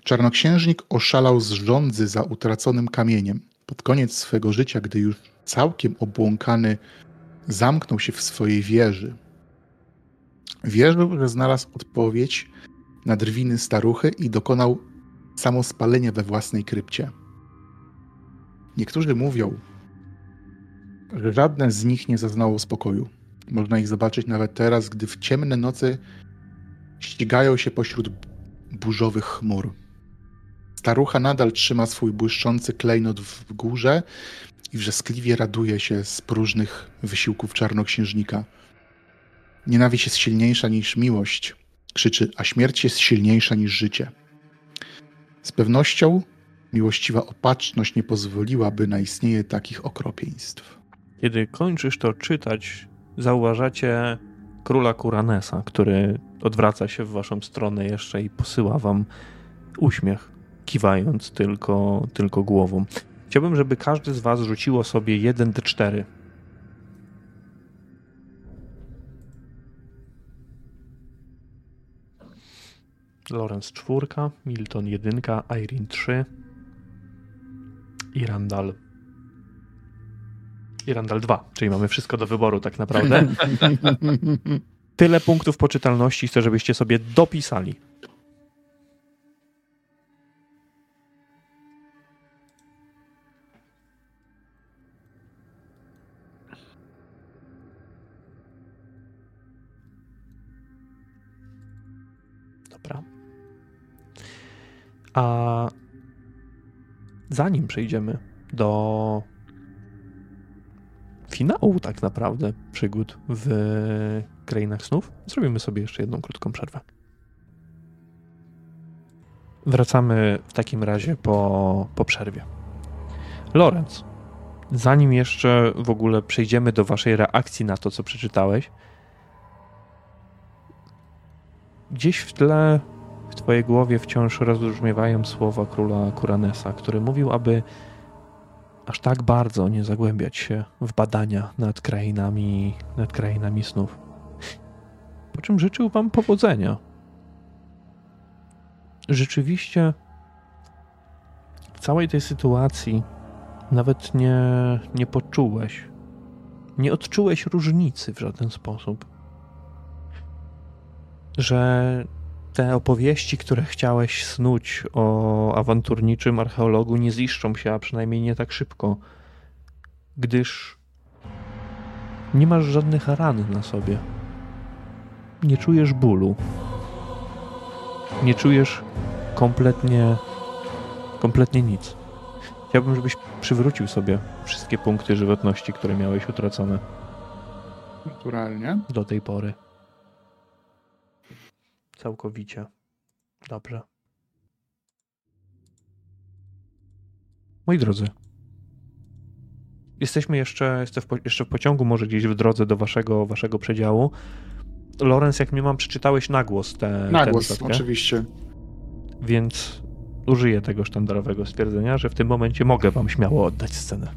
Czarnoksiężnik oszalał z żądzy za utraconym kamieniem. Pod koniec swego życia, gdy już całkiem obłąkany, zamknął się w swojej wieży. Wierzył, że znalazł odpowiedź na drwiny staruchy i dokonał samospalenia we własnej krypcie. Niektórzy mówią, że żadne z nich nie zaznało spokoju. Można ich zobaczyć nawet teraz, gdy w ciemne nocy ścigają się pośród burzowych chmur. Starucha nadal trzyma swój błyszczący klejnot w górze i wrzaskliwie raduje się z próżnych wysiłków czarnoksiężnika. Nienawiść jest silniejsza niż miłość, krzyczy, a śmierć jest silniejsza niż życie. Z pewnością miłościwa opatrzność nie pozwoliłaby na istnienie takich okropieństw. Kiedy kończysz to czytać, zauważacie króla Kuranesa, który odwraca się w waszą stronę jeszcze i posyła wam uśmiech, kiwając tylko, tylko głową. Chciałbym, żeby każdy z was rzuciło sobie 1d4. Lorenz 4, Milton 1, Irene 3 i Randall. I Randall 2, czyli mamy wszystko do wyboru tak naprawdę. Tyle punktów poczytalności chcę, żebyście sobie dopisali. A zanim przejdziemy do finału tak naprawdę przygód w Krainach Snów, zrobimy sobie jeszcze jedną krótką przerwę. Wracamy w takim razie po, po przerwie. Lorenz, zanim jeszcze w ogóle przejdziemy do waszej reakcji na to, co przeczytałeś, gdzieś w tle w twojej głowie wciąż rozbrzmiewają słowa króla Kuranesa, który mówił, aby aż tak bardzo nie zagłębiać się w badania nad krainami, nad krainami snów. Po czym życzył wam powodzenia. Rzeczywiście w całej tej sytuacji nawet nie, nie poczułeś, nie odczułeś różnicy w żaden sposób. Że te opowieści, które chciałeś snuć o awanturniczym archeologu, nie ziszczą się, a przynajmniej nie tak szybko, gdyż nie masz żadnych ran na sobie. Nie czujesz bólu. Nie czujesz kompletnie, kompletnie nic. Chciałbym, żebyś przywrócił sobie wszystkie punkty żywotności, które miałeś utracone Naturalnie. do tej pory. Całkowicie. Dobrze. Moi drodzy, jesteśmy jeszcze, jeszcze, w, jeszcze w pociągu, może gdzieś w drodze do waszego, waszego przedziału. Lorenz, jak mnie mam, przeczytałeś na głos tę Na głos, oczywiście. więc użyję tego sztandarowego stwierdzenia, że w tym momencie mogę wam śmiało oddać scenę.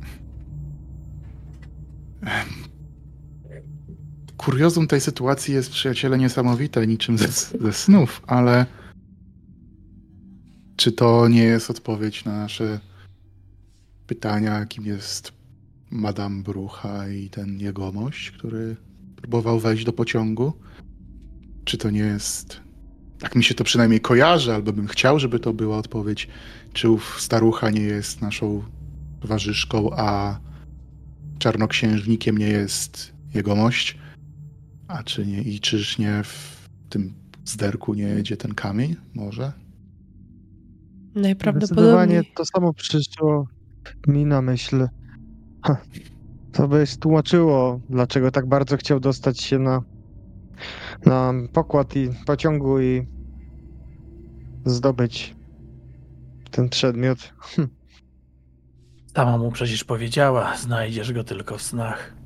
Kuriozum tej sytuacji jest, przyjaciele, niesamowite, niczym ze, ze snów, ale Czy to nie jest odpowiedź na nasze pytania, kim jest Madame Brucha i ten jegomość, który próbował wejść do pociągu? Czy to nie jest. Tak mi się to przynajmniej kojarzy, albo bym chciał, żeby to była odpowiedź. Czy ów starucha nie jest naszą towarzyszką, a czarnoksiężnikiem nie jest jegomość? A czy nie, i czyż nie w tym zderku nie jedzie ten kamień? Może? Najprawdopodobniej. Zdecydowanie to samo przyszło mi na myśl. Ha, to by tłumaczyło, dlaczego tak bardzo chciał dostać się na, na pokład i pociągu i zdobyć ten przedmiot. Hm. Sama mu przecież powiedziała, znajdziesz go tylko w snach.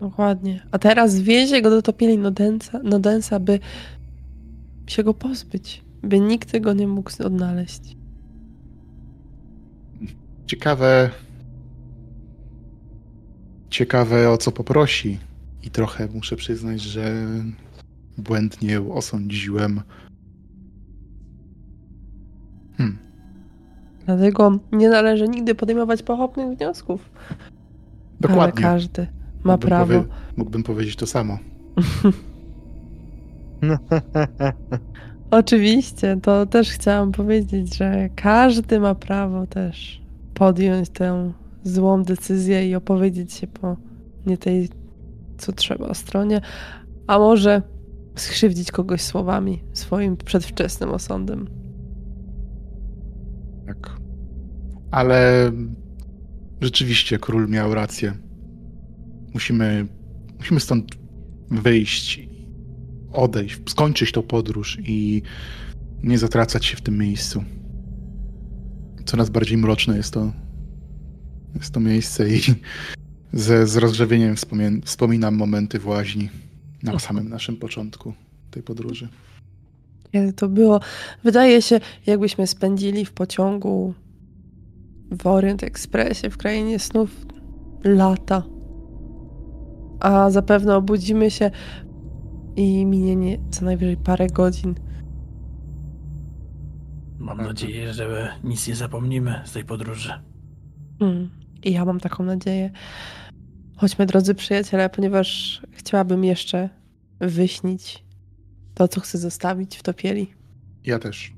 Dokładnie. A teraz wiezie go do topieli Nodensa, Nodensa, by się go pozbyć. By nikt go nie mógł odnaleźć. Ciekawe. Ciekawe o co poprosi. I trochę muszę przyznać, że błędnie osądziłem. Hmm. Dlatego nie należy nigdy podejmować pochopnych wniosków. Ale Dokładnie. każdy ma Mógłbym prawo. powie- mógłbym powiedzieć to samo. Oczywiście, to też chciałam powiedzieć, że każdy ma prawo też podjąć tę złą decyzję i opowiedzieć się po nie tej, co trzeba stronie, a może skrzywdzić kogoś słowami swoim przedwczesnym osądem. Tak. Ale rzeczywiście król miał rację. Musimy, musimy stąd wyjść, odejść, skończyć tą podróż i nie zatracać się w tym miejscu. Coraz bardziej mroczne jest to, jest to miejsce i ze, z rozrzewieniem wspomien- wspominam momenty w łaźni na samym naszym początku tej podróży. Kiedy to było? Wydaje się, jakbyśmy spędzili w pociągu w Orient Expressie w krainie snów lata. A zapewne obudzimy się i minie nie, co najwyżej parę godzin. Mam nadzieję, że nic nie zapomnimy z tej podróży. Hmm. I ja mam taką nadzieję. Chodźmy, drodzy przyjaciele, ponieważ chciałabym jeszcze wyśnić to, co chcę zostawić w topieli. Ja też.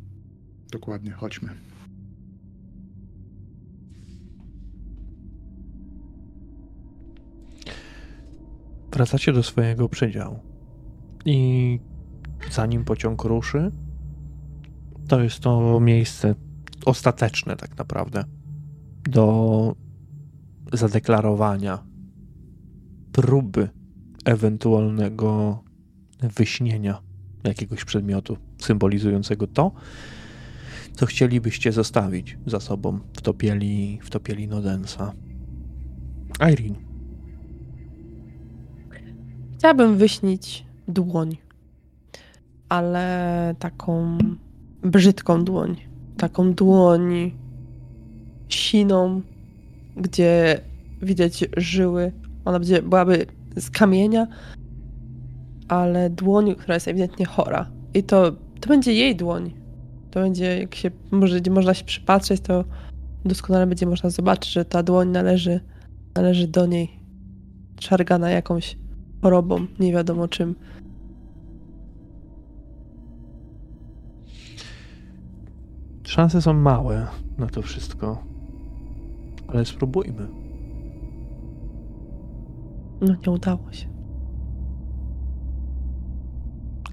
Dokładnie, chodźmy. Wracacie do swojego przedziału. I zanim pociąg ruszy, to jest to miejsce ostateczne tak naprawdę do zadeklarowania próby ewentualnego wyśnienia jakiegoś przedmiotu symbolizującego to, co chcielibyście zostawić za sobą w topieli, w topieli Nodensa. Irene. Chciałabym wyśnić dłoń, ale taką brzydką dłoń. Taką dłoń siną, gdzie widać żyły. Ona będzie, byłaby z kamienia, ale dłoń, która jest ewidentnie chora. I to, to będzie jej dłoń. To będzie, jak się może, można się przypatrzeć, to doskonale będzie można zobaczyć, że ta dłoń należy, należy do niej. Szargana jakąś chorobą, nie wiadomo czym. Szanse są małe na to wszystko, ale spróbujmy. No nie udało się.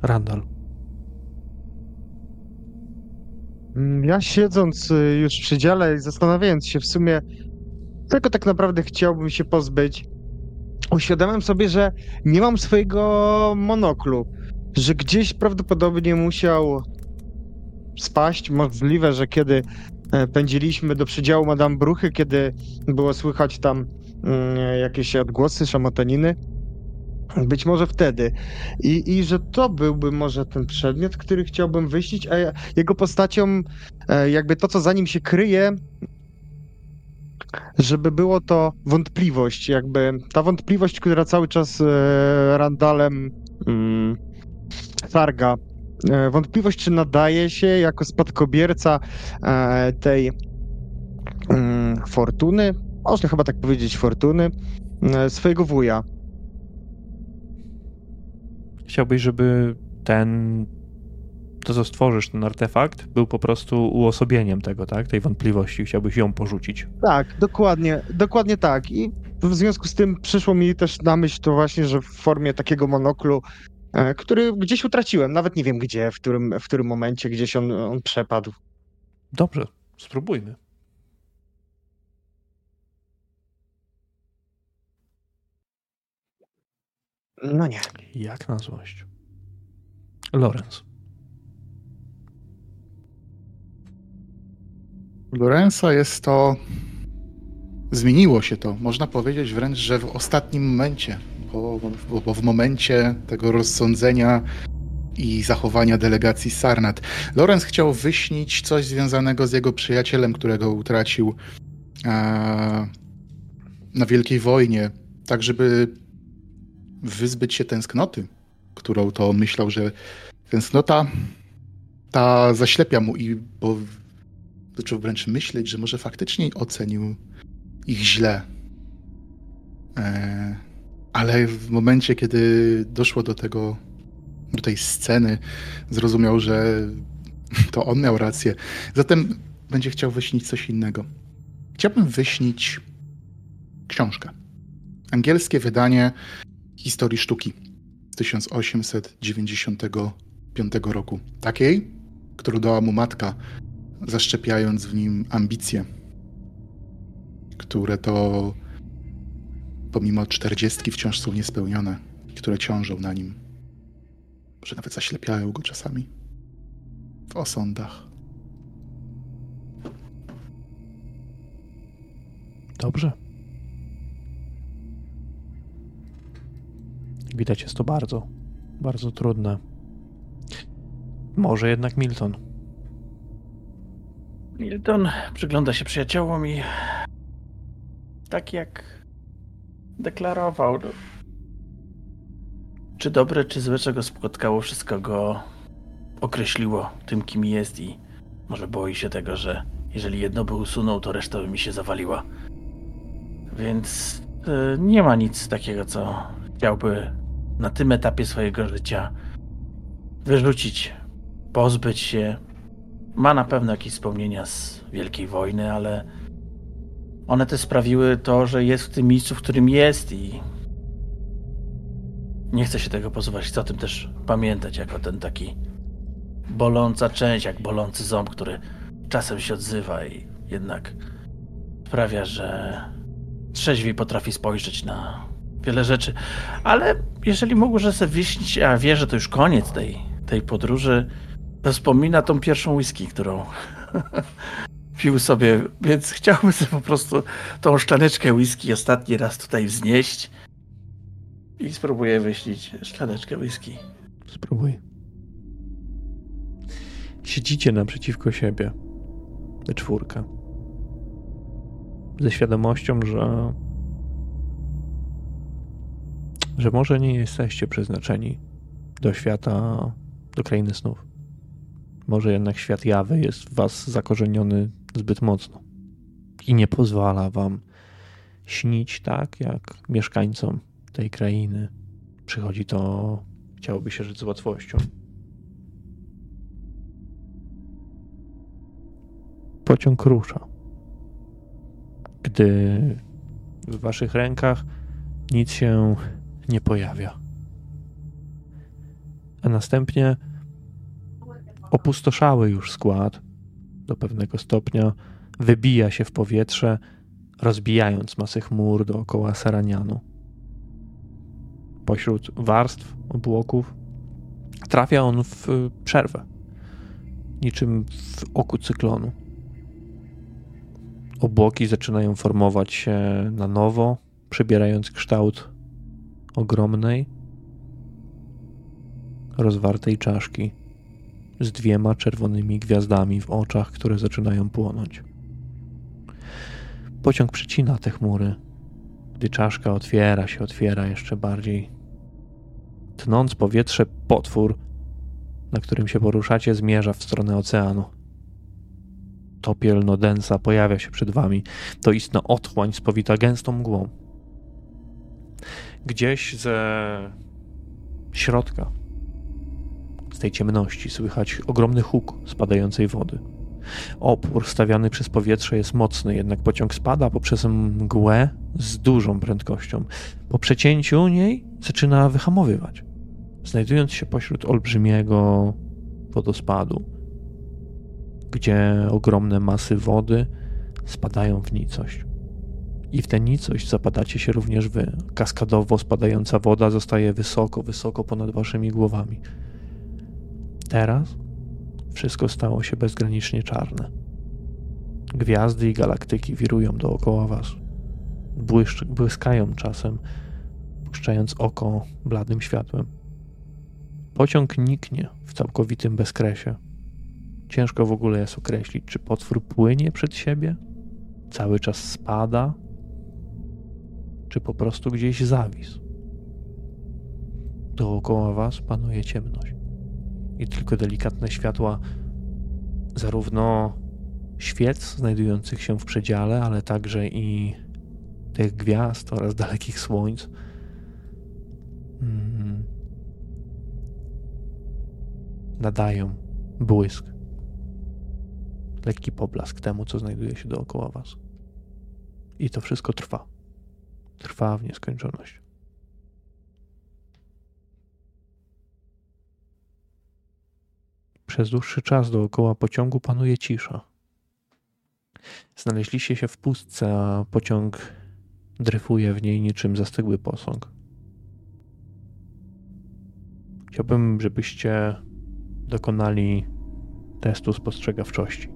Randall. Mm, Ja siedząc y, już przy dziale i zastanawiając się w sumie, czego tak naprawdę chciałbym się pozbyć, uświadamiam sobie, że nie mam swojego monoklu, że gdzieś prawdopodobnie musiał spaść. Możliwe, że kiedy e, pędziliśmy do przedziału Madame Bruchy, kiedy było słychać tam mm, jakieś odgłosy, szamotaniny, być może wtedy. I, I że to byłby może ten przedmiot, który chciałbym wyśnić, a jego postacią, e, jakby to, co za nim się kryje, żeby było to wątpliwość, jakby ta wątpliwość, która cały czas e, Randalem mm, targa e, wątpliwość, czy nadaje się jako spadkobierca e, tej mm, fortuny, można chyba tak powiedzieć, fortuny, swojego wuja. Chciałbyś, żeby ten, to co stworzysz, ten artefakt, był po prostu uosobieniem tego, tak? Tej wątpliwości. Chciałbyś ją porzucić. Tak, dokładnie, dokładnie tak. I w związku z tym przyszło mi też na myśl to właśnie, że w formie takiego monoklu, e, który gdzieś utraciłem, nawet nie wiem gdzie, w którym, w którym momencie gdzieś on, on przepadł. Dobrze, spróbujmy. No nie. Jak na złość. Lorenz. Lorenza jest to. Zmieniło się to. Można powiedzieć wręcz, że w ostatnim momencie, bo, bo, bo w momencie tego rozsądzenia i zachowania delegacji Sarnat. Lorenz chciał wyśnić coś związanego z jego przyjacielem, którego utracił e, na Wielkiej Wojnie, tak żeby wyzbyć się tęsknoty, którą to myślał, że tęsknota ta zaślepia mu i bo zaczął wręcz myśleć, że może faktycznie ocenił ich źle. E, ale w momencie, kiedy doszło do tego, do tej sceny, zrozumiał, że to on miał rację. Zatem będzie chciał wyśnić coś innego. Chciałbym wyśnić książkę. Angielskie wydanie historii sztuki z 1895 roku. Takiej, którą dała mu matka, zaszczepiając w nim ambicje, które to pomimo czterdziestki wciąż są niespełnione, które ciążą na nim. Może nawet zaślepiają go czasami w osądach. Dobrze. Widać, jest to bardzo, bardzo trudne. Może jednak Milton. Milton przygląda się przyjaciołom i tak jak deklarował, czy dobre, czy złe, czego spotkało, wszystko go określiło tym, kim jest i może boi się tego, że jeżeli jedno by usunął, to reszta by mi się zawaliła. Więc y, nie ma nic takiego, co chciałby na tym etapie swojego życia wyrzucić, pozbyć się. Ma na pewno jakieś wspomnienia z Wielkiej Wojny, ale one też sprawiły to, że jest w tym miejscu, w którym jest i nie chce się tego pozbywać. Chcę o tym też pamiętać jako ten taki boląca część, jak bolący ząb, który czasem się odzywa i jednak sprawia, że trzeźwiej potrafi spojrzeć na wiele rzeczy. Ale jeżeli mógłby sobie wyśnić, a wie, że to już koniec tej, tej podróży, wspomina tą pierwszą whisky, którą pił sobie, więc chciałbym sobie po prostu tą szklaneczkę whisky ostatni raz tutaj wznieść i spróbuję wyśnić szklaneczkę whisky. Spróbuj. Siedzicie naprzeciwko siebie. We czwórkę. Ze świadomością, że że może nie jesteście przeznaczeni do świata, do krainy snów. Może jednak świat jawy jest w was zakorzeniony zbyt mocno i nie pozwala wam śnić tak, jak mieszkańcom tej krainy. Przychodzi to, chciałoby się rzec, z łatwością. Pociąg rusza. Gdy w waszych rękach nic się nie pojawia. A następnie opustoszały już skład do pewnego stopnia wybija się w powietrze, rozbijając masę chmur dookoła Saranianu. Pośród warstw obłoków trafia on w przerwę, niczym w oku cyklonu. Obłoki zaczynają formować się na nowo, przybierając kształt ogromnej, rozwartej czaszki z dwiema czerwonymi gwiazdami w oczach, które zaczynają płonąć. Pociąg przecina te chmury, gdy czaszka otwiera się, otwiera jeszcze bardziej. Tnąc powietrze, potwór na którym się poruszacie, zmierza w stronę oceanu. Topiel Nodensa pojawia się przed wami. To istna otchłań spowita gęstą mgłą. Gdzieś ze środka, z tej ciemności, słychać ogromny huk spadającej wody. Opór stawiany przez powietrze jest mocny, jednak pociąg spada poprzez mgłę z dużą prędkością. Po przecięciu niej zaczyna wyhamowywać, znajdując się pośród olbrzymiego wodospadu, gdzie ogromne masy wody spadają w nicość. I w tę nicość zapadacie się również wy. Kaskadowo spadająca woda zostaje wysoko, wysoko ponad waszymi głowami. Teraz wszystko stało się bezgranicznie czarne. Gwiazdy i galaktyki wirują dookoła was. Błyskają czasem, puszczając oko bladym światłem. Pociąg niknie w całkowitym bezkresie. Ciężko w ogóle jest określić, czy potwór płynie przed siebie, cały czas spada, czy po prostu gdzieś zawisł. Dookoła was panuje ciemność i tylko delikatne światła zarówno świec znajdujących się w przedziale, ale także i tych gwiazd oraz dalekich słońc. Mm, nadają błysk, lekki poblask temu, co znajduje się dookoła Was. I to wszystko trwa. Trwa w nieskończoność. Przez dłuższy czas dookoła pociągu panuje cisza. Znaleźliście się w pustce, a pociąg dryfuje w niej niczym zastygły posąg. Chciałbym, żebyście dokonali testu spostrzegawczości.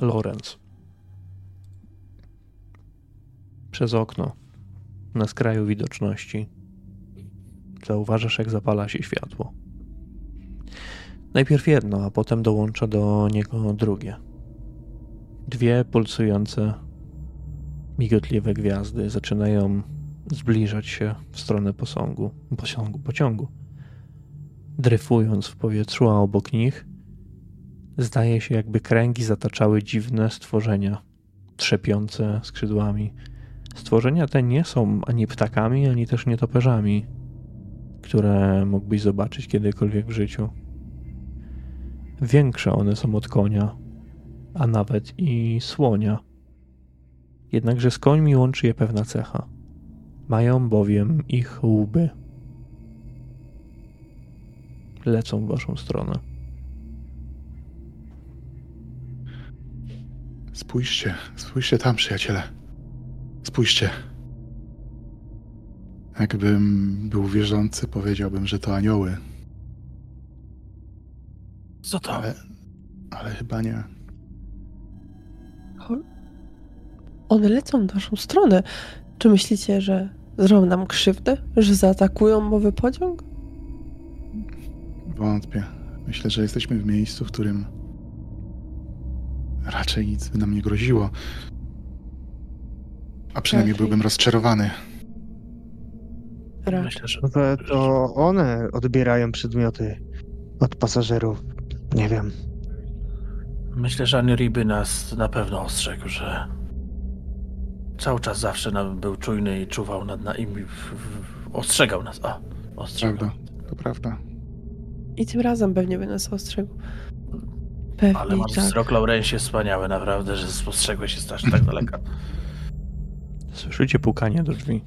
Lorenz. Przez okno, na skraju widoczności, zauważasz, jak zapala się światło. Najpierw jedno, a potem dołącza do niego drugie. Dwie pulsujące, migotliwe gwiazdy zaczynają zbliżać się w stronę posągu, posągu, pociągu. Dryfując w powietrzu, a obok nich Zdaje się, jakby kręgi zataczały dziwne stworzenia, trzepiące skrzydłami. Stworzenia te nie są ani ptakami, ani też nietoperzami, które mógłbyś zobaczyć kiedykolwiek w życiu. Większe one są od konia, a nawet i słonia. Jednakże z końmi łączy je pewna cecha. Mają bowiem ich łby. Lecą w waszą stronę. Spójrzcie, spójrzcie tam, przyjaciele. Spójrzcie. Jakbym był wierzący, powiedziałbym, że to anioły. Co to? Ale, ale chyba nie. One lecą w naszą stronę. Czy myślicie, że zrobią nam krzywdę? Że zaatakują mowy pociąg? Wątpię. Myślę, że jesteśmy w miejscu, w którym Raczej nic by nam nie groziło. A przynajmniej Raczej. byłbym rozczarowany. Raczej. Myślę, to one odbierają przedmioty od pasażerów. Nie wiem. myślę, że Anri by nas na pewno ostrzegł, że cały czas zawsze nam był czujny i czuwał nad nami. Ostrzegał nas. A, ostrzegał. Prawda, to prawda. I tym razem pewnie by nas ostrzegł. Pewnie Ale masz tak. wzrok Laurensie wspaniały, naprawdę, że spostrzegłeś się aż tak daleka. Słyszycie pukanie do drzwi.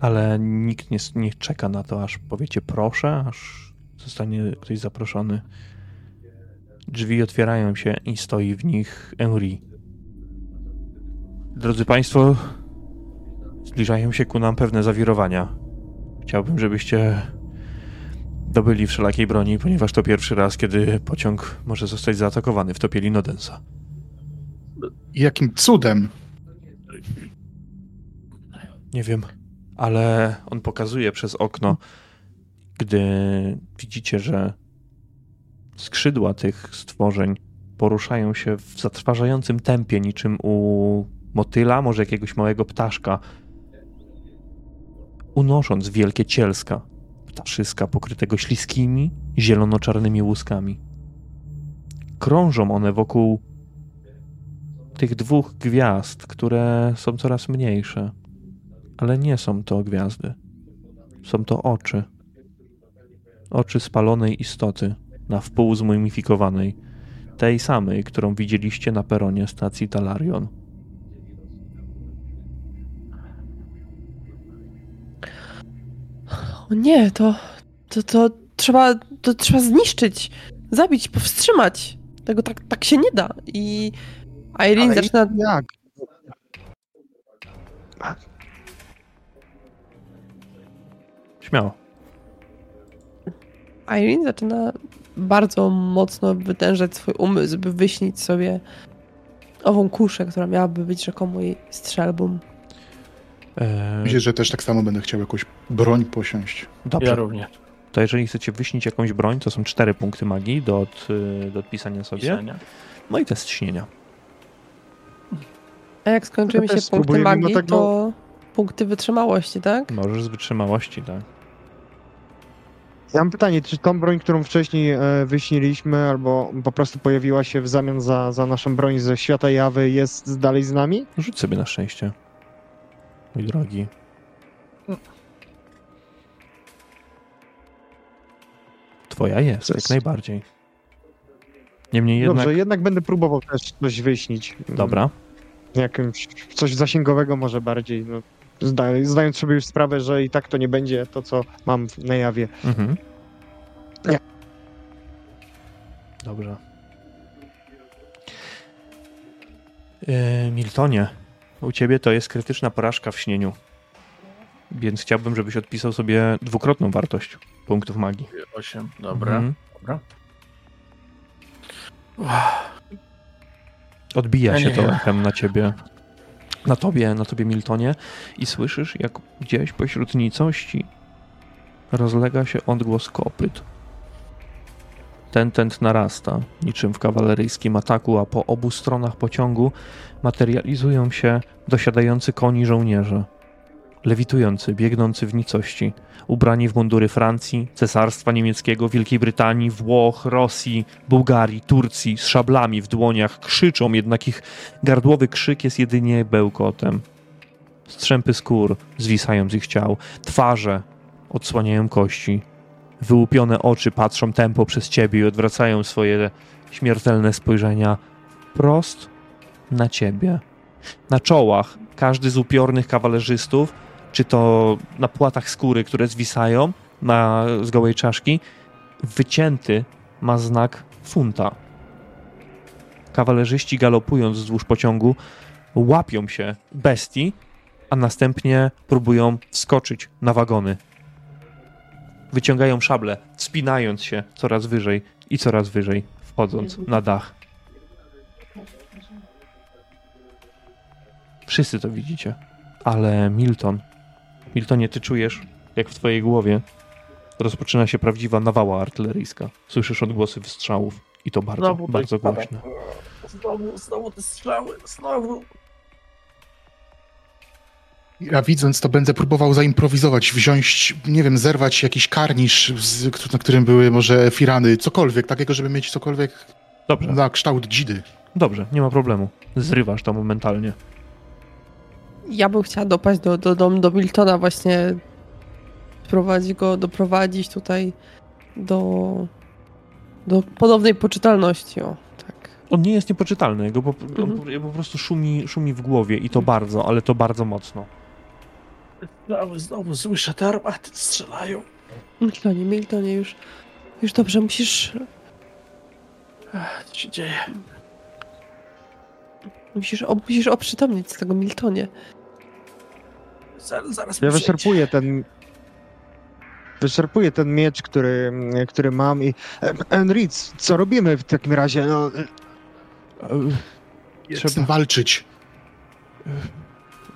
Ale nikt nie, nie czeka na to, aż powiecie proszę, aż zostanie ktoś zaproszony. Drzwi otwierają się i stoi w nich Henry. Drodzy Państwo, zbliżają się ku nam pewne zawirowania. Chciałbym, żebyście dobyli wszelakiej broni, ponieważ to pierwszy raz, kiedy pociąg może zostać zaatakowany w topieli Nodensa. Jakim cudem? Nie wiem, ale on pokazuje przez okno, gdy widzicie, że skrzydła tych stworzeń poruszają się w zatrważającym tempie, niczym u motyla, może jakiegoś małego ptaszka, unosząc wielkie cielska ptaszyska pokrytego śliskimi, zielono-czarnymi łuskami. Krążą one wokół tych dwóch gwiazd, które są coraz mniejsze. Ale nie są to gwiazdy. Są to oczy. Oczy spalonej istoty, na wpół zmumifikowanej. Tej samej, którą widzieliście na peronie stacji Talarion. O nie, to, to, to, trzeba, to trzeba zniszczyć, zabić, powstrzymać. Tego tak, tak się nie da. I Irene Ale zaczyna... Jak? Śmiało. Irene zaczyna bardzo mocno wytężać swój umysł, by wyśnić sobie ową kuszę, która miałaby być rzekomo jej strzelbą. Eee, Myślę, że też tak samo będę chciał jakąś broń posiąść. dobrze. Ja również. To jeżeli chcecie wyśnić jakąś broń, to są cztery punkty magii do, od, y, do odpisania sobie. Pisania. No i test śnienia. A jak skończymy Ja się punkty magii, tego- to punkty wytrzymałości, tak? Możesz z wytrzymałości, tak. Ja mam pytanie, czy tą broń, którą wcześniej e, wyśniliśmy, albo po prostu pojawiła się w zamian za, za naszą broń ze świata jawy, jest dalej z nami? Rzuć sobie na szczęście. Mój drogi. Twoja jest, To jak jest- najbardziej. Niemniej jednak... Dobrze, jednak będę próbował też coś wyśnić. Dobra. Jakimś, coś zasięgowego może bardziej. No, zda, zdając sobie już sprawę, że i tak to nie będzie to, co mam na jawie. Mhm. Nie. Dobrze. Yy, Miltonie, u ciebie to jest krytyczna porażka w śnieniu. Więc chciałbym, żebyś odpisał sobie dwukrotną wartość punktów magii. 8, dobra. Mhm. dobra. Odbija Ja się to echem na ciebie, na tobie, na tobie Miltonie i słyszysz, jak gdzieś pośród nicości rozlega się odgłos kopyt. Ten tent narasta, niczym w kawaleryjskim ataku, a po obu stronach pociągu materializują się dosiadający koni żołnierze. Lewitujący, biegnący w nicości, ubrani w mundury Francji, Cesarstwa Niemieckiego, Wielkiej Brytanii, Włoch, Rosji, Bułgarii, Turcji, z szablami w dłoniach, krzyczą, jednak ich gardłowy krzyk jest jedynie bełkotem. Strzępy skór zwisają z ich ciał, twarze odsłaniają kości. Wyłupione oczy patrzą tempo przez ciebie i odwracają swoje śmiertelne spojrzenia prost na ciebie. Na czołach każdy z upiornych kawalerzystów, czy to na płatach skóry, które zwisają na, z gołej czaszki, wycięty ma znak funta. Kawalerzyści galopując wzdłuż pociągu łapią się bestii, a następnie próbują wskoczyć na wagony. Wyciągają szable, wspinając się coraz wyżej i coraz wyżej, wchodząc na dach. Wszyscy to widzicie, ale Milton, Miltonie, ty czujesz, jak w twojej głowie rozpoczyna się prawdziwa nawała artyleryjska. Słyszysz odgłosy wystrzałów i to bardzo, Znowu bardzo głośno. Znowu, znowu te strzały, znowu. Ja widząc to będę próbował zaimprowizować, wziąć, nie wiem, zerwać jakiś karnisz, z, na którym były może firany, cokolwiek, takiego, żeby mieć cokolwiek Dobrze, na kształt dzidy. dobrze, nie ma problemu. Zrywasz to momentalnie. Ja bym chciała dopaść do, do, do, do Miltona właśnie, prowadzić go, doprowadzić tutaj do, do ponownej poczytalności, o, tak. On nie jest niepoczytalny, jego po, on Mhm. po, po prostu szumi, szumi w głowie i to bardzo, ale to bardzo mocno. Strzały, znowu słyszę, te armaty strzelają. Miltonie, Miltonie, już, już dobrze, musisz, Co się dzieje? musisz, o, musisz oprzytomnieć z tego Miltonie. Zaraz, zaraz Ja przyjdzie. wyczerpuję ten. Wyczerpuję ten miecz, który, który mam i. Enric, co robimy w takim razie? No, Trzeba walczyć.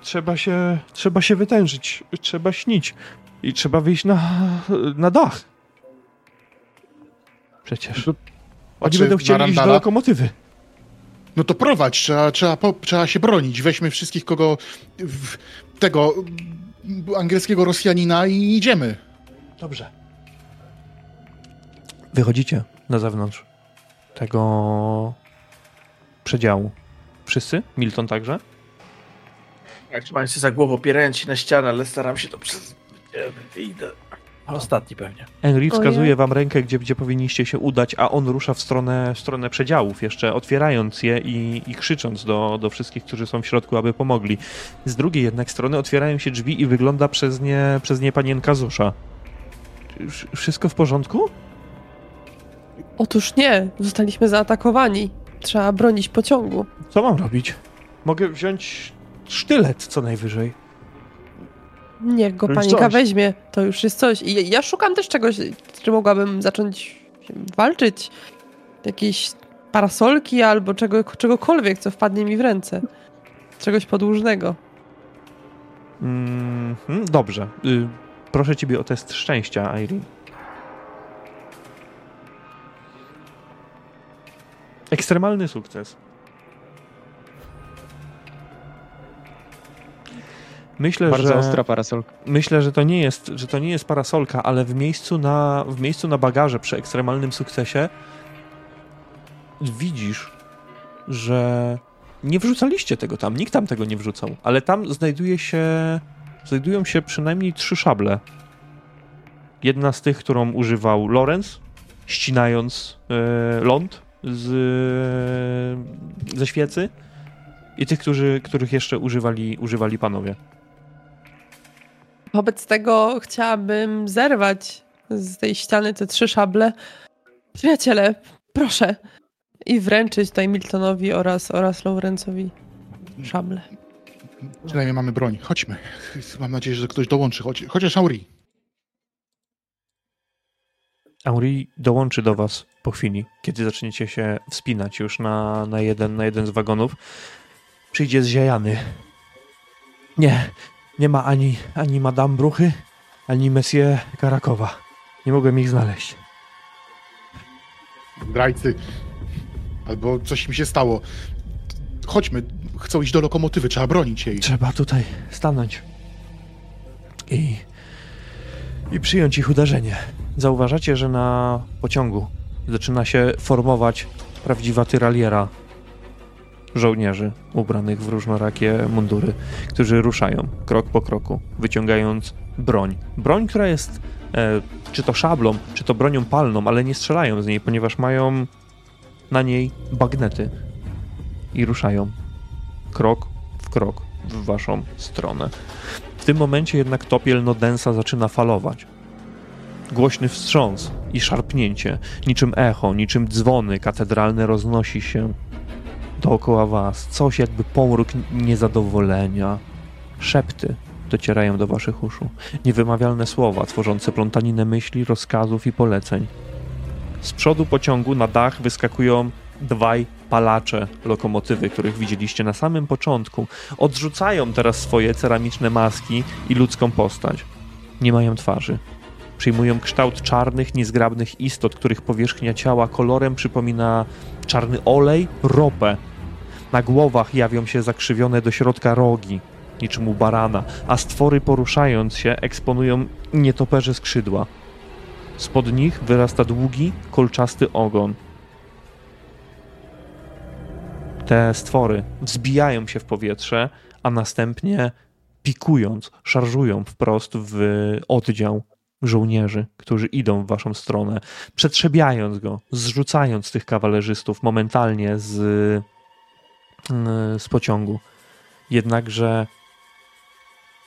Trzeba się, trzeba się wytężyć, trzeba śnić i trzeba wyjść na, na dach. Przecież. Oni Patrzę będą chcieli iść do lokomotywy. No to prowadź, trzeba, trzeba, po, trzeba się bronić. Weźmy wszystkich, kogo. W, tego. angielskiego Rosjanina i idziemy. Dobrze. Wychodzicie na zewnątrz tego przedziału. Wszyscy? Milton także? Jak trzymając się za głową, opierając się na ścianę, ale staram się to przez... Idę. Ostatni pewnie. Henry wskazuje wam rękę, gdzie, gdzie powinniście się udać, a on rusza w stronę, w stronę przedziałów, jeszcze otwierając je i, i krzycząc do, do wszystkich, którzy są w środku, aby pomogli. Z drugiej jednak strony otwierają się drzwi i wygląda przez nie, przez nie panienka Zusza. Wsz- Wszystko w porządku? Otóż nie, zostaliśmy zaatakowani. Trzeba bronić pociągu. Co mam robić? Mogę wziąć sztylet co najwyżej. Niech go panika coś. weźmie, to już jest coś. I ja- szukam też czegoś, czy mogłabym zacząć walczyć. Jakieś parasolki albo czego, czegokolwiek, co wpadnie mi w ręce. Czegoś podłużnego. Mhm, dobrze. Y, proszę ciebie o test szczęścia, Irene. Ekstremalny sukces. Myślę, Bardzo że ostra parasolka. myślę, że to nie jest, że to nie jest parasolka, ale w miejscu na, w miejscu na bagaże przy ekstremalnym sukcesie widzisz, że nie wrzucaliście tego tam, nikt tam tego nie wrzucał, ale tam znajduje się, znajdują się przynajmniej trzy szable. Jedna z tych, którą używał Lorenz, ścinając e, ląd z, ze świecy i tych, którzy, których jeszcze używali, używali panowie. Wobec tego chciałabym zerwać z tej ściany te trzy szable. Przyjaciele, proszę. I wręczyć tutaj Miltonowi oraz, oraz Laurencowi szable. Przynajmniej mamy broń. Chodźmy. Mam nadzieję, że ktoś dołączy. Chodź, chociaż Auri. Auri dołączy do was po chwili, kiedy zaczniecie się wspinać już na, na, jeden, na jeden z wagonów. Przyjdzie zziajany. Nie, nie ma ani, ani Madame Bruchy, ani Monsieur Karakowa. Nie mogłem ich znaleźć. Zdrajcy. Albo coś mi się stało. Chodźmy. Chcą iść do lokomotywy. Trzeba bronić jej. Trzeba tutaj stanąć i, i przyjąć ich uderzenie. Zauważacie, że na pociągu zaczyna się formować prawdziwa tyraliera żołnierzy ubranych w różnorakie mundury, którzy ruszają krok po kroku, wyciągając broń. Broń, która jest e, czy to szablą, czy to bronią palną, ale nie strzelają z niej, ponieważ mają na niej bagnety i ruszają krok w krok w waszą stronę. W tym momencie jednak topiel Nodensa zaczyna falować. Głośny wstrząs i szarpnięcie, niczym echo, niczym dzwony katedralne roznosi się dookoła was. Coś jakby pomruk niezadowolenia. Szepty docierają do waszych uszu. Niewymawialne słowa tworzące plątaninę myśli, rozkazów i poleceń. Z przodu pociągu na dach wyskakują dwaj palacze lokomotywy, których widzieliście na samym początku. Odrzucają teraz swoje ceramiczne maski i ludzką postać. Nie mają twarzy. Przyjmują kształt czarnych, niezgrabnych istot, których powierzchnia ciała kolorem przypomina czarny olej, ropę. Na głowach jawią się zakrzywione do środka rogi, niczym u barana, a stwory poruszając się eksponują nietoperze skrzydła. Spod nich wyrasta długi, kolczasty ogon. Te stwory wzbijają się w powietrze, a następnie pikując, szarżują wprost w oddział żołnierzy, którzy idą w waszą stronę, przetrzebiając go, zrzucając tych kawalerzystów momentalnie z, z pociągu. Jednakże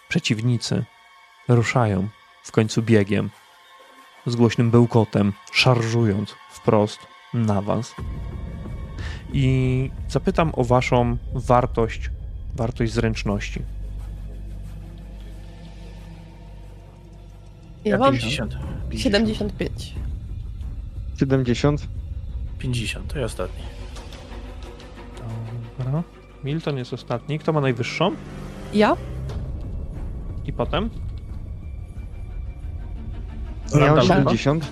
przeciwnicy ruszają w końcu biegiem, z głośnym bełkotem, szarżując wprost na was. I zapytam o waszą wartość, wartość zręczności. Ja mam 50. 75. 70. 50, to ja ostatni. Dobra. Milton jest ostatni. Kto ma najwyższą? Ja? I potem? Ja Randall 80.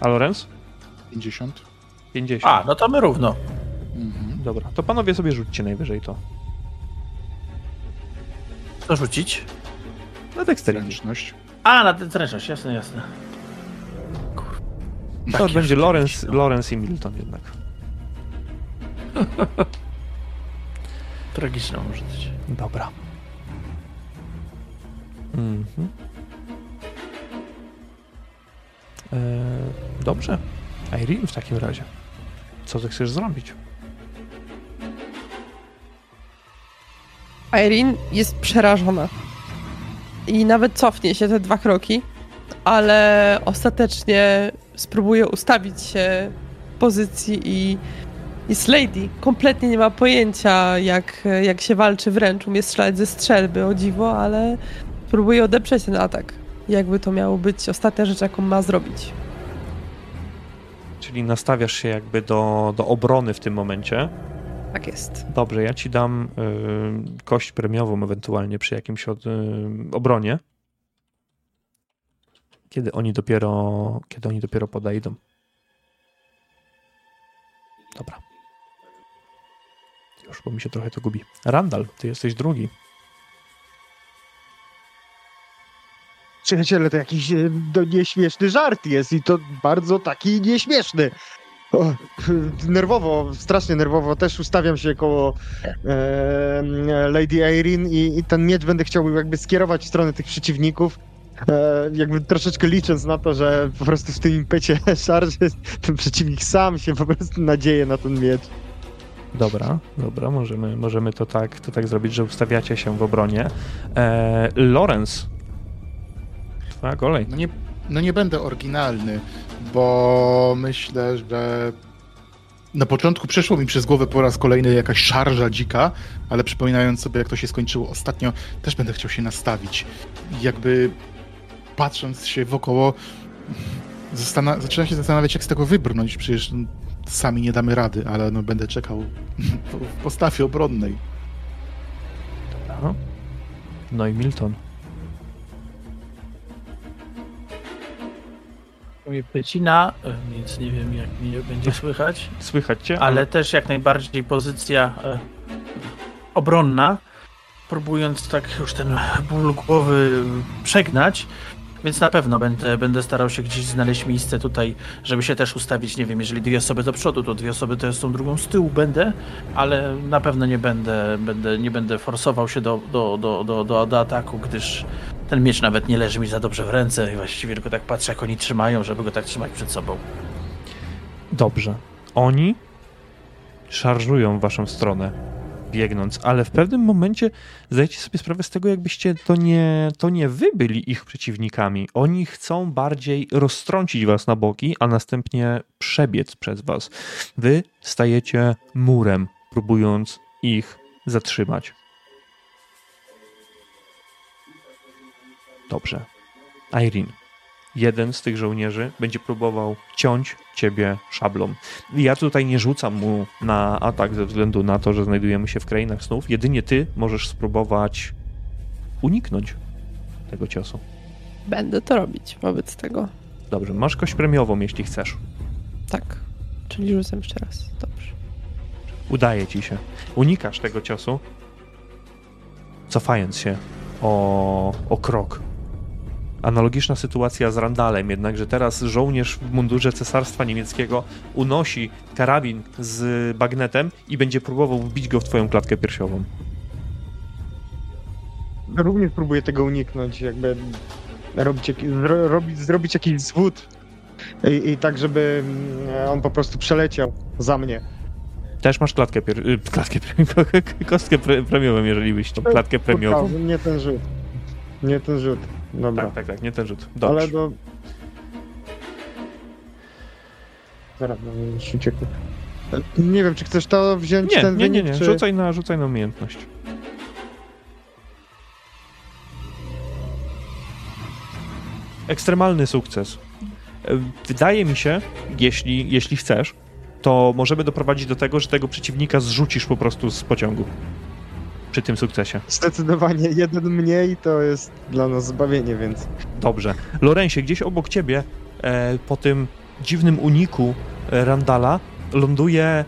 A Lorenz? 50. 50. A, no to my równo. Mhm. Dobra, to panowie sobie rzućcie najwyżej to. Co rzucić? Na dexterity. Zręczność. A, na tę zręczność, jasne, jasne. To Takie będzie Lorenz, no. Lorenz i Milton jednak. Tragiczne może być. Dobra. Mhm. Eee, dobrze. Irene w takim razie. Co ty chcesz zrobić? Irene jest przerażona. I nawet cofnie się te dwa kroki, ale ostatecznie spróbuje ustawić się w pozycji i jest lady. Kompletnie nie ma pojęcia, jak, jak się walczy wręcz. Umie strzelać ze strzelby, o dziwo, ale próbuje odeprzeć ten atak. Jakby to miało być ostatnia rzecz, jaką ma zrobić. Czyli nastawiasz się jakby do, do obrony w tym momencie. Tak jest. Dobrze, ja ci dam y, kość premiową ewentualnie przy jakimś od, y, obronie. Kiedy oni dopiero kiedy oni dopiero podejdą. Dobra. Już, bo mi się trochę to gubi. Randall, ty jesteś drugi. Przyjaciele, to jakiś e, to nieśmieszny żart jest i to bardzo taki nieśmieszny. O, nerwowo, strasznie nerwowo też ustawiam się koło e, Lady Irene i, i ten miecz będę chciał jakby skierować w stronę tych przeciwników. E, jakby troszeczkę licząc na to, że po prostu w tym impecie szarży ten przeciwnik sam się po prostu nadzieje na ten miecz. Dobra, dobra, możemy, możemy to, tak, to tak zrobić, że ustawiacie się w obronie. E, Lorenz. Twoja kolej. No nie, no nie będę oryginalny, bo myślę, że na początku przeszło mi przez głowę po raz kolejny jakaś szarża dzika, ale przypominając sobie, jak to się skończyło ostatnio, też będę chciał się nastawić. Jakby patrząc się wokoło, zastana- zaczynam się zastanawiać, jak z tego wybrnąć. Przecież sami nie damy rady, ale no, będę czekał w postawie obronnej. Dobra. No i Milton. Mnie pycina, e, więc nie wiem jak mnie będzie słychać, Słychać cię? ale też jak najbardziej pozycja e, obronna, próbując tak już ten ból głowy przegnać, więc na pewno będę, będę starał się gdzieś znaleźć miejsce tutaj, żeby się też ustawić, nie wiem, jeżeli dwie osoby do przodu, to dwie osoby to jest tą drugą z tyłu będę, ale na pewno nie będę, będę, nie będę forsował się do, do, do, do, do, do ataku, gdyż ten miecz nawet nie leży mi za dobrze w ręce i właściwie tylko tak patrzę, jak oni trzymają, żeby go tak trzymać przed sobą. Dobrze. Oni szarżują w waszą stronę, biegnąc, ale w pewnym momencie zdajecie sobie sprawę z tego, jakbyście to nie, to nie wy byli ich przeciwnikami. Oni chcą bardziej roztrącić was na boki, a następnie przebiec przez was. Wy stajecie murem, próbując ich zatrzymać. Dobrze. Irene. Jeden z tych żołnierzy będzie próbował ciąć ciebie szablą. Ja tutaj nie rzucam mu na atak ze względu na to, że znajdujemy się w krainach snów. Jedynie ty możesz spróbować uniknąć tego ciosu. Będę to robić wobec tego. Dobrze, masz kość premiową, jeśli chcesz. Tak. Czyli rzucam jeszcze raz. Dobrze. Udaje ci się. Unikasz tego ciosu, cofając się o, o krok. Analogiczna sytuacja z Randalem, jednakże teraz żołnierz w mundurze cesarstwa niemieckiego unosi karabin z bagnetem i będzie próbował wbić go w twoją klatkę piersiową. Również próbuję tego uniknąć, jakby robić, robić, zrobić jakiś zwód i, i tak, żeby mm, on po prostu przeleciał za mnie. Też masz klatkę, pier... y, klatkę kostkę pre... premiową, jeżeli byś tą klatkę premiową. Nie ten rzut. Nie ten rzut. Dobra. Tak, tak, tak, nie ten rzut. Ale Dobrze. do... Zaraz, no, już uciekł. Nie wiem, czy chcesz to wziąć Nie, ten nie, nie, wynik, nie. czy... Rzucaj na, rzucaj na umiejętność. Ekstremalny sukces. Wydaje mi się, jeśli, jeśli chcesz, to możemy doprowadzić do tego, że tego przeciwnika zrzucisz po prostu z pociągu. Przy tym sukcesie. Zdecydowanie jeden mniej to jest dla nas zbawienie, więc Dobrze. Lorensie, gdzieś obok ciebie, e, po tym dziwnym uniku e, Randala, ląduje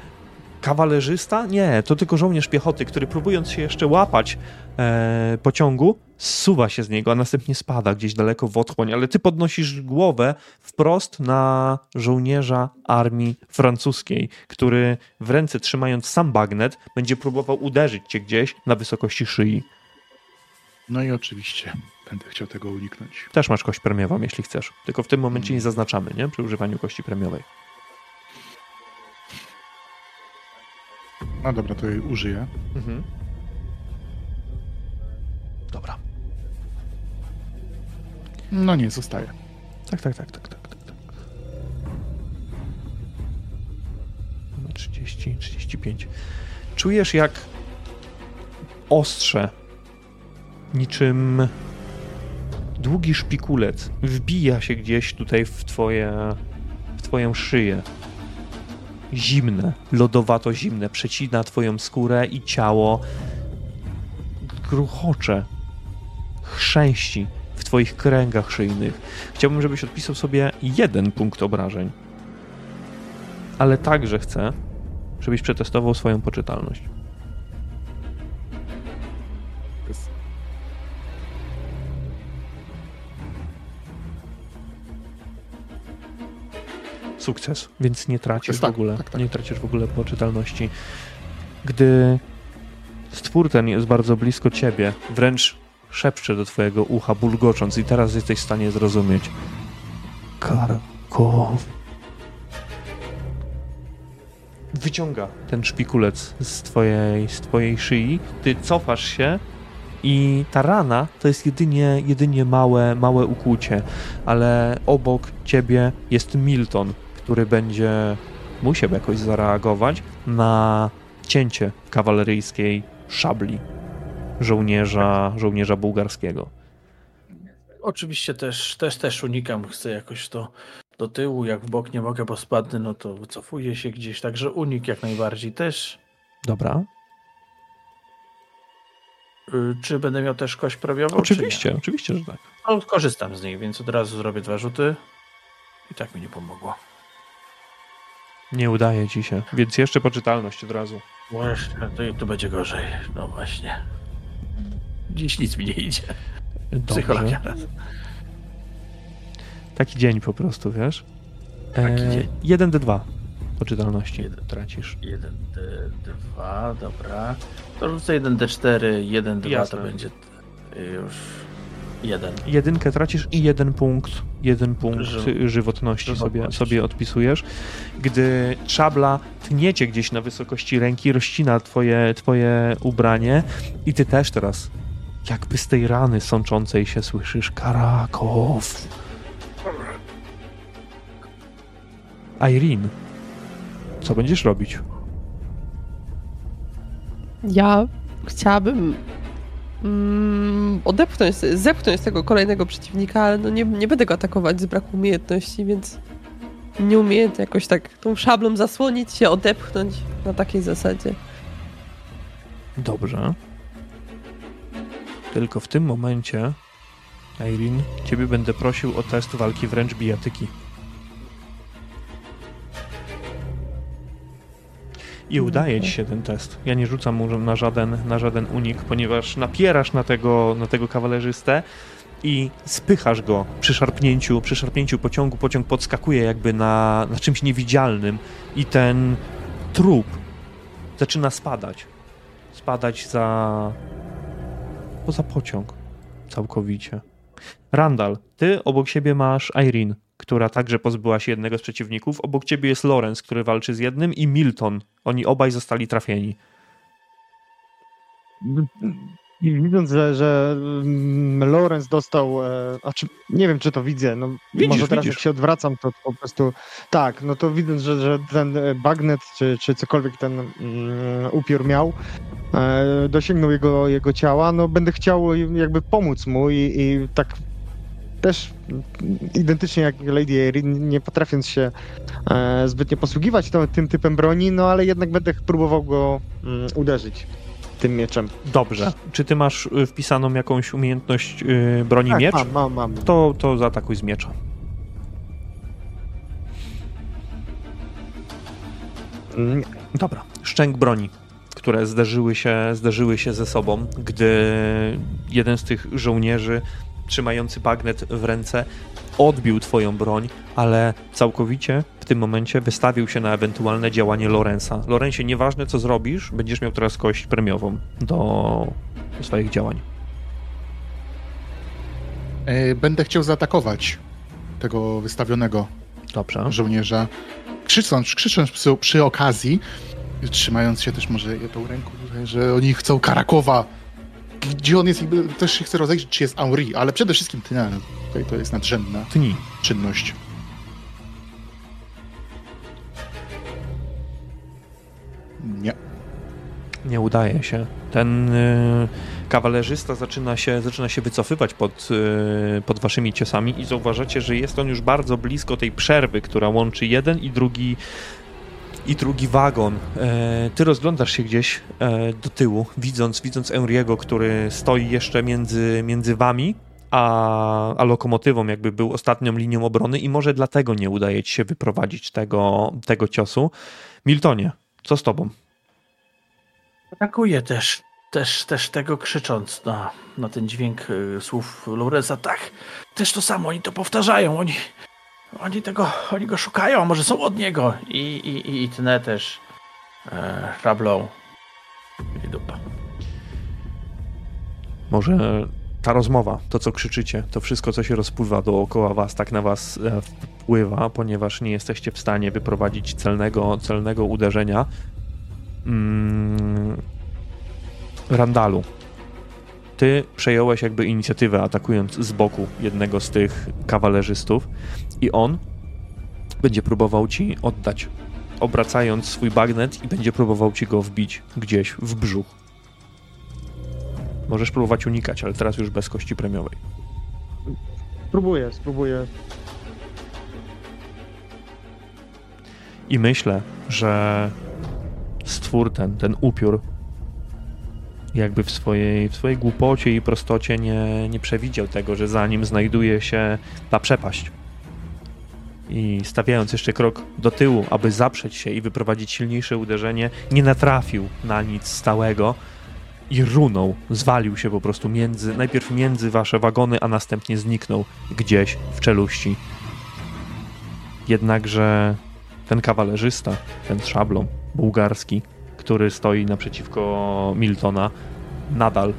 kawalerzysta? Nie, to tylko żołnierz piechoty, który próbując się jeszcze łapać e, pociągu, zsuwa się z niego, a następnie spada gdzieś daleko w otchłań, ale ty podnosisz głowę wprost na żołnierza armii francuskiej, który w ręce trzymając sam bagnet, będzie próbował uderzyć cię gdzieś na wysokości szyi. No i oczywiście będę chciał tego uniknąć. Też masz kość premiową, jeśli chcesz. Tylko w tym momencie nie zaznaczamy, nie? Przy używaniu kości premiowej. No dobra, to jej użyję. Mhm. Dobra. No nie, zostaje. Tak, tak, tak, tak, tak, tak. tak. Mamy 30, 35. Czujesz jak ostrze, niczym długi szpikulec, wbija się gdzieś tutaj w twoje, w twoją szyję. Zimne, lodowato zimne, przecina twoją skórę i ciało gruchocze, chrzęści w twoich kręgach szyjnych. Chciałbym, żebyś odpisał sobie jeden punkt obrażeń. Ale także chcę, żebyś przetestował swoją poczytalność. Sukces, więc nie tracisz w Tak, ogóle, tak, tak. nie tracisz w ogóle poczytalności. Gdy stwór ten jest bardzo blisko ciebie, wręcz szepcze do twojego ucha, bulgocząc i teraz jesteś w stanie zrozumieć. Karkow. Wyciąga ten szpikulec z twojej, z twojej szyi, ty cofasz się i ta rana to jest jedynie, jedynie małe, małe ukłucie, ale obok ciebie jest Milton, który będzie musiał jakoś zareagować na cięcie kawaleryjskiej szabli żołnierza, żołnierza bułgarskiego. Oczywiście też, też, też unikam, chcę jakoś to do tyłu, jak w bok nie mogę, bo spadnę, no to wycofuję się gdzieś, także unik jak najbardziej też. Dobra, Y, Czy będę miał też kość prawiową? oczywiście, oczywiście, że tak. No, korzystam z niej, więc od razu zrobię dwa rzuty. I tak mi nie pomogło. Nie udaje ci się, więc jeszcze poczytalność od razu. Właśnie, to, to będzie gorzej. No właśnie. Dziś nic mi nie idzie. Psychologia. Dobrze. Taki dzień po prostu, wiesz? Taki dzień. 1d2 poczytalności Jeden. tracisz. 1D2, dobra. To rzucę 1D4, 1D2 Jasne. to będzie już 1. Jedynkę tracisz i jeden punkt, jeden punkt Ży- żywotności sobie, sobie odpisujesz. Gdy szabla tniecie gdzieś na wysokości ręki, rozcina twoje, twoje ubranie i ty też teraz jakby z tej rany sączącej się słyszysz Karakow. Irene, co będziesz robić? Ja chciałabym mm, odepchnąć, zepchnąć tego kolejnego przeciwnika, ale no nie, nie będę go atakować z braku umiejętności, więc nieumiejętnie jakoś tak tą szablą zasłonić się, odepchnąć na takiej zasadzie. Dobrze. Tylko w tym momencie, Irene, ciebie będę prosił o test walki wręcz bijatyki. I udaje ci się ten test. Ja nie rzucam mu na żaden, na żaden unik, ponieważ napierasz na tego, na tego kawalerzystę i spychasz go przy szarpnięciu, przy szarpnięciu pociągu. Pociąg podskakuje jakby na, na czymś niewidzialnym i ten trup zaczyna spadać. Spadać za. Poza pociąg. Całkowicie. Randall, ty obok siebie masz Irene, która także pozbyła się jednego z przeciwników. Obok ciebie jest Lorenz, który walczy z jednym, i Milton. Oni obaj zostali trafieni. I widząc, że, że mm, Lorenz dostał, e, a czy nie wiem, czy to widzę, no Widzisz, może teraz widzisz. jak się odwracam, to po prostu tak, no to widząc, że, że ten e, bagnet, czy, czy cokolwiek ten mm, upiór miał, e, dosięgnął jego, jego ciała, no będę chciał jakby pomóc mu i, i tak też identycznie jak Lady Erin, nie potrafiąc się e, zbytnio posługiwać to, tym typem broni, no ale jednak będę próbował go mm, uderzyć. Tym mieczem. Dobrze. Czy ty masz y, wpisaną jakąś umiejętność y, broni Tak, miecz? mam, mam, mam. To, to zaatakuj z miecza. Nie. Dobra. Szczęk broni, które zderzyły się, zderzyły się ze sobą, gdy jeden z tych żołnierzy trzymający bagnet w ręce odbił twoją broń, ale całkowicie tym momencie wystawił się na ewentualne działanie Lorenza. Lorenzie, nieważne co zrobisz, będziesz miał teraz kość premiową do swoich działań. E, Będę chciał zaatakować tego wystawionego Dobrze. żołnierza, krzycząc, krzycząc przy, przy okazji, trzymając się też może tą ręką, tutaj, że oni chcą Karakowa. Gdzie on jest? Też się chcę rozejrzeć, czy jest Henri, ale przede wszystkim ty, tutaj to jest nadrzędna Tnij. czynność. Nie. Nie udaje się. Ten y, kawalerzysta zaczyna się, zaczyna się wycofywać pod, y, pod waszymi ciosami i zauważacie, że jest on już bardzo blisko tej przerwy, która łączy jeden i drugi i drugi wagon. E, ty rozglądasz się gdzieś e, do tyłu, widząc, widząc Enriego, który stoi jeszcze między, między wami, a, a lokomotywą jakby był ostatnią linią obrony i może dlatego nie udaje ci się wyprowadzić tego, tego ciosu. Miltonie, co z tobą? Atakuje też, też, też tego krzycząc na, na ten dźwięk y, słów Lorenza. Tak, też to samo, oni to powtarzają, oni, oni tego, oni go szukają, a może są od niego. I, i, i, i tnę też e, szablą. I dupa. Może ta rozmowa, to co krzyczycie, to wszystko, co się rozpływa dookoła was, tak na was e, wpływa, ponieważ nie jesteście w stanie wyprowadzić celnego, celnego uderzenia. Mm, Randalu, ty przejąłeś jakby inicjatywę, atakując z boku jednego z tych kawalerzystów i on będzie próbował ci oddać, obracając swój bagnet i będzie próbował ci go wbić gdzieś w brzuch. Możesz próbować unikać, ale teraz już bez kości premiowej. Spróbuję, spróbuję. I myślę, że stwór ten, ten upiór, jakby w swojej, w swojej głupocie i prostocie nie, nie przewidział tego, że za nim znajduje się ta przepaść. I stawiając jeszcze krok do tyłu, aby zaprzeć się i wyprowadzić silniejsze uderzenie, nie natrafił na nic stałego i runął, zwalił się po prostu między, najpierw między wasze wagony, a następnie zniknął gdzieś w czeluści. Jednakże ten kawalerzysta, ten z szablą, bułgarski, który stoi naprzeciwko Miltona, nadal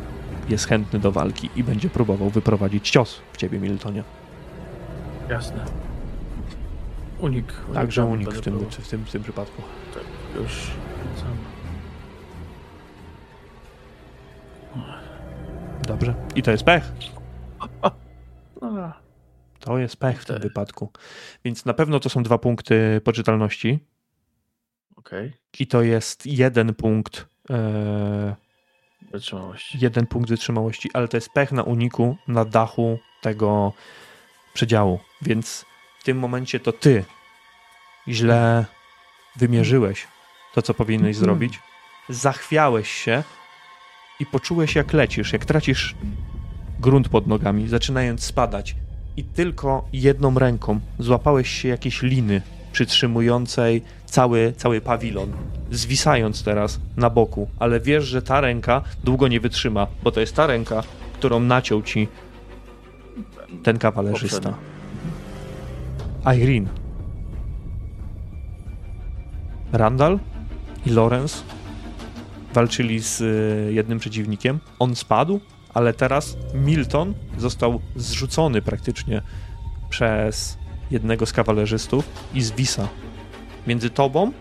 jest chętny do walki i będzie próbował wyprowadzić cios w ciebie, Miltonie. Jasne. Unik. Także unikam, unik w tym, w tym, w tym przypadku. Tak, już. sam. Dobrze. I to jest pech. To jest pech w tym wypadku. Więc na pewno to są dwa punkty poczytalności. Okej. I to jest jeden punkt. E, Wytrzymałość. jeden punkt wytrzymałości, ale to jest pech na uniku na dachu tego przedziału. Więc w tym momencie to ty źle wymierzyłeś to, co powinieneś zrobić. Zachwiałeś się i poczułeś, jak lecisz, jak tracisz grunt pod nogami, zaczynając spadać. I tylko jedną ręką złapałeś się jakiejś liny przytrzymującej cały, cały pawilon, zwisając teraz na boku, ale wiesz, że ta ręka długo nie wytrzyma, bo to jest ta ręka, którą naciął ci ten kawalerzysta. Irene. Randall i Lorenz walczyli z y, jednym przeciwnikiem. On spadł, ale teraz Milton został zrzucony praktycznie przez jednego z kawalerzystów i zwisa. Między tobą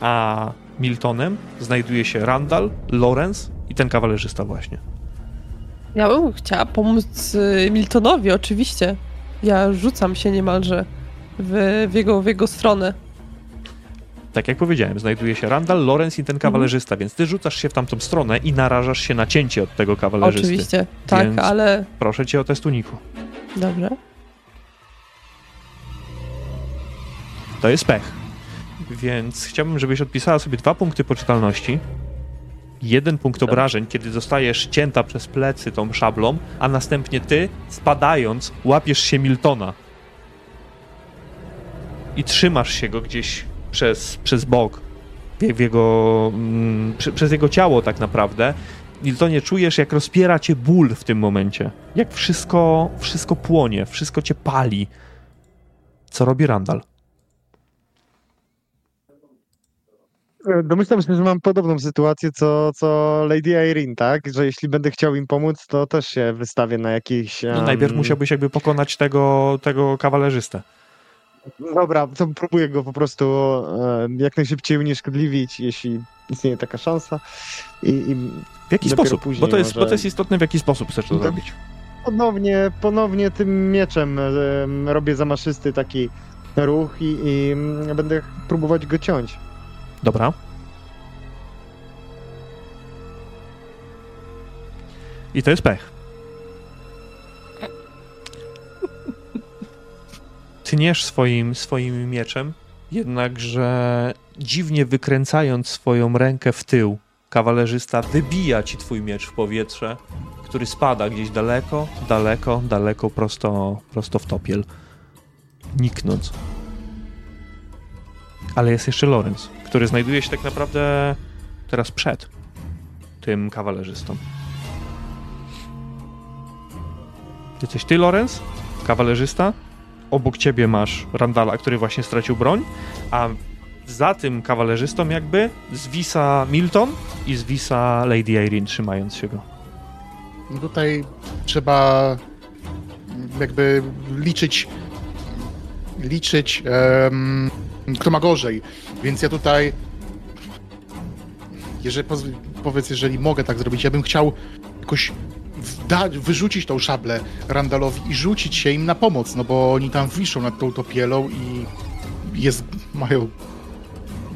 a Miltonem znajduje się Randall, Lorenz i ten kawalerzysta właśnie. Ja bym chciała pomóc y, Miltonowi, oczywiście. Ja rzucam się niemalże w, w, jego, w jego stronę. Tak jak powiedziałem, znajduje się Randall, Lorenz i ten kawalerzysta, więc ty rzucasz się w tamtą stronę i narażasz się na cięcie od tego kawalerzysty. Oczywiście, tak, Więc- ale Proszę cię o test uniku. dobrze. To jest pech. Więc chciałbym, żebyś odpisała sobie dwa punkty poczytalności Jeden punkt obrażeń, kiedy zostajesz cięta przez plecy tą szablą, a następnie ty, spadając, łapiesz się Miltona. I trzymasz się go gdzieś przez, przez bok, w, jego, mm, przy, przez jego ciało tak naprawdę. Miltonie, czujesz, jak rozpiera cię ból w tym momencie. Jak wszystko, wszystko płonie, wszystko cię pali. Co robi Randall? E, Domyślam się, że mam podobną sytuację co, co Lady Irene, tak? Że jeśli będę chciał im pomóc, to też się wystawię na jakiś... No, najpierw musiałbyś jakby pokonać tego, tego kawalerzystę. Dobra, to próbuję go po prostu e, jak najszybciej unieszkodliwić, jeśli istnieje taka szansa. I, i W jaki sposób? później Bo to, jest, może- bo to jest istotne, w jaki sposób chcesz to to- zrobić. ponownie, ponownie tym mieczem e, robię zamaszysty taki ruch i, i mm, będę próbować go ciąć. Dobra. I to jest pech. Tniesz swoim, swoim mieczem, jednakże dziwnie wykręcając swoją rękę w tył, kawalerzysta wybija ci twój miecz w powietrze, który spada gdzieś daleko, daleko, daleko, prosto, prosto w topiel. Niknąc. Ale jest jeszcze Lorenz, który znajduje się tak naprawdę teraz przed tym kawalerzystą. Jesteś ty, Lorenz, kawalerzysta. Obok ciebie masz Randala, który właśnie stracił broń, a za tym kawalerzystą jakby zwisa Milton i zwisa Lady Irene, trzymając się go. Tutaj trzeba jakby liczyć liczyć em, kto ma gorzej. Więc ja tutaj jeżeli, powiedz, jeżeli mogę tak zrobić, ja bym chciał jakoś wda- wyrzucić tą szablę Randalowi i rzucić się im na pomoc, no bo oni tam wiszą nad tą topielą i jest, mają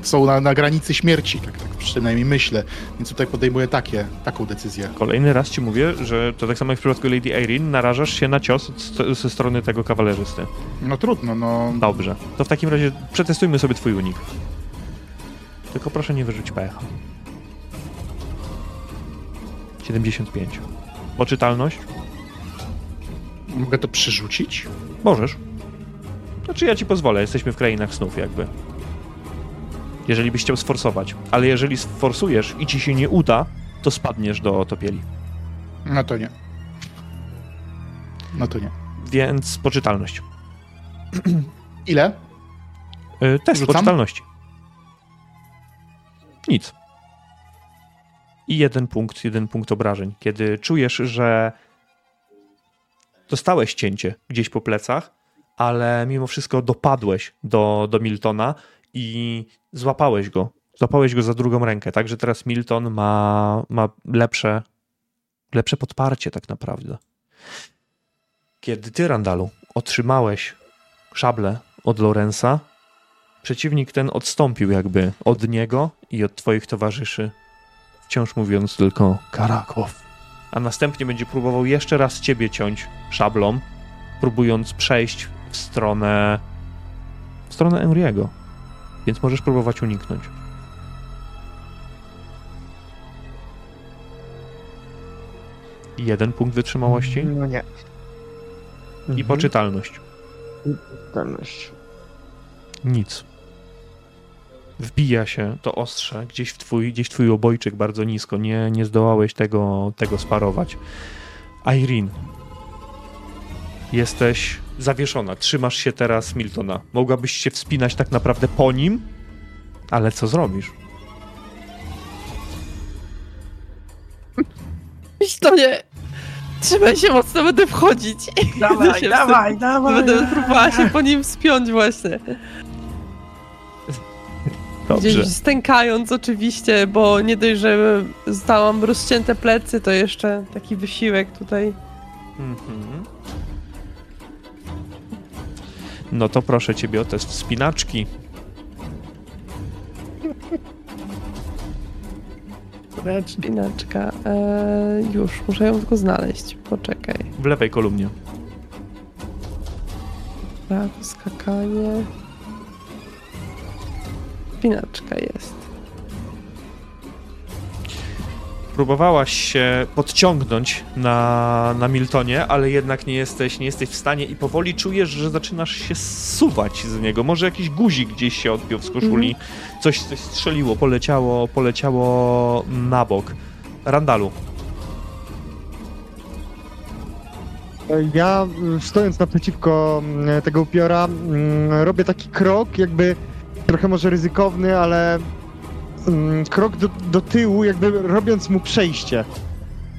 są na, na granicy śmierci, tak, tak przynajmniej myślę. Więc tutaj podejmuję takie, taką decyzję. Kolejny raz ci mówię, że to tak samo jak w przypadku Lady Irene, narażasz się na cios st- ze strony tego kawalerzysty. No trudno, no. Dobrze. To w takim razie przetestujmy sobie twój unik. Tylko proszę nie wyrzuć pecha. 75. Poczytalność? Mogę to przerzucić? Możesz. Znaczy ja ci pozwolę, jesteśmy w krainach snów jakby. Jeżeli byś chciał sforsować. Ale jeżeli sforsujesz i ci się nie uda, to spadniesz do topieli. No to nie. No to nie. Więc poczytalność. Ile? Yy, test Rzucam? poczytalności. Nic. I jeden punkt, jeden punkt obrażeń. Kiedy czujesz, że dostałeś cięcie gdzieś po plecach, ale mimo wszystko dopadłeś do, do Miltona i złapałeś go. Złapałeś go za drugą rękę, także teraz Milton ma, ma lepsze, lepsze podparcie tak naprawdę. Kiedy ty, Randalu, otrzymałeś szablę od Lorenza, przeciwnik ten odstąpił jakby od niego i od twoich towarzyszy, wciąż mówiąc tylko Karakow. A następnie będzie próbował jeszcze raz ciebie ciąć szablą, próbując przejść w stronę w stronę Enriego. Więc możesz próbować uniknąć. Jeden punkt wytrzymałości No nie. i Mhm. poczytalność. Poczytalność. Nic. Wbija się to ostrze gdzieś w twój, gdzieś w twój obojczyk bardzo nisko. Nie, nie zdołałeś tego, tego sparować. Irene. Jesteś zawieszona. Trzymasz się teraz Miltona. Mogłabyś się wspinać tak naprawdę po nim, ale co zrobisz? To nie. Trzymaj się mocno, będę wchodzić. Dawaj, dawaj, dawaj. Będę próbowała się po nim wspiąć właśnie. Dobrze. Gdzieś stękając oczywiście, bo nie dość, że zostałam rozcięte plecy, to jeszcze taki wysiłek tutaj. Mhm. No to proszę ciebie o test wspinaczki. Spinaczka. Eee, już, muszę ją tylko znaleźć. Poczekaj. W lewej kolumnie. Prawo, skakanie. Spinaczka jest. Próbowałaś się podciągnąć na, na Miltonie, ale jednak nie jesteś, nie jesteś w stanie i powoli czujesz, że zaczynasz się zsuwać z niego. Może jakiś guzik gdzieś się odpiął z koszuli. Coś, coś strzeliło, poleciało, poleciało na bok. Randalu. Ja stojąc naprzeciwko mm, tego upiora, mm, robię taki krok, jakby trochę może ryzykowny, ale mm, krok do, do tyłu, jakby robiąc mu przejście.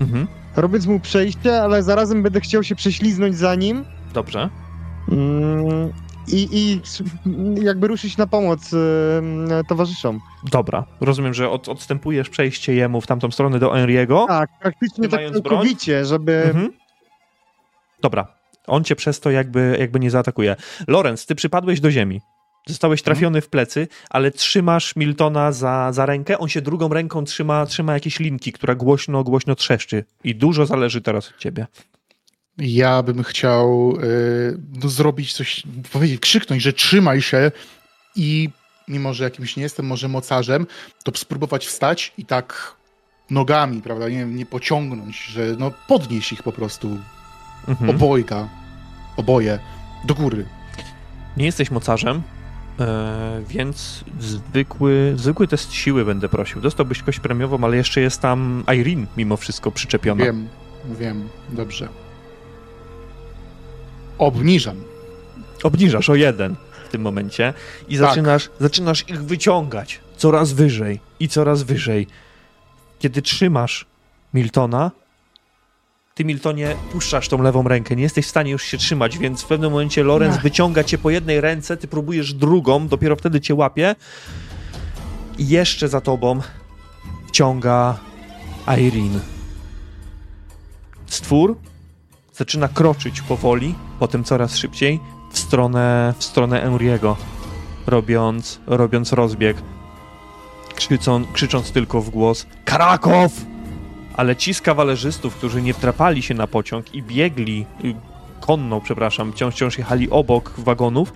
Mhm. Robiąc mu przejście, ale zarazem będę chciał się prześliznąć za nim Dobrze. mm, i, i jakby ruszyć na pomoc y, towarzyszom. Dobra. Rozumiem, że od, odstępujesz przejście jemu w tamtą stronę do Henry'ego. Tak, praktycznie tak całkowicie, żeby... Mhm. Dobra. On cię przez to jakby, jakby nie zaatakuje. Lorenz, ty przypadłeś do ziemi. Zostałeś trafiony w plecy, ale trzymasz Miltona za, za rękę. On się drugą ręką trzyma, trzyma jakieś linki, która głośno, głośno trzeszczy. I dużo zależy teraz od ciebie. Ja bym chciał y, no, zrobić coś, powiedzieć, krzyknąć, że trzymaj się i mimo, że jakimś nie jestem może mocarzem, to spróbować wstać i tak nogami, prawda, nie, nie pociągnąć, że no podnieść ich po prostu, Mhm. obojga, oboje, do góry. Nie jesteś mocarzem, e, więc zwykły, zwykły test siły będę prosił. Dostałbyś kość premiową, ale jeszcze jest tam Irene mimo wszystko przyczepiona. Wiem, wiem, dobrze. Obniżam. Obniżasz o jeden w tym momencie i Tak. zaczynasz, zaczynasz ich wyciągać coraz wyżej i coraz wyżej. Kiedy trzymasz Miltona, ty Miltonie puszczasz tą lewą rękę, nie jesteś w stanie już się trzymać, więc w pewnym momencie Lorenz wyciąga cię po jednej ręce, ty próbujesz drugą, dopiero wtedy cię łapie i jeszcze za tobą wciąga Irene. Stwór zaczyna kroczyć powoli, potem coraz szybciej w stronę, w stronę Enriego, robiąc, robiąc rozbieg, krzyczą, krzycząc tylko w głos Karakow! Ale ci z kawalerzystów, którzy nie wtrapali się na pociąg i biegli y, konno, przepraszam, wciąż, wciąż jechali obok wagonów,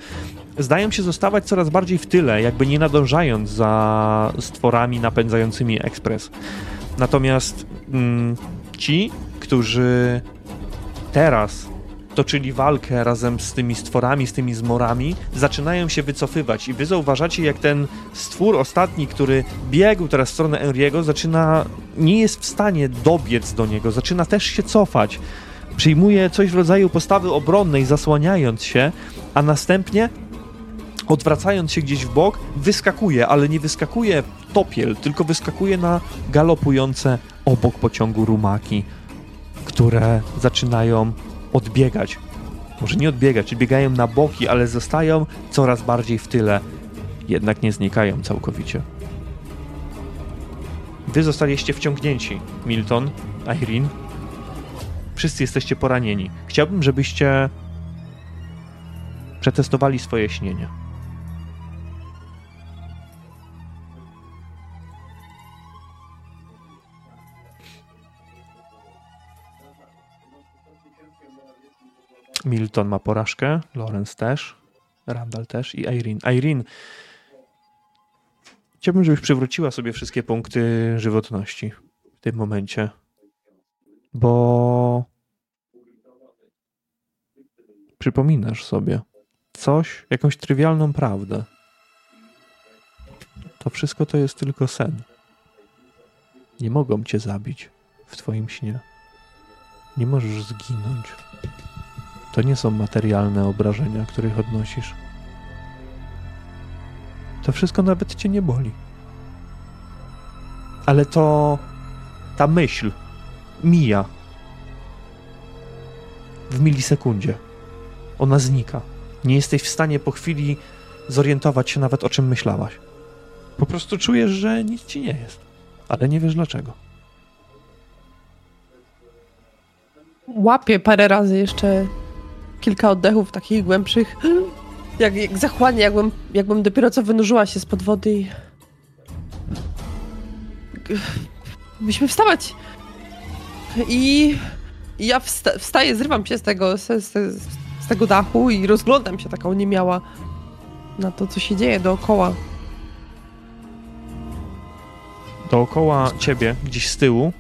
zdają się zostawać coraz bardziej w tyle, jakby nie nadążając za stworami napędzającymi ekspres. Natomiast mm, ci, którzy teraz toczyli walkę razem z tymi stworami, z tymi zmorami, zaczynają się wycofywać i wy zauważacie, jak ten stwór ostatni, który biegł teraz w stronę Enriego, zaczyna, nie jest w stanie dobiec do niego, zaczyna też się cofać. Przyjmuje coś w rodzaju postawy obronnej, zasłaniając się, a następnie odwracając się gdzieś w bok, wyskakuje, ale nie wyskakuje topiel, tylko wyskakuje na galopujące obok pociągu rumaki, które zaczynają odbiegać. Może nie odbiegać, biegają na boki, ale zostają coraz bardziej w tyle. Jednak nie znikają całkowicie. Wy zostaliście wciągnięci, Milton, Irene. Wszyscy jesteście poranieni. Chciałbym, żebyście przetestowali swoje śnienie. Milton ma porażkę, Lorenz też, Randall też i Irene. Irene, chciałbym, żebyś przywróciła sobie wszystkie punkty żywotności w tym momencie, bo przypominasz sobie coś, jakąś trywialną prawdę. To wszystko to jest tylko sen. Nie mogą cię zabić w twoim śnie. Nie możesz zginąć. To nie są materialne obrażenia, których odnosisz. To wszystko nawet cię nie boli. Ale to ta myśl mija w milisekundzie. Ona znika. Nie jesteś w stanie po chwili zorientować się nawet o czym myślałaś. Po prostu czujesz, że nic ci nie jest, ale nie wiesz dlaczego. Łapię parę razy jeszcze kilka oddechów takich głębszych. Jak, jak zachłanie, jakbym, jakbym dopiero co wynurzyła się spod wody i... Musimy wstawać! I ja wsta wstaję, zrywam się z tego, z, z, z tego dachu i rozglądam się taką niemiała na to, co się dzieje dookoła. Dookoła ciebie, gdzieś z tyłu,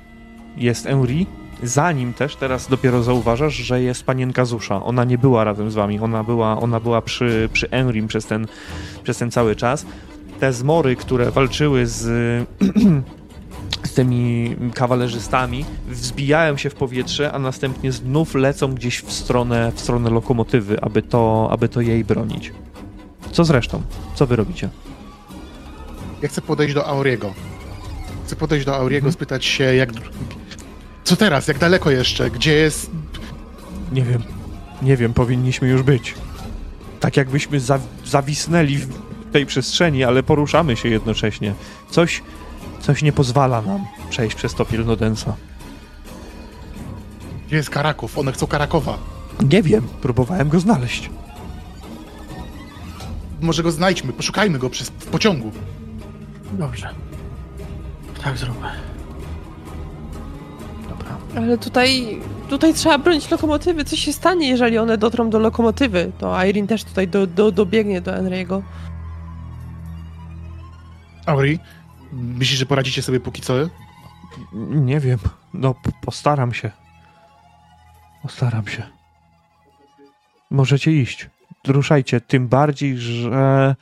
jest Henri. Zanim też teraz dopiero zauważasz, że jest panienka Zusza. Ona nie była razem z wami, ona była, ona była przy, przy Henrim przez ten, przez ten cały czas. Te zmory, które walczyły z, z tymi kawalerzystami, wzbijają się w powietrze, a następnie znów lecą gdzieś w stronę, w stronę lokomotywy, aby to, aby to jej bronić. Co zresztą? Co wy robicie? Ja chcę podejść do Auriego. Chcę podejść do Auriego, Mhm. spytać się, jak. Co teraz? Jak daleko jeszcze? Gdzie jest. Nie wiem. Nie wiem, powinniśmy już być. Tak jakbyśmy za, zawisnęli w tej przestrzeni, ale poruszamy się jednocześnie. Coś, coś nie pozwala nam przejść przez to Pilnodensa. Gdzie jest Karaków? One chcą Karakowa. Nie wiem, próbowałem go znaleźć. Może go znajdźmy, poszukajmy go przez, w pociągu. Dobrze. Tak zróbmy. Ale tutaj, tutaj trzeba bronić lokomotywy. Co się stanie, jeżeli one dotrą do lokomotywy? To Irene też tutaj do, do, dobiegnie do Henry'ego. Auri, myślisz, że poradzicie sobie póki co? Nie wiem. No, postaram się. Postaram się. Możecie iść. Ruszajcie. Tym bardziej, że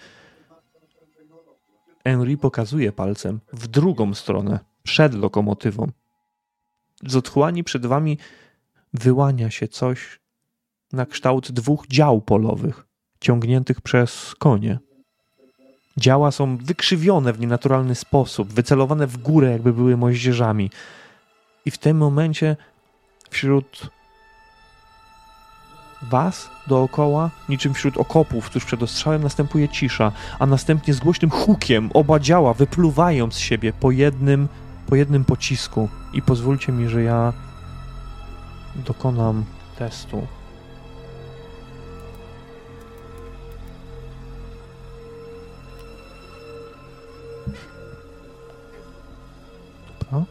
Henry pokazuje palcem w drugą stronę, przed lokomotywą. Z otchłani przed wami wyłania się coś na kształt dwóch dział polowych, ciągniętych przez konie. Działa są wykrzywione w nienaturalny sposób, wycelowane w górę, jakby były moździerzami. I w tym momencie wśród was dookoła, niczym wśród okopów tuż przed ostrzałem, następuje cisza, a następnie z głośnym hukiem oba działa wypluwają z siebie po jednym, po jednym pocisku. I pozwólcie mi, że ja dokonam testu. Dobra.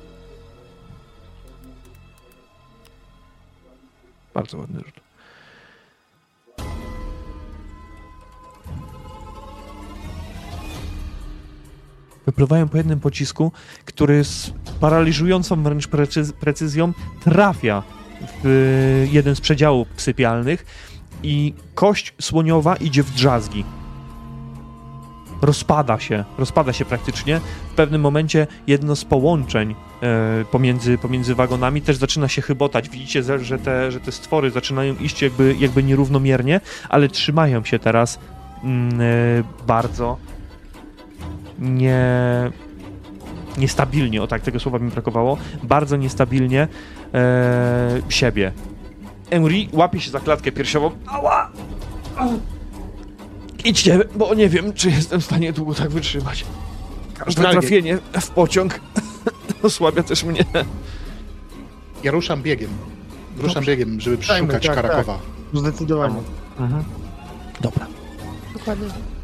Bardzo ładny rzut. Wypływają po jednym pocisku, który z paraliżującą wręcz precyz- precyzją trafia w jeden z przedziałów sypialnych i kość słoniowa idzie w drzazgi. Rozpada się, rozpada się praktycznie. W pewnym momencie jedno z połączeń e, pomiędzy, pomiędzy wagonami też zaczyna się chybotać. Widzicie, że- że te, że te stwory zaczynają iść jakby, jakby nierównomiernie, ale trzymają się teraz mm, e, bardzo nie niestabilnie, o tak, tego słowa mi brakowało, bardzo niestabilnie e, siebie. Henry łapie się za klatkę piersiową. Ała! Idźcie, bo nie wiem, czy jestem w stanie długo tak wytrzymać. Każde Dragnie. trafienie w pociąg osłabia też mnie. Ja ruszam biegiem. Ruszam Dobrze. biegiem, żeby przeszukać tak, Karakowa. Zdecydowanie. Dobra. Dokładnie.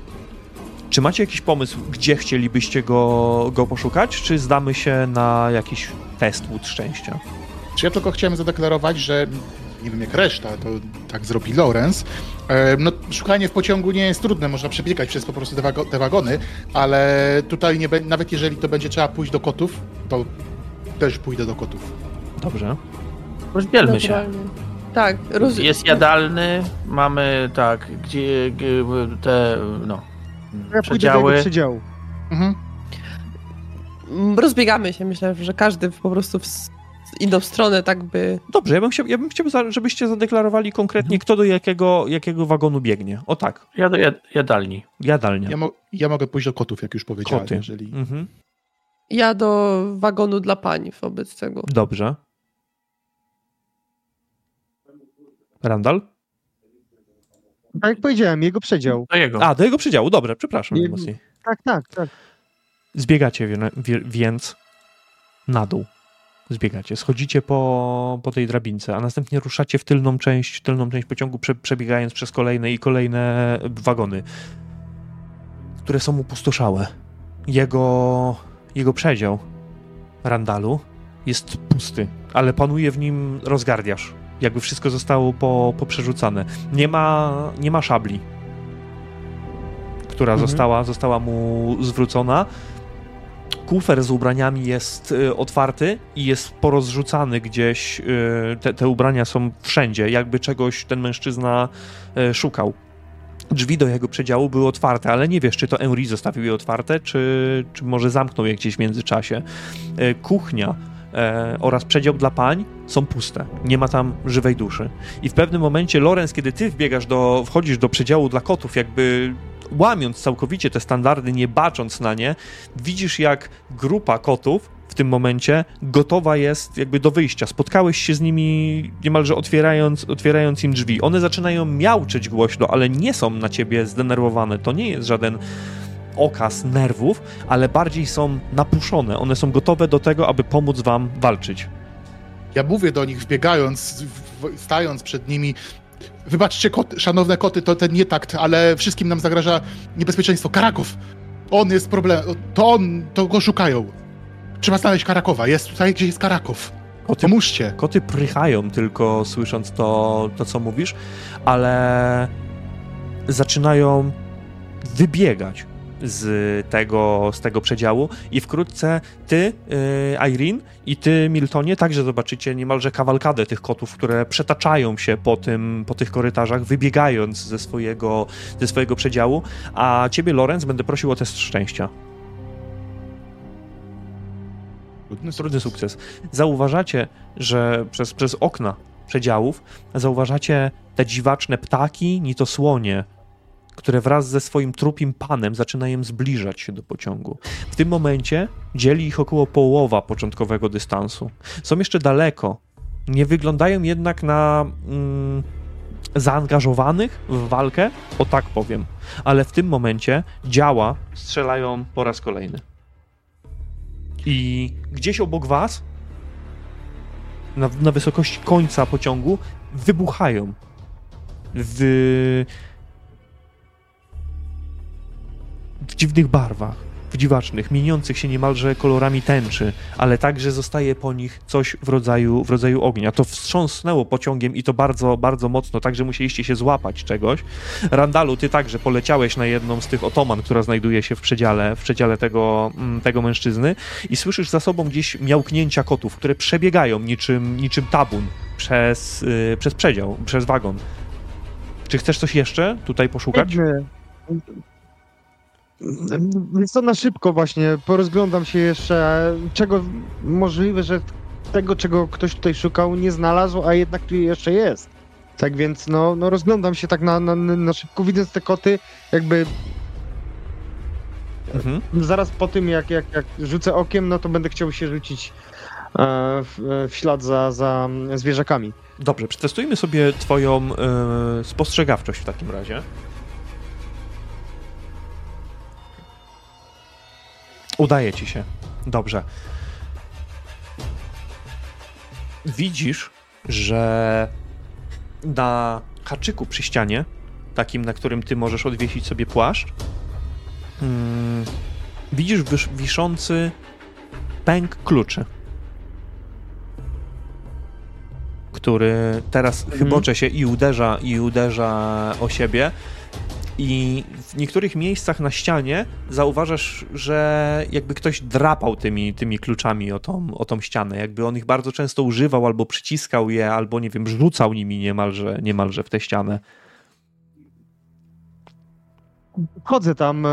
Czy macie jakiś pomysł, gdzie chcielibyście go, go poszukać, czy zdamy się na jakiś test łód szczęścia? Czy ja tylko chciałem zadeklarować, że nie wiem jak reszta, to tak zrobi Lawrence. E, No, szukanie w pociągu nie jest trudne, można przebiegać przez po prostu te, wago- te wagony, ale tutaj nie, nawet jeżeli to będzie trzeba pójść do kotów, to też pójdę do kotów. Dobrze. Rozdzielmy się. Tak, roz... Jest jadalny, mamy tak, gdzie te, no, Ja pójdę do przedziały. przedziału. Mhm. Mm, rozbiegamy się. Myślę, że każdy po prostu w s- inną stronę tak by... Dobrze, ja bym chciał, ja bym chciał żebyście zadeklarowali konkretnie, kto do jakiego, jakiego wagonu biegnie. O tak, Ja do jad- jadalni. jadalnia. Ja, mo- ja mogę pójść do kotów, jak już powiedziałem, Koty. jeżeli... Mhm. Ja do wagonu dla pań wobec tego. Dobrze. Randall? Tak jak powiedziałem, jego przedział. Do jego. A, do jego przedziału, dobrze, przepraszam Nie- najmocniej. Tak, tak, tak. Zbiegacie więc na dół. Zbiegacie, schodzicie po, po tej drabince, a następnie ruszacie w tylną część, tylną część pociągu, prze, przebiegając przez kolejne i kolejne wagony, które są upustoszałe. Jego, jego przedział, Randalu, jest pusty, ale panuje w nim rozgardiasz. Jakby wszystko zostało po, poprzerzucane. Nie ma, nie ma szabli, która Mhm. została, została mu zwrócona kufer z ubraniami jest y, otwarty i jest porozrzucany gdzieś. Y, te, te ubrania są wszędzie, jakby czegoś ten mężczyzna y, szukał. Drzwi do jego przedziału były otwarte, ale nie wiesz, czy to Henry zostawił je otwarte, czy, czy może zamknął je gdzieś w międzyczasie. Kuchnia e, oraz przedział dla pań są puste. Nie ma tam żywej duszy. I w pewnym momencie, Lorenz, kiedy ty wbiegasz do, wchodzisz do przedziału dla kotów, jakby łamiąc całkowicie te standardy, nie bacząc na nie, widzisz jak grupa kotów w tym momencie gotowa jest jakby do wyjścia. Spotkałeś się z nimi niemalże otwierając, otwierając im drzwi. One zaczynają miauczyć głośno, ale nie są na ciebie zdenerwowane. To nie jest żaden okaz nerwów, ale bardziej są napuszone. One są gotowe do tego, aby pomóc wam walczyć. Ja mówię do nich, wbiegając, stając przed nimi. Wybaczcie, koty, szanowne koty, to ten nietakt, ale wszystkim nam zagraża niebezpieczeństwo. Karakow! On jest problem. To on, to go szukają. Trzeba znaleźć Karakowa. Jest tutaj, gdzie jest Karakow. Koty, Pomóżcie. koty prychają tylko słysząc to, to, co mówisz, ale zaczynają wybiegać z tego, z tego przedziału i wkrótce ty, yy, Irene i ty, Miltonie, także zobaczycie niemalże kawalkadę tych kotów, które przetaczają się po, tym, po tych korytarzach, wybiegając ze swojego, ze swojego przedziału, a ciebie, Lorenz, będę prosił o test szczęścia. Trudny sukces. Zauważacie, że przez, przez okna przedziałów zauważacie te dziwaczne ptaki, ni to słonie, które wraz ze swoim trupim panem zaczynają zbliżać się do pociągu. W tym momencie dzieli ich około połowa początkowego dystansu. Są jeszcze daleko. Nie wyglądają jednak na mm, zaangażowanych w walkę, o tak powiem. Ale w tym momencie działa strzelają po raz kolejny. I gdzieś obok was, na, na wysokości końca pociągu, wybuchają w, w dziwnych barwach, w dziwacznych, mieniących się niemalże kolorami tęczy, ale także zostaje po nich coś w rodzaju, w rodzaju ognia. To wstrząsnęło pociągiem i to bardzo, bardzo mocno, także musieliście się złapać czegoś. Randalu, ty także poleciałeś na jedną z tych otoman, która znajduje się w przedziale, w przedziale tego, mm, tego mężczyzny i słyszysz za sobą gdzieś miałknięcia kotów, które przebiegają niczym, niczym tabun przez, yy, przez przedział, przez wagon. Czy chcesz coś jeszcze tutaj poszukać? Więc to na szybko właśnie porozglądam się jeszcze, czego możliwe, że tego, czego ktoś tutaj szukał, nie znalazł, a jednak tu jeszcze jest. Tak więc no, no rozglądam się tak na, na, na szybko, widząc te koty, jakby Mhm. zaraz po tym, jak, jak, jak rzucę okiem, no to będę chciał się rzucić e, w, w ślad za, za zwierzakami. Dobrze, przetestujmy sobie twoją yy, spostrzegawczość w takim razie. Udaje ci się. Dobrze. Widzisz, że na haczyku przy ścianie, takim, na którym ty możesz odwiesić sobie płaszcz, mm, widzisz wysz- wiszący pęk kluczy. który teraz chybocze się i uderza, i uderza o siebie. I w niektórych miejscach na ścianie zauważasz, że jakby ktoś drapał tymi, tymi kluczami o tą, o tą ścianę. Jakby on ich bardzo często używał, albo przyciskał je, albo nie wiem, rzucał nimi niemalże, niemalże w tę ścianę. Chodzę tam e,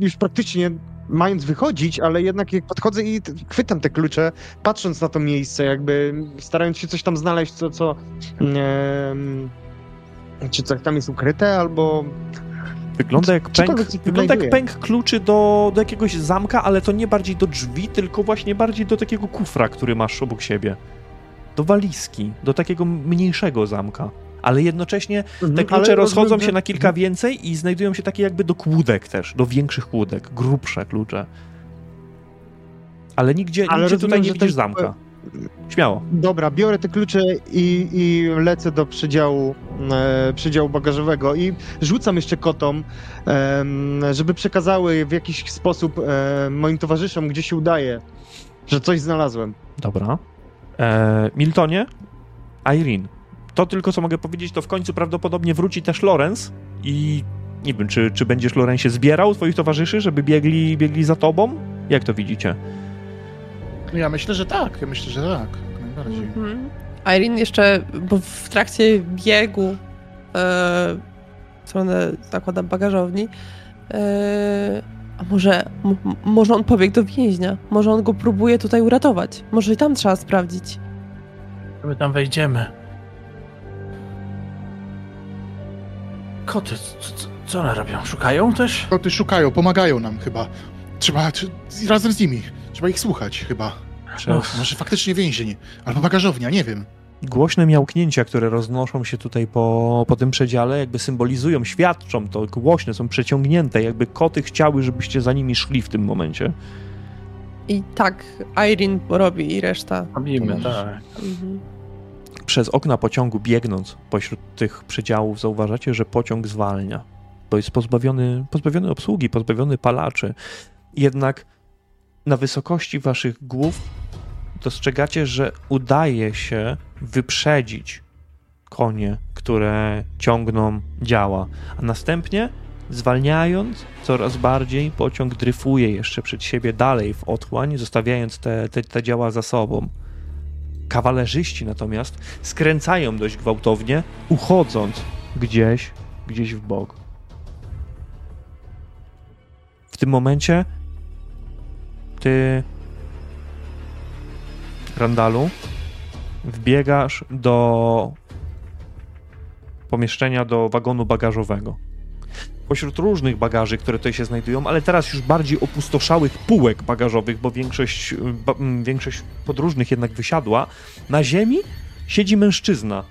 już praktycznie mając wychodzić, ale jednak jak podchodzę i chwytam te klucze, patrząc na to miejsce, jakby starając się coś tam znaleźć, co, co czy coś tam jest ukryte, albo Wygląda jak pęk, wygląda jak pęk kluczy do, do jakiegoś zamka, ale to nie bardziej do drzwi, tylko właśnie bardziej do takiego kufra, który masz obok siebie. Do walizki, do takiego mniejszego zamka. Ale jednocześnie te Mhm, klucze ale rozchodzą rozumiem, się na kilka więcej i znajdują się takie jakby do kłódek też, do większych kłódek, grubsze klucze. Ale nigdzie, Ale nigdzie rozumiem, tutaj nie widzisz ten- zamka. Śmiało. Dobra, biorę te klucze i, i lecę do przedziału, e, przedziału bagażowego i rzucam jeszcze kotom, em, żeby przekazały w jakiś sposób e, moim towarzyszom, gdzie się udaje, że coś znalazłem. Dobra. E, Miltonie, Irene. To tylko co mogę powiedzieć, to w końcu prawdopodobnie wróci też Lorenz i nie wiem, czy, czy będziesz Lorenzie zbierał twoich towarzyszy, żeby biegli, biegli za tobą? Jak to widzicie? No ja myślę, że tak. Ja myślę, że tak. jak Najbardziej. Mhm. Irene jeszcze, bo w trakcie biegu e, w stronę, zakładam, bagażowni, e, a może, m- może on pobiegł do więźnia, może on go próbuje tutaj uratować, może i tam trzeba sprawdzić. My tam wejdziemy. Koty, co, co, co one robią? Szukają też? Koty szukają, pomagają nam chyba. Trzeba tr- razem z nimi. Trzeba ich słuchać chyba. Przez Może faktycznie więzień. Albo bagażownia, nie wiem. głośne miałknięcia, które roznoszą się tutaj po, po tym przedziale, jakby symbolizują, świadczą to, głośne, są przeciągnięte, jakby koty chciały, żebyście za nimi szli w tym momencie. I tak Irene robi i reszta. Robimy, tak. Mhm. Przez okna pociągu biegnąc pośród tych przedziałów zauważacie, że pociąg zwalnia, bo jest pozbawiony, pozbawiony obsługi, pozbawiony palaczy. Jednak na wysokości waszych głów dostrzegacie, że udaje się wyprzedzić konie, które ciągną działa, a następnie zwalniając coraz bardziej pociąg dryfuje jeszcze przed siebie dalej w otchłań, zostawiając te, te, te działa za sobą. Kawalerzyści natomiast skręcają dość gwałtownie, uchodząc gdzieś, gdzieś w bok. W tym momencie ty, Randalu, wbiegasz do pomieszczenia, do wagonu bagażowego. Pośród różnych bagaży, które tutaj się znajdują, ale teraz już bardziej opustoszałych półek bagażowych, bo większość, ba, m, większość podróżnych jednak wysiadła, na ziemi siedzi mężczyzna.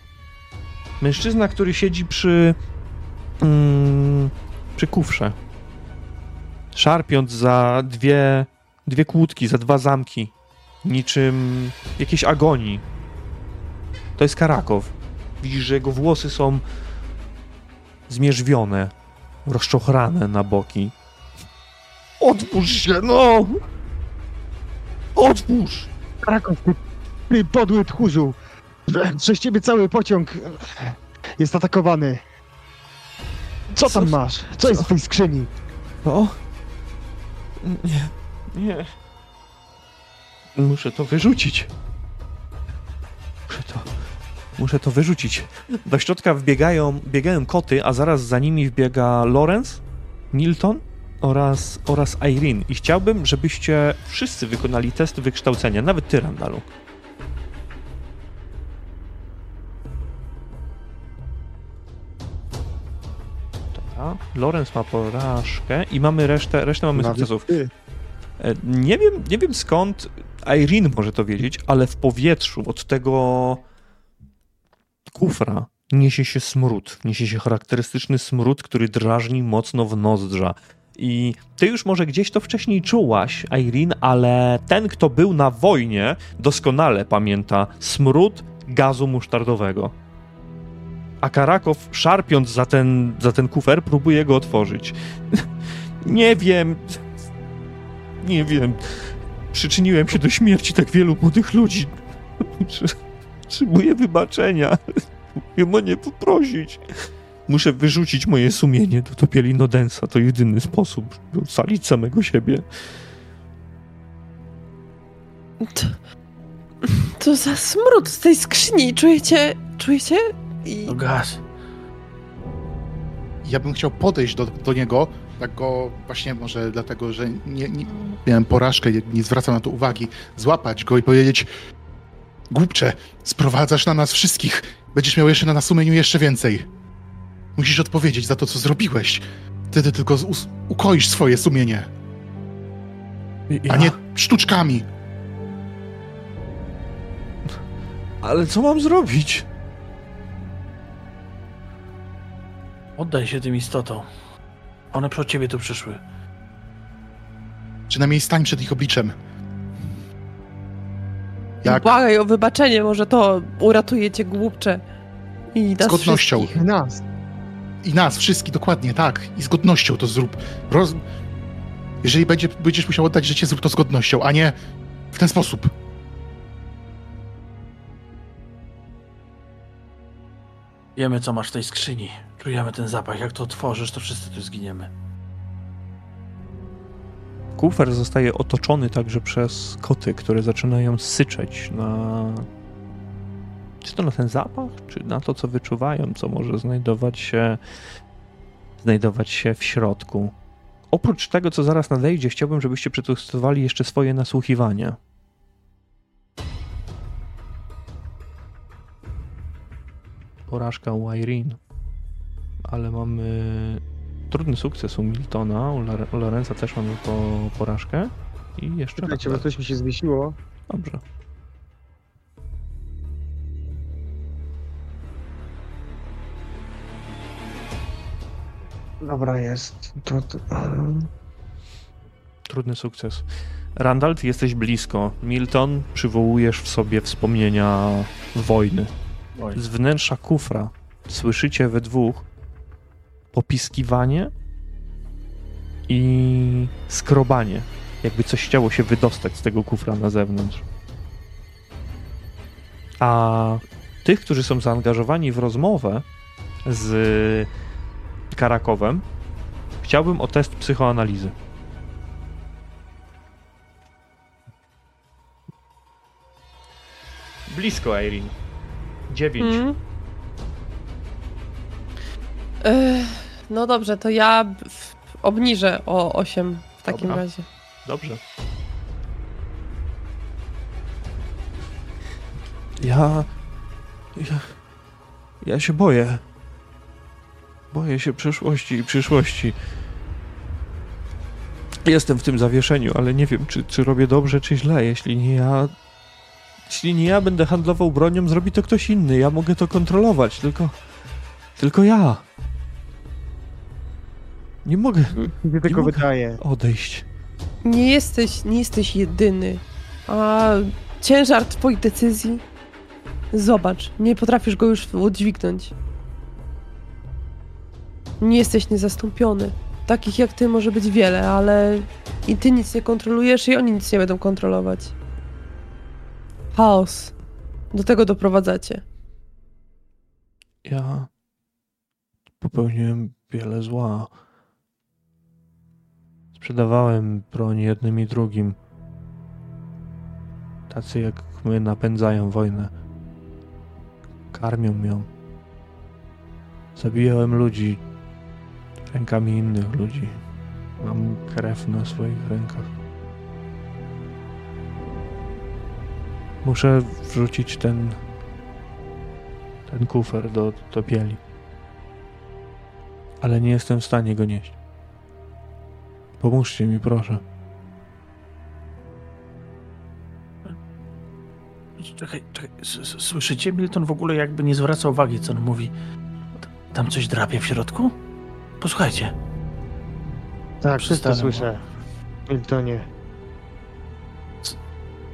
Mężczyzna, który siedzi przy. Mm, przy kufrze. Szarpiąc za dwie, dwie kłódki, za dwa zamki. Niczym jakiejś agonii. To jest Karakow. Widzisz, że jego włosy są zmierzwione, rozczochrane na boki. Otwórz się, no! Otwórz! Kraków, ty, ty podły tchórzu! Przez ciebie cały pociąg jest atakowany. Co tam Co- masz? Co jest w tej skrzyni? O? Nie, nie. Muszę to wyrzucić. Muszę to. Muszę to wyrzucić. Do środka wbiegają biegają koty, a zaraz za nimi wbiega Lorenz, Milton oraz, oraz Irene. I chciałbym, żebyście wszyscy wykonali test wykształcenia, nawet ty, Randalu. Dobra. Lorenz ma porażkę i mamy resztę, resztę mamy Nawet sukcesów. ty. E, Nie wiem, nie wiem skąd Irene może to wiedzieć, ale w powietrzu od tego kufra niesie się smród. Niesie się charakterystyczny smród, który drażni mocno w nozdrza. I ty już może gdzieś to wcześniej czułaś, Irene, ale ten, kto był na wojnie, doskonale pamięta smród gazu musztardowego. A Karakow, szarpiąc za ten, za ten kufer, próbuje go otworzyć. Nie wiem. Nie wiem. Przyczyniłem się do śmierci tak wielu młodych ludzi. Potrzebuję wybaczenia. Mogę o nie poprosić. Muszę wyrzucić moje sumienie do topieli Nodensa. To jedyny sposób, by ocalić samego siebie. To, to za smród z tej skrzyni, czujecie? Czujecie? I To gaz. Ja bym chciał podejść do, do niego, tak go właśnie może dlatego, że nie, nie miałem porażkę, nie, nie zwracam na to uwagi, złapać go i powiedzieć głupcze, sprowadzasz na nas wszystkich, będziesz miał jeszcze na nas sumieniu jeszcze więcej. Musisz odpowiedzieć za to, co zrobiłeś. Wtedy tylko us- ukoisz swoje sumienie, Ja? a nie sztuczkami. Ale co mam zrobić? Oddaj się tym istotom. One przed ciebie tu przyszły. Przynajmniej stań przed ich obliczem. Jak błagaj o wybaczenie, może to uratuje cię głupcze. I nas Z godnością. wszystkich. Nas. i nas wszystkich, dokładnie, tak. I z godnością to zrób. Roz... Jeżeli będzie, będziesz musiał oddać życie, zrób to z godnością, a nie w ten sposób. Wiemy, co masz w tej skrzyni. Czujemy ten zapach. Jak to otworzysz, to wszyscy tu zginiemy. kufer zostaje otoczony także przez koty, które zaczynają syczeć na. Czy to na ten zapach, czy na to, co wyczuwają, co może znajdować się, znajdować się w środku. Oprócz tego, co zaraz nadejdzie, chciałbym, żebyście przetestowali jeszcze swoje nasłuchiwanie. Porażka u Irene. Ale mamy trudny sukces u Miltona, u, Lore- u Lorenza też mamy po, porażkę. I jeszcze Czekajcie, bo coś mi się zwiesiło. Dobrze. Dobra, jest. To, to, Trudny sukces. Randall, ty jesteś blisko. Milton, przywołujesz w sobie wspomnienia wojny. Oj. Z wnętrza kufra słyszycie we dwóch popiskiwanie i skrobanie. Jakby coś chciało się wydostać z tego kufra na zewnątrz. A tych, którzy są zaangażowani w rozmowę z Karakowem, chciałbym o test psychoanalizy. Blisko, Irene. Dziewięć. Mm. Ech, no dobrze, to ja obniżę o 8 w takim Dobra. razie. Dobrze. Ja. Ja. Ja się boję. Boję się przyszłości i przyszłości. Jestem w tym zawieszeniu, ale nie wiem, czy, czy robię dobrze, czy źle. Jeśli nie ja. Jeśli nie ja będę handlował bronią, zrobi to ktoś inny. Ja mogę to kontrolować, tylko. Tylko ja. Nie mogę mi się tylko mogę. wydaje. odejść. Nie jesteś, nie jesteś jedyny. A ciężar twoich decyzji. Zobacz, nie potrafisz go już udźwignąć. Nie jesteś niezastąpiony. Takich jak ty może być wiele, ale i ty nic nie kontrolujesz, i oni nic nie będą kontrolować. Chaos. Do tego doprowadzacie. Ja popełniłem wiele zła. Sprzedawałem broń jednym i drugim. Tacy jak my napędzają wojnę. Karmią ją. Zabijałem ludzi rękami innych ludzi. Mam krew na swoich rękach. Muszę wrzucić ten ten kufer do topieli. Ale nie jestem w stanie go nieść. Pomóżcie mi, proszę. Czekaj, czekaj. Słyszycie? Milton w ogóle jakby nie zwraca uwagi, co on mówi. Tam coś drapie w środku? Posłuchajcie. Tak, wszystko słyszę. Miltonie.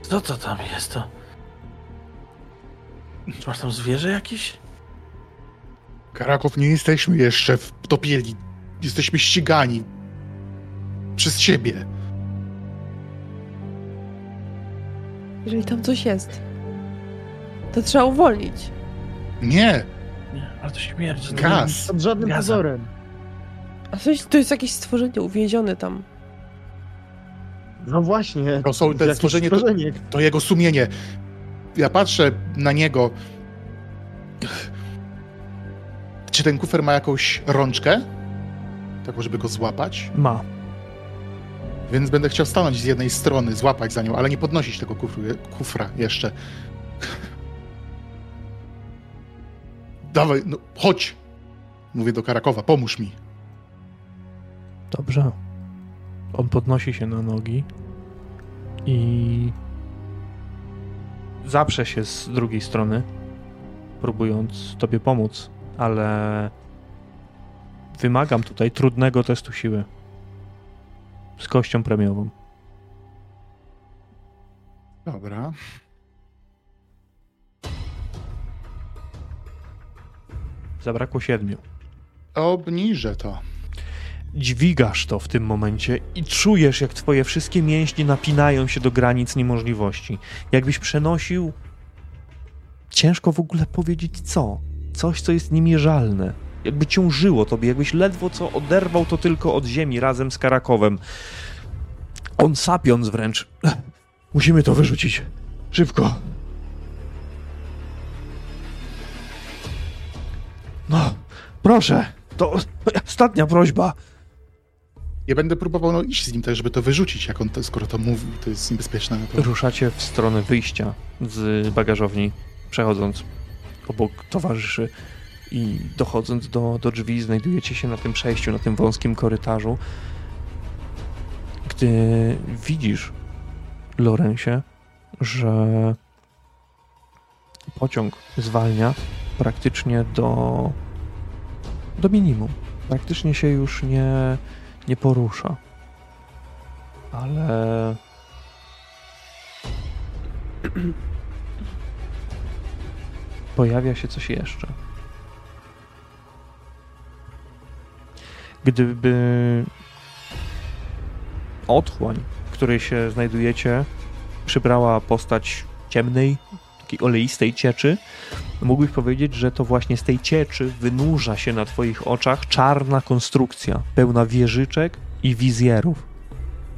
Co to tam jest? To... Czy masz tam zwierzę jakieś? Karaków, nie jesteśmy jeszcze w topieli. Jesteśmy ścigani. Przez siebie. Jeżeli tam coś jest, to trzeba uwolnić. Nie, Nie, ale to śmierdzi. gaz. Pod żadnym Gaza. pozorem. A coś, to jest jakieś stworzenie uwięzione tam. No właśnie. To są te stworzenie, to- stworzenie. To jego sumienie. Ja patrzę na niego. Czy ten kufer ma jakąś rączkę? Taką, żeby go złapać? Ma. Więc będę chciał stanąć z jednej strony, złapać za nią, ale nie podnosić tego kufru, kufra jeszcze. Dawaj, no chodź! Mówię do Karakowa, pomóż mi. Dobrze. On podnosi się na nogi i zaprze się z drugiej strony, próbując tobie pomóc, ale wymagam tutaj trudnego testu siły z kością premiową. Dobra. Zabrakło siedmiu. Obniżę to. Dźwigasz to w tym momencie i czujesz, jak twoje wszystkie mięśnie napinają się do granic niemożliwości. Jakbyś przenosił. Ciężko w ogóle powiedzieć co. Coś, co jest niemierzalne. Jakby ciążyło tobie, jakbyś ledwo co oderwał to tylko od ziemi razem z Karakowem. On sapiąc wręcz. Musimy to wyrzucić. Szybko. No, proszę. To ostatnia prośba. Ja będę próbował no, iść z nim tak, żeby to wyrzucić, jak on to, skoro to mówi, to jest niebezpieczne. To... Ruszacie w stronę wyjścia z bagażowni, przechodząc obok towarzyszy i dochodząc do, do drzwi, znajdujecie się na tym przejściu, na tym wąskim korytarzu. Gdy widzisz, Lorensie, że pociąg zwalnia praktycznie do, do minimum. Praktycznie się już nie, nie porusza. Ale pojawia się coś jeszcze. Gdyby otchłań, w której się znajdujecie, przybrała postać ciemnej, takiej oleistej cieczy, mógłbyś powiedzieć, że to właśnie z tej cieczy wynurza się na twoich oczach czarna konstrukcja, pełna wieżyczek i wizjerów.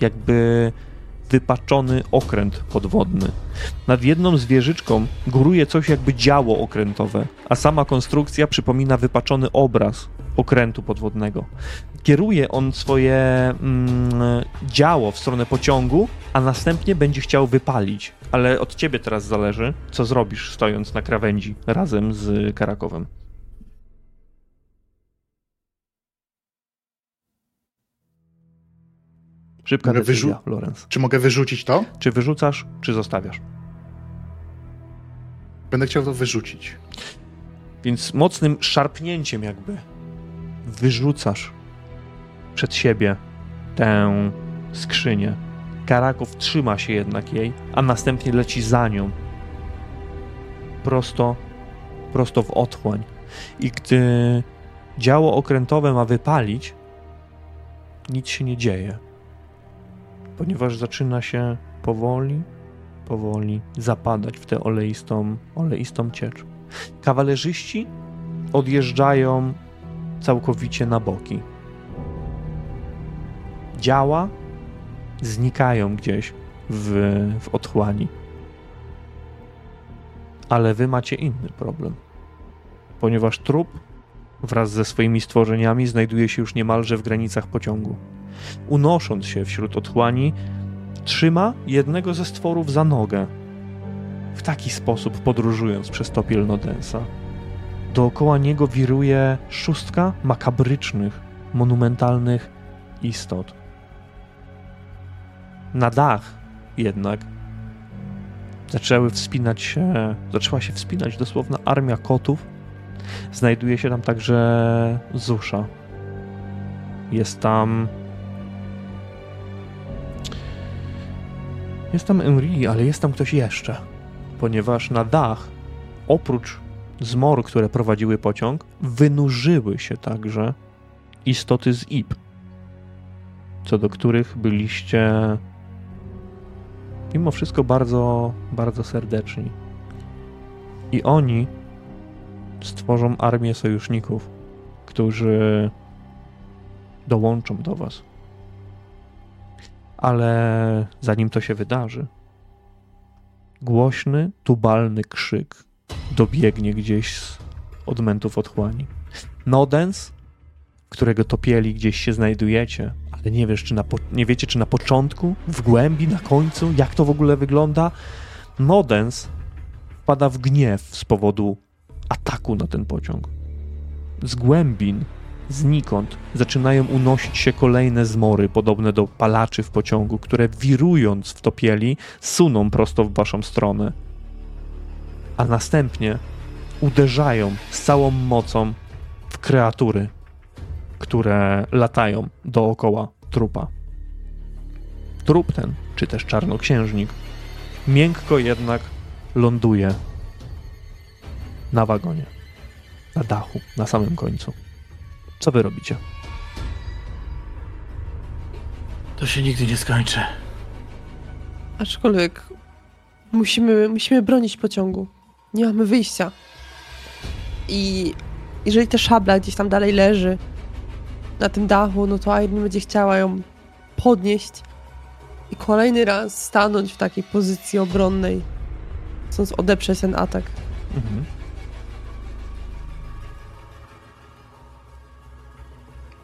Jakby wypaczony okręt podwodny. Nad jedną zwierzyczką góruje coś jakby działo okrętowe, a sama konstrukcja przypomina wypaczony obraz okrętu podwodnego. Kieruje on swoje mm, działo w stronę pociągu, a następnie będzie chciał wypalić. Ale od ciebie teraz zależy, co zrobisz stojąc na krawędzi razem z Karakowem. Szybka Mogę decyzja, Lorenz. Czy mogę wyrzucić to? Czy wyrzucasz, czy zostawiasz? Będę chciał to wyrzucić. Więc mocnym szarpnięciem jakby wyrzucasz przed siebie tę skrzynię. Karakow trzyma się jednak jej, a następnie leci za nią. Prosto, prosto w otchłań. I gdy działo okrętowe ma wypalić, nic się nie dzieje. Ponieważ zaczyna się powoli, powoli zapadać w tę oleistą, oleistą ciecz. Kawalerzyści odjeżdżają całkowicie na boki. Działa znikają gdzieś w, w otchłani. Ale wy macie inny problem. Ponieważ trup wraz ze swoimi stworzeniami znajduje się już niemalże w granicach pociągu. Unosząc się wśród otchłani, trzyma jednego ze stworów za nogę. W taki sposób podróżując przez topiel Nodensa. Dookoła niego wiruje szóstka makabrycznych, monumentalnych istot. Na dach jednak zaczęły wspinać się, zaczęła się wspinać dosłowna armia kotów. Znajduje się tam także Zusza. Jest tam. Jest tam Henri, ale jest tam ktoś jeszcze. Ponieważ na dach, oprócz zmor, które prowadziły pociąg, wynurzyły się także istoty z IP, co do których byliście mimo wszystko bardzo, bardzo serdeczni. I oni stworzą armię sojuszników, którzy dołączą do was. Ale zanim to się wydarzy, głośny, tubalny krzyk dobiegnie gdzieś z odmętów otchłani. Nodens, którego topieli gdzieś się znajdujecie, ale nie wiesz, czy na nie wiecie, czy na początku, w głębi, na końcu, jak to w ogóle wygląda. Nodens wpada w gniew z powodu ataku na ten pociąg. Z głębin, znikąd, zaczynają unosić się kolejne zmory, podobne do palaczy w pociągu, które wirując w topieli, suną prosto w waszą stronę. A następnie uderzają z całą mocą w kreatury, które latają dookoła trupa. Trup ten, czy też czarnoksiężnik, miękko jednak ląduje na wagonie, na dachu, na samym końcu. Co wy robicie? To się nigdy nie skończy. Aczkolwiek musimy, musimy bronić pociągu. Nie mamy wyjścia. I jeżeli ta szabla gdzieś tam dalej leży na tym dachu, no to Irene będzie chciała ją podnieść i kolejny raz stanąć w takiej pozycji obronnej, chcąc odeprzeć ten atak. Mhm.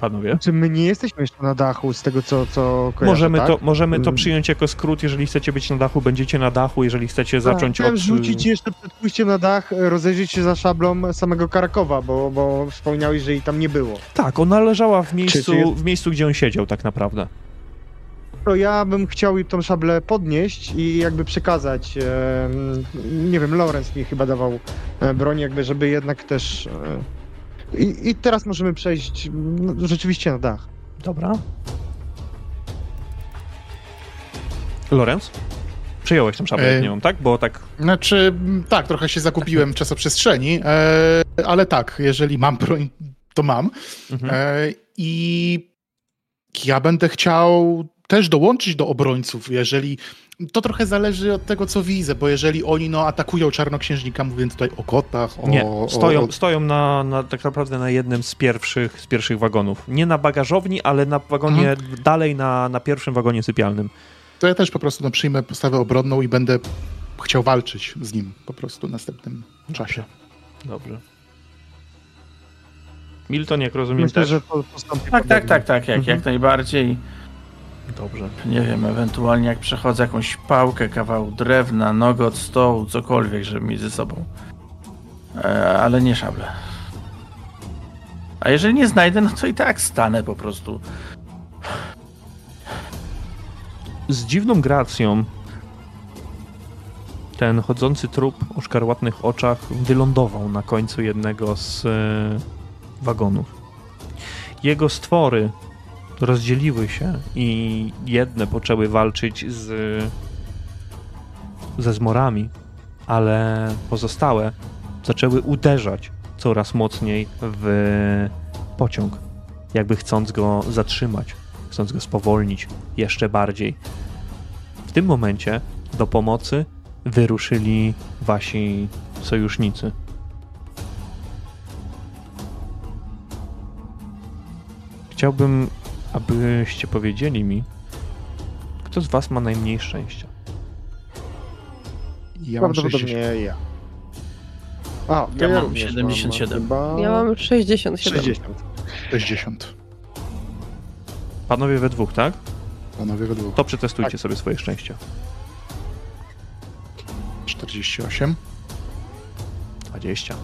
Panowie? Czy my nie jesteśmy jeszcze na dachu z tego, co, co kojarzę, Możemy, tak? to, możemy to Mm. przyjąć jako skrót. Jeżeli chcecie być na dachu, będziecie na dachu. Jeżeli chcecie zacząć Chciałem od... rzucić jeszcze przed pójściem na dach, e, rozejrzeć się za szablą samego Karakowa, bo, bo wspomniałeś, że jej tam nie było. Tak, ona leżała w miejscu, czy jest- w miejscu, gdzie on siedział tak naprawdę. To ja bym chciał tą szablę podnieść i jakby przekazać, e, nie wiem, Lorenz mi chyba dawał e, broń, jakby, żeby jednak też... E, i, I teraz możemy przejść no, rzeczywiście na dach. Dobra. Lorenz? Przejąłeś tą szablę, E, nie tak? Bo tak... Znaczy, tak, trochę się zakupiłem w czasoprzestrzeni, e, ale tak, jeżeli mam broń, to mam. Mhm. E, I ja będę chciał też dołączyć do obrońców, jeżeli. To trochę zależy od tego, co widzę, bo jeżeli oni no, atakują czarnoksiężnika, mówiąc tutaj o kotach, o. Nie, stoją, o, stoją na, na, tak naprawdę na jednym z pierwszych, z pierwszych wagonów. Nie na bagażowni, ale na wagonie, dalej na, na pierwszym wagonie sypialnym. To ja też po prostu no, przyjmę postawę obronną i będę chciał walczyć z nim po prostu w następnym czasie. Dobrze. Milton, jak rozumiem, Myślę, też? że po- postąpi Tak, tak, podobnie. tak, tak, jak, Mhm. jak najbardziej. Dobrze. Nie wiem, ewentualnie jak przechodzę jakąś pałkę, kawał drewna, nogę od stołu, cokolwiek, żeby mieć ze sobą. E, ale nie szable. A jeżeli nie znajdę, no to i tak stanę po prostu. Z dziwną gracją ten chodzący trup o szkarłatnych oczach wylądował na końcu jednego z e, wagonów. Jego stwory rozdzieliły się i jedne poczęły walczyć z ze zmorami, ale pozostałe zaczęły uderzać coraz mocniej w pociąg, jakby chcąc go zatrzymać, chcąc go spowolnić jeszcze bardziej. W tym momencie do pomocy wyruszyli wasi sojusznicy. Chciałbym, abyście powiedzieli mi, kto z was ma najmniej szczęścia. Ja mam Prawdopodobnie 60. ja. A, to Ja mam również 77. Mam, chyba... Ja mam 67. 60. 60. Panowie we dwóch, tak? Panowie we dwóch. To przetestujcie Tak. sobie swoje szczęście. 48. 20.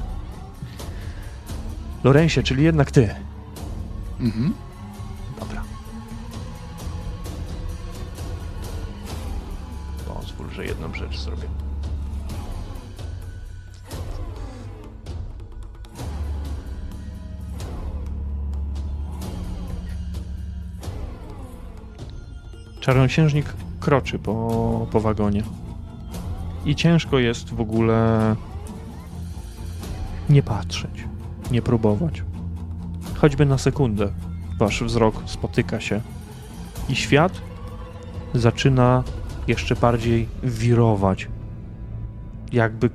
Lorensie, czyli jednak ty. Mhm. Dobra. Pozwól, że jedną rzecz zrobię. Czarnoksiężnik kroczy po, po wagonie. I ciężko jest w ogóle nie patrzeć, nie próbować. Choćby na sekundę wasz wzrok spotyka się i świat zaczyna jeszcze bardziej wirować. Jakby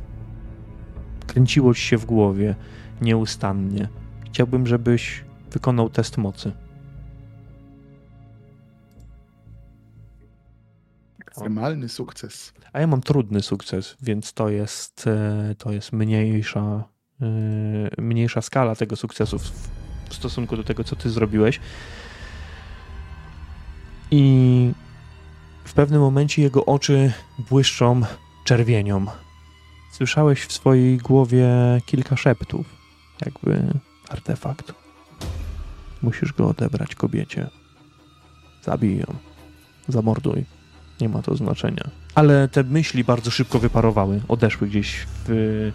kręciło ci się w głowie nieustannie. Chciałbym, żebyś wykonał test mocy. Ekstremalny sukces. A ja mam trudny sukces, więc to jest, e, to jest mniejsza, e, mniejsza skala tego sukcesu w, stosunku do tego, co ty zrobiłeś. I w pewnym momencie jego oczy błyszczą czerwienią. Słyszałeś w swojej głowie kilka szeptów, jakby artefakt. Musisz go odebrać kobiecie. Zabij ją. Zamorduj. Nie ma to znaczenia. Ale te myśli bardzo szybko wyparowały, odeszły gdzieś w,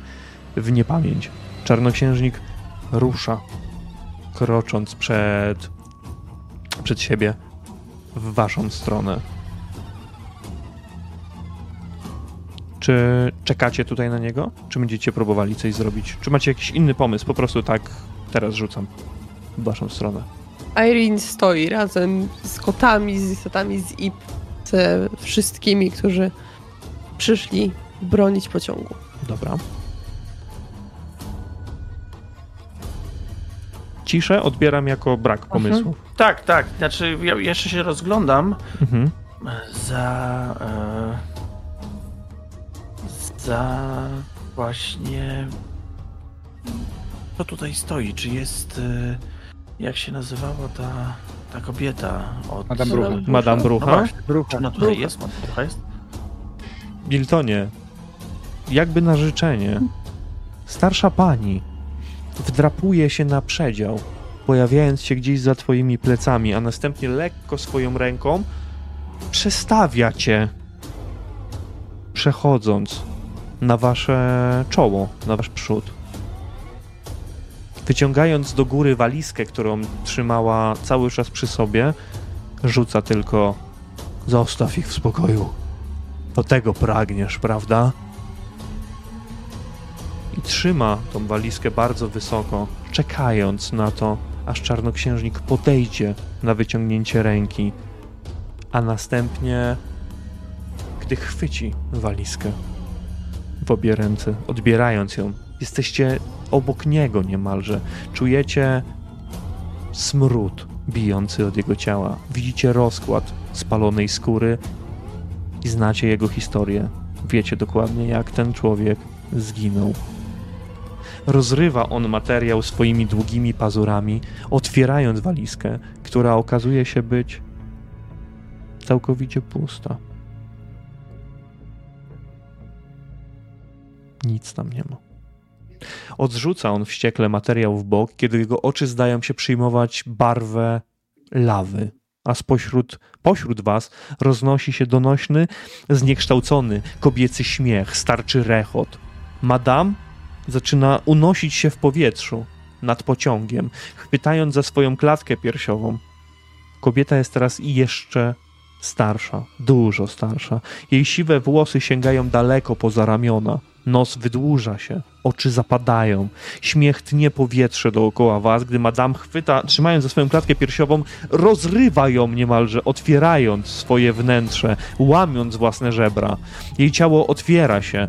w niepamięć. Czarnoksiężnik rusza, krocząc przed, przed siebie w waszą stronę. Czy czekacie tutaj na niego? Czy będziecie próbowali coś zrobić? Czy macie jakiś inny pomysł? Po prostu tak teraz rzucam w waszą stronę. Irene stoi razem z kotami, z istotami z IP, ze wszystkimi, którzy przyszli bronić pociągu. Dobra. Ciszę odbieram jako brak pomysłu. Tak, tak. Znaczy, ja jeszcze się rozglądam, Mhm. Za. E, za. Właśnie. Co tutaj stoi? Czy jest. E, jak się nazywała ta, ta kobieta od. Madame Brucha. Madame No Brucha? właśnie, Brucha. czy ona tutaj Brucha. jest? Madame Brucha jest? Miltonie, jakby na życzenie, starsza pani wdrapuje się na przedział, pojawiając się gdzieś za twoimi plecami, a następnie lekko swoją ręką przestawia cię, przechodząc na wasze czoło, na wasz przód. Wyciągając do góry walizkę, którą trzymała cały czas przy sobie, rzuca tylko: Zostaw ich w spokoju. Do tego pragniesz, prawda? I trzyma tą walizkę bardzo wysoko, czekając na to, aż czarnoksiężnik podejdzie na wyciągnięcie ręki, a następnie, gdy chwyci walizkę w obie ręce, odbierając ją, jesteście obok niego niemalże. Czujecie smród bijący od jego ciała. Widzicie rozkład spalonej skóry i znacie jego historię. Wiecie dokładnie, jak ten człowiek zginął. Rozrywa on materiał swoimi długimi pazurami, otwierając walizkę, która okazuje się być całkowicie pusta. Nic tam nie ma. Odrzuca on wściekle materiał w bok, kiedy jego oczy zdają się przyjmować barwę lawy, a spośród, pośród was roznosi się donośny, zniekształcony kobiecy śmiech, starczy rechot. Madame zaczyna unosić się w powietrzu nad pociągiem, chwytając za swoją klatkę piersiową. Kobieta jest teraz jeszcze starsza, dużo starsza. Jej siwe włosy sięgają daleko poza ramiona. Nos wydłuża się, oczy zapadają. Śmiech tnie powietrze dookoła was, gdy madame chwyta, trzymając za swoją klatkę piersiową, rozrywa ją niemalże, otwierając swoje wnętrze, łamiąc własne żebra. Jej ciało otwiera się,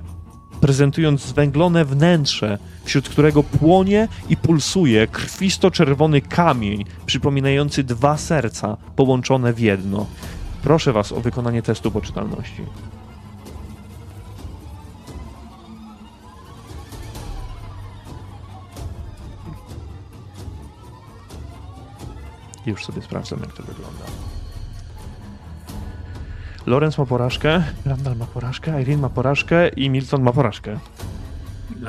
prezentując zwęglone wnętrze, wśród którego płonie i pulsuje krwisto-czerwony kamień, przypominający dwa serca połączone w jedno. Proszę was o wykonanie testu poczytalności. Już sobie sprawdzam, jak to wygląda. Lorenz ma porażkę, Randall ma porażkę, Irene ma porażkę i Milton ma porażkę.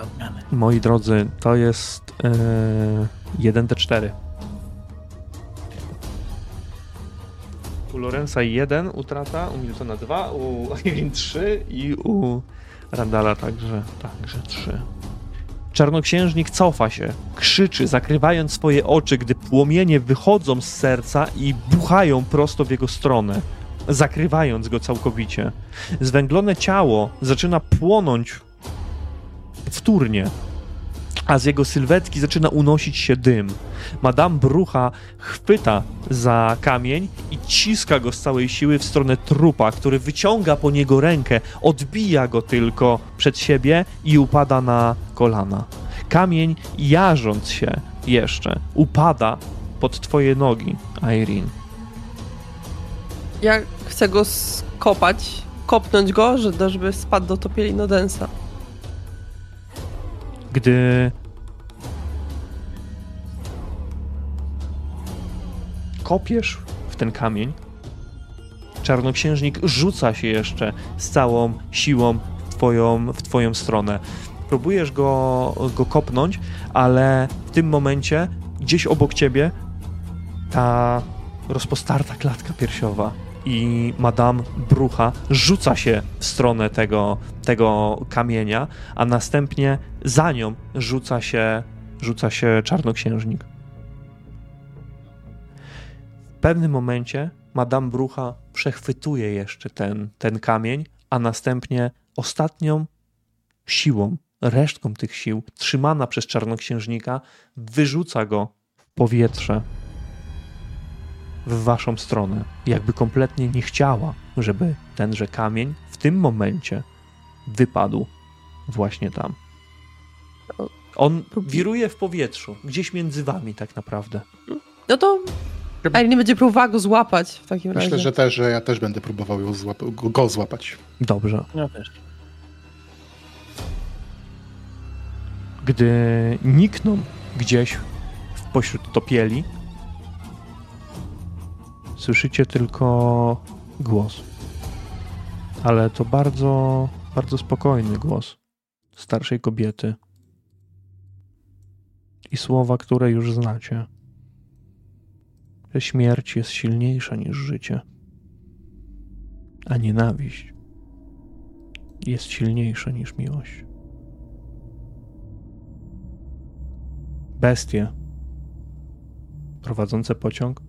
Odmiany. Moi drodzy, to jest yy, 1d4. U Lorenza 1 utrata, u Miltona 2, u Irene 3 i u Randala także, także 3. Czarnoksiężnik cofa się, krzyczy, zakrywając swoje oczy, gdy płomienie wychodzą z serca i buchają prosto w jego stronę, zakrywając go całkowicie. Zwęglone ciało zaczyna płonąć wtórnie, a z jego sylwetki zaczyna unosić się dym. Madame Brucha chwyta za kamień i ciska go z całej siły w stronę trupa, który wyciąga po niego rękę, odbija go tylko przed siebie i upada na kolana. Kamień, jarząc się jeszcze, upada pod twoje nogi, Irene. Ja chcę go skopać, kopnąć go, że- żeby spadł do topieli Nodensa. gdy kopiesz w ten kamień, czarnoksiężnik rzuca się jeszcze z całą siłą w twoją, w twoją stronę. Próbujesz go, go kopnąć, ale w tym momencie gdzieś obok ciebie ta rozpostarta klatka piersiowa i Madame Brucha rzuca się w stronę tego, tego kamienia, a następnie za nią rzuca się, rzuca się czarnoksiężnik. W pewnym momencie Madame Brucha przechwytuje jeszcze ten, ten kamień, a następnie ostatnią siłą, resztką tych sił, trzymana przez czarnoksiężnika, wyrzuca go w powietrze w waszą stronę. Jakby kompletnie nie chciała, żeby tenże kamień w tym momencie wypadł właśnie tam. On wiruje w powietrzu, gdzieś między wami tak naprawdę. No to A nie będzie próbowała go złapać w takim razie. Myślę, że też, że ja też będę próbował ją złap- go, go złapać. Dobrze. Ja też. Gdy nikną gdzieś w pośród topieli, słyszycie tylko głos. Ale to bardzo, bardzo spokojny głos starszej kobiety. I słowa, które już znacie. Że śmierć jest silniejsza niż życie, a nienawiść jest silniejsza niż miłość. Bestie prowadzące pociąg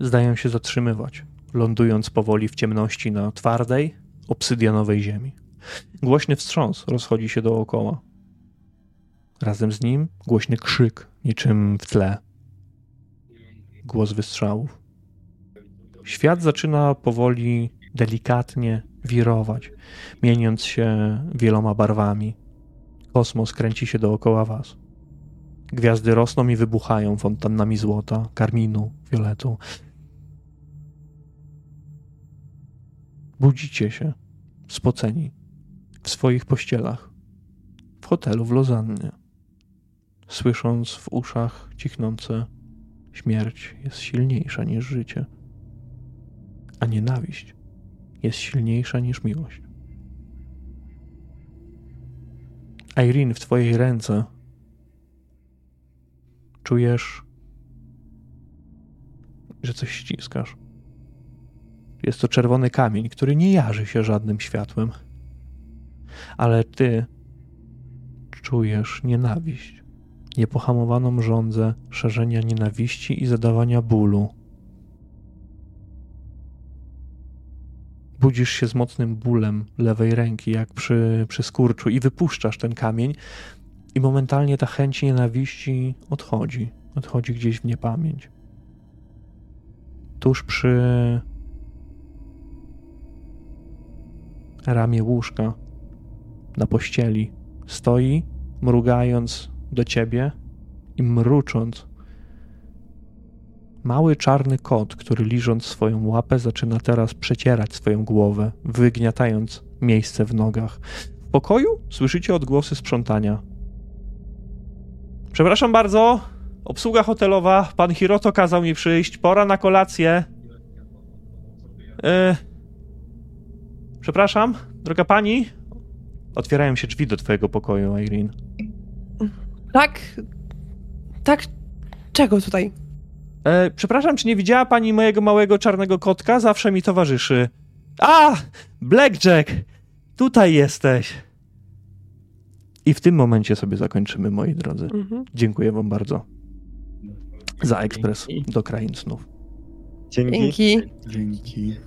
zdają się zatrzymywać, lądując powoli w ciemności na twardej, obsydianowej ziemi. Głośny wstrząs rozchodzi się dookoła. Razem z nim głośny krzyk, niczym w tle. Głos wystrzałów. Świat zaczyna powoli, delikatnie wirować, mieniąc się wieloma barwami. Kosmos kręci się dookoła was. Gwiazdy rosną i wybuchają fontannami złota, karminu, fioletu. Budzicie się, spoceni, w swoich pościelach, w hotelu w Lozannie, słysząc w uszach cichnące śmierć jest silniejsza niż życie, a nienawiść jest silniejsza niż miłość. Irene, w twojej ręce czujesz, że coś ściskasz. Jest to czerwony kamień, który nie jarzy się żadnym światłem. Ale ty czujesz nienawiść, niepohamowaną żądzę szerzenia nienawiści i zadawania bólu. Budzisz się z mocnym bólem lewej ręki, jak przy, przy skurczu, i wypuszczasz ten kamień, i momentalnie ta chęć nienawiści odchodzi. Odchodzi gdzieś w niepamięć. Tuż przy ramię łóżka, na pościeli, stoi, mrugając do ciebie i mrucząc. Mały czarny kot, który liżąc swoją łapę, zaczyna teraz przecierać swoją głowę, wygniatając miejsce w nogach. W pokoju słyszycie odgłosy sprzątania. Przepraszam bardzo, obsługa hotelowa, pan Hiroto kazał mi przyjść, pora na kolację. E... Przepraszam, droga pani. Otwierają się drzwi do twojego pokoju, Irene. Tak. Tak. Czego tutaj? E, przepraszam, czy nie widziała pani mojego małego czarnego kotka? Zawsze mi towarzyszy. A! Blackjack! Tutaj jesteś! I w tym momencie sobie zakończymy, moi drodzy. Mhm. Dziękuję wam bardzo za ekspres do krain snów. Dzięki. Dzięki. Dzięki.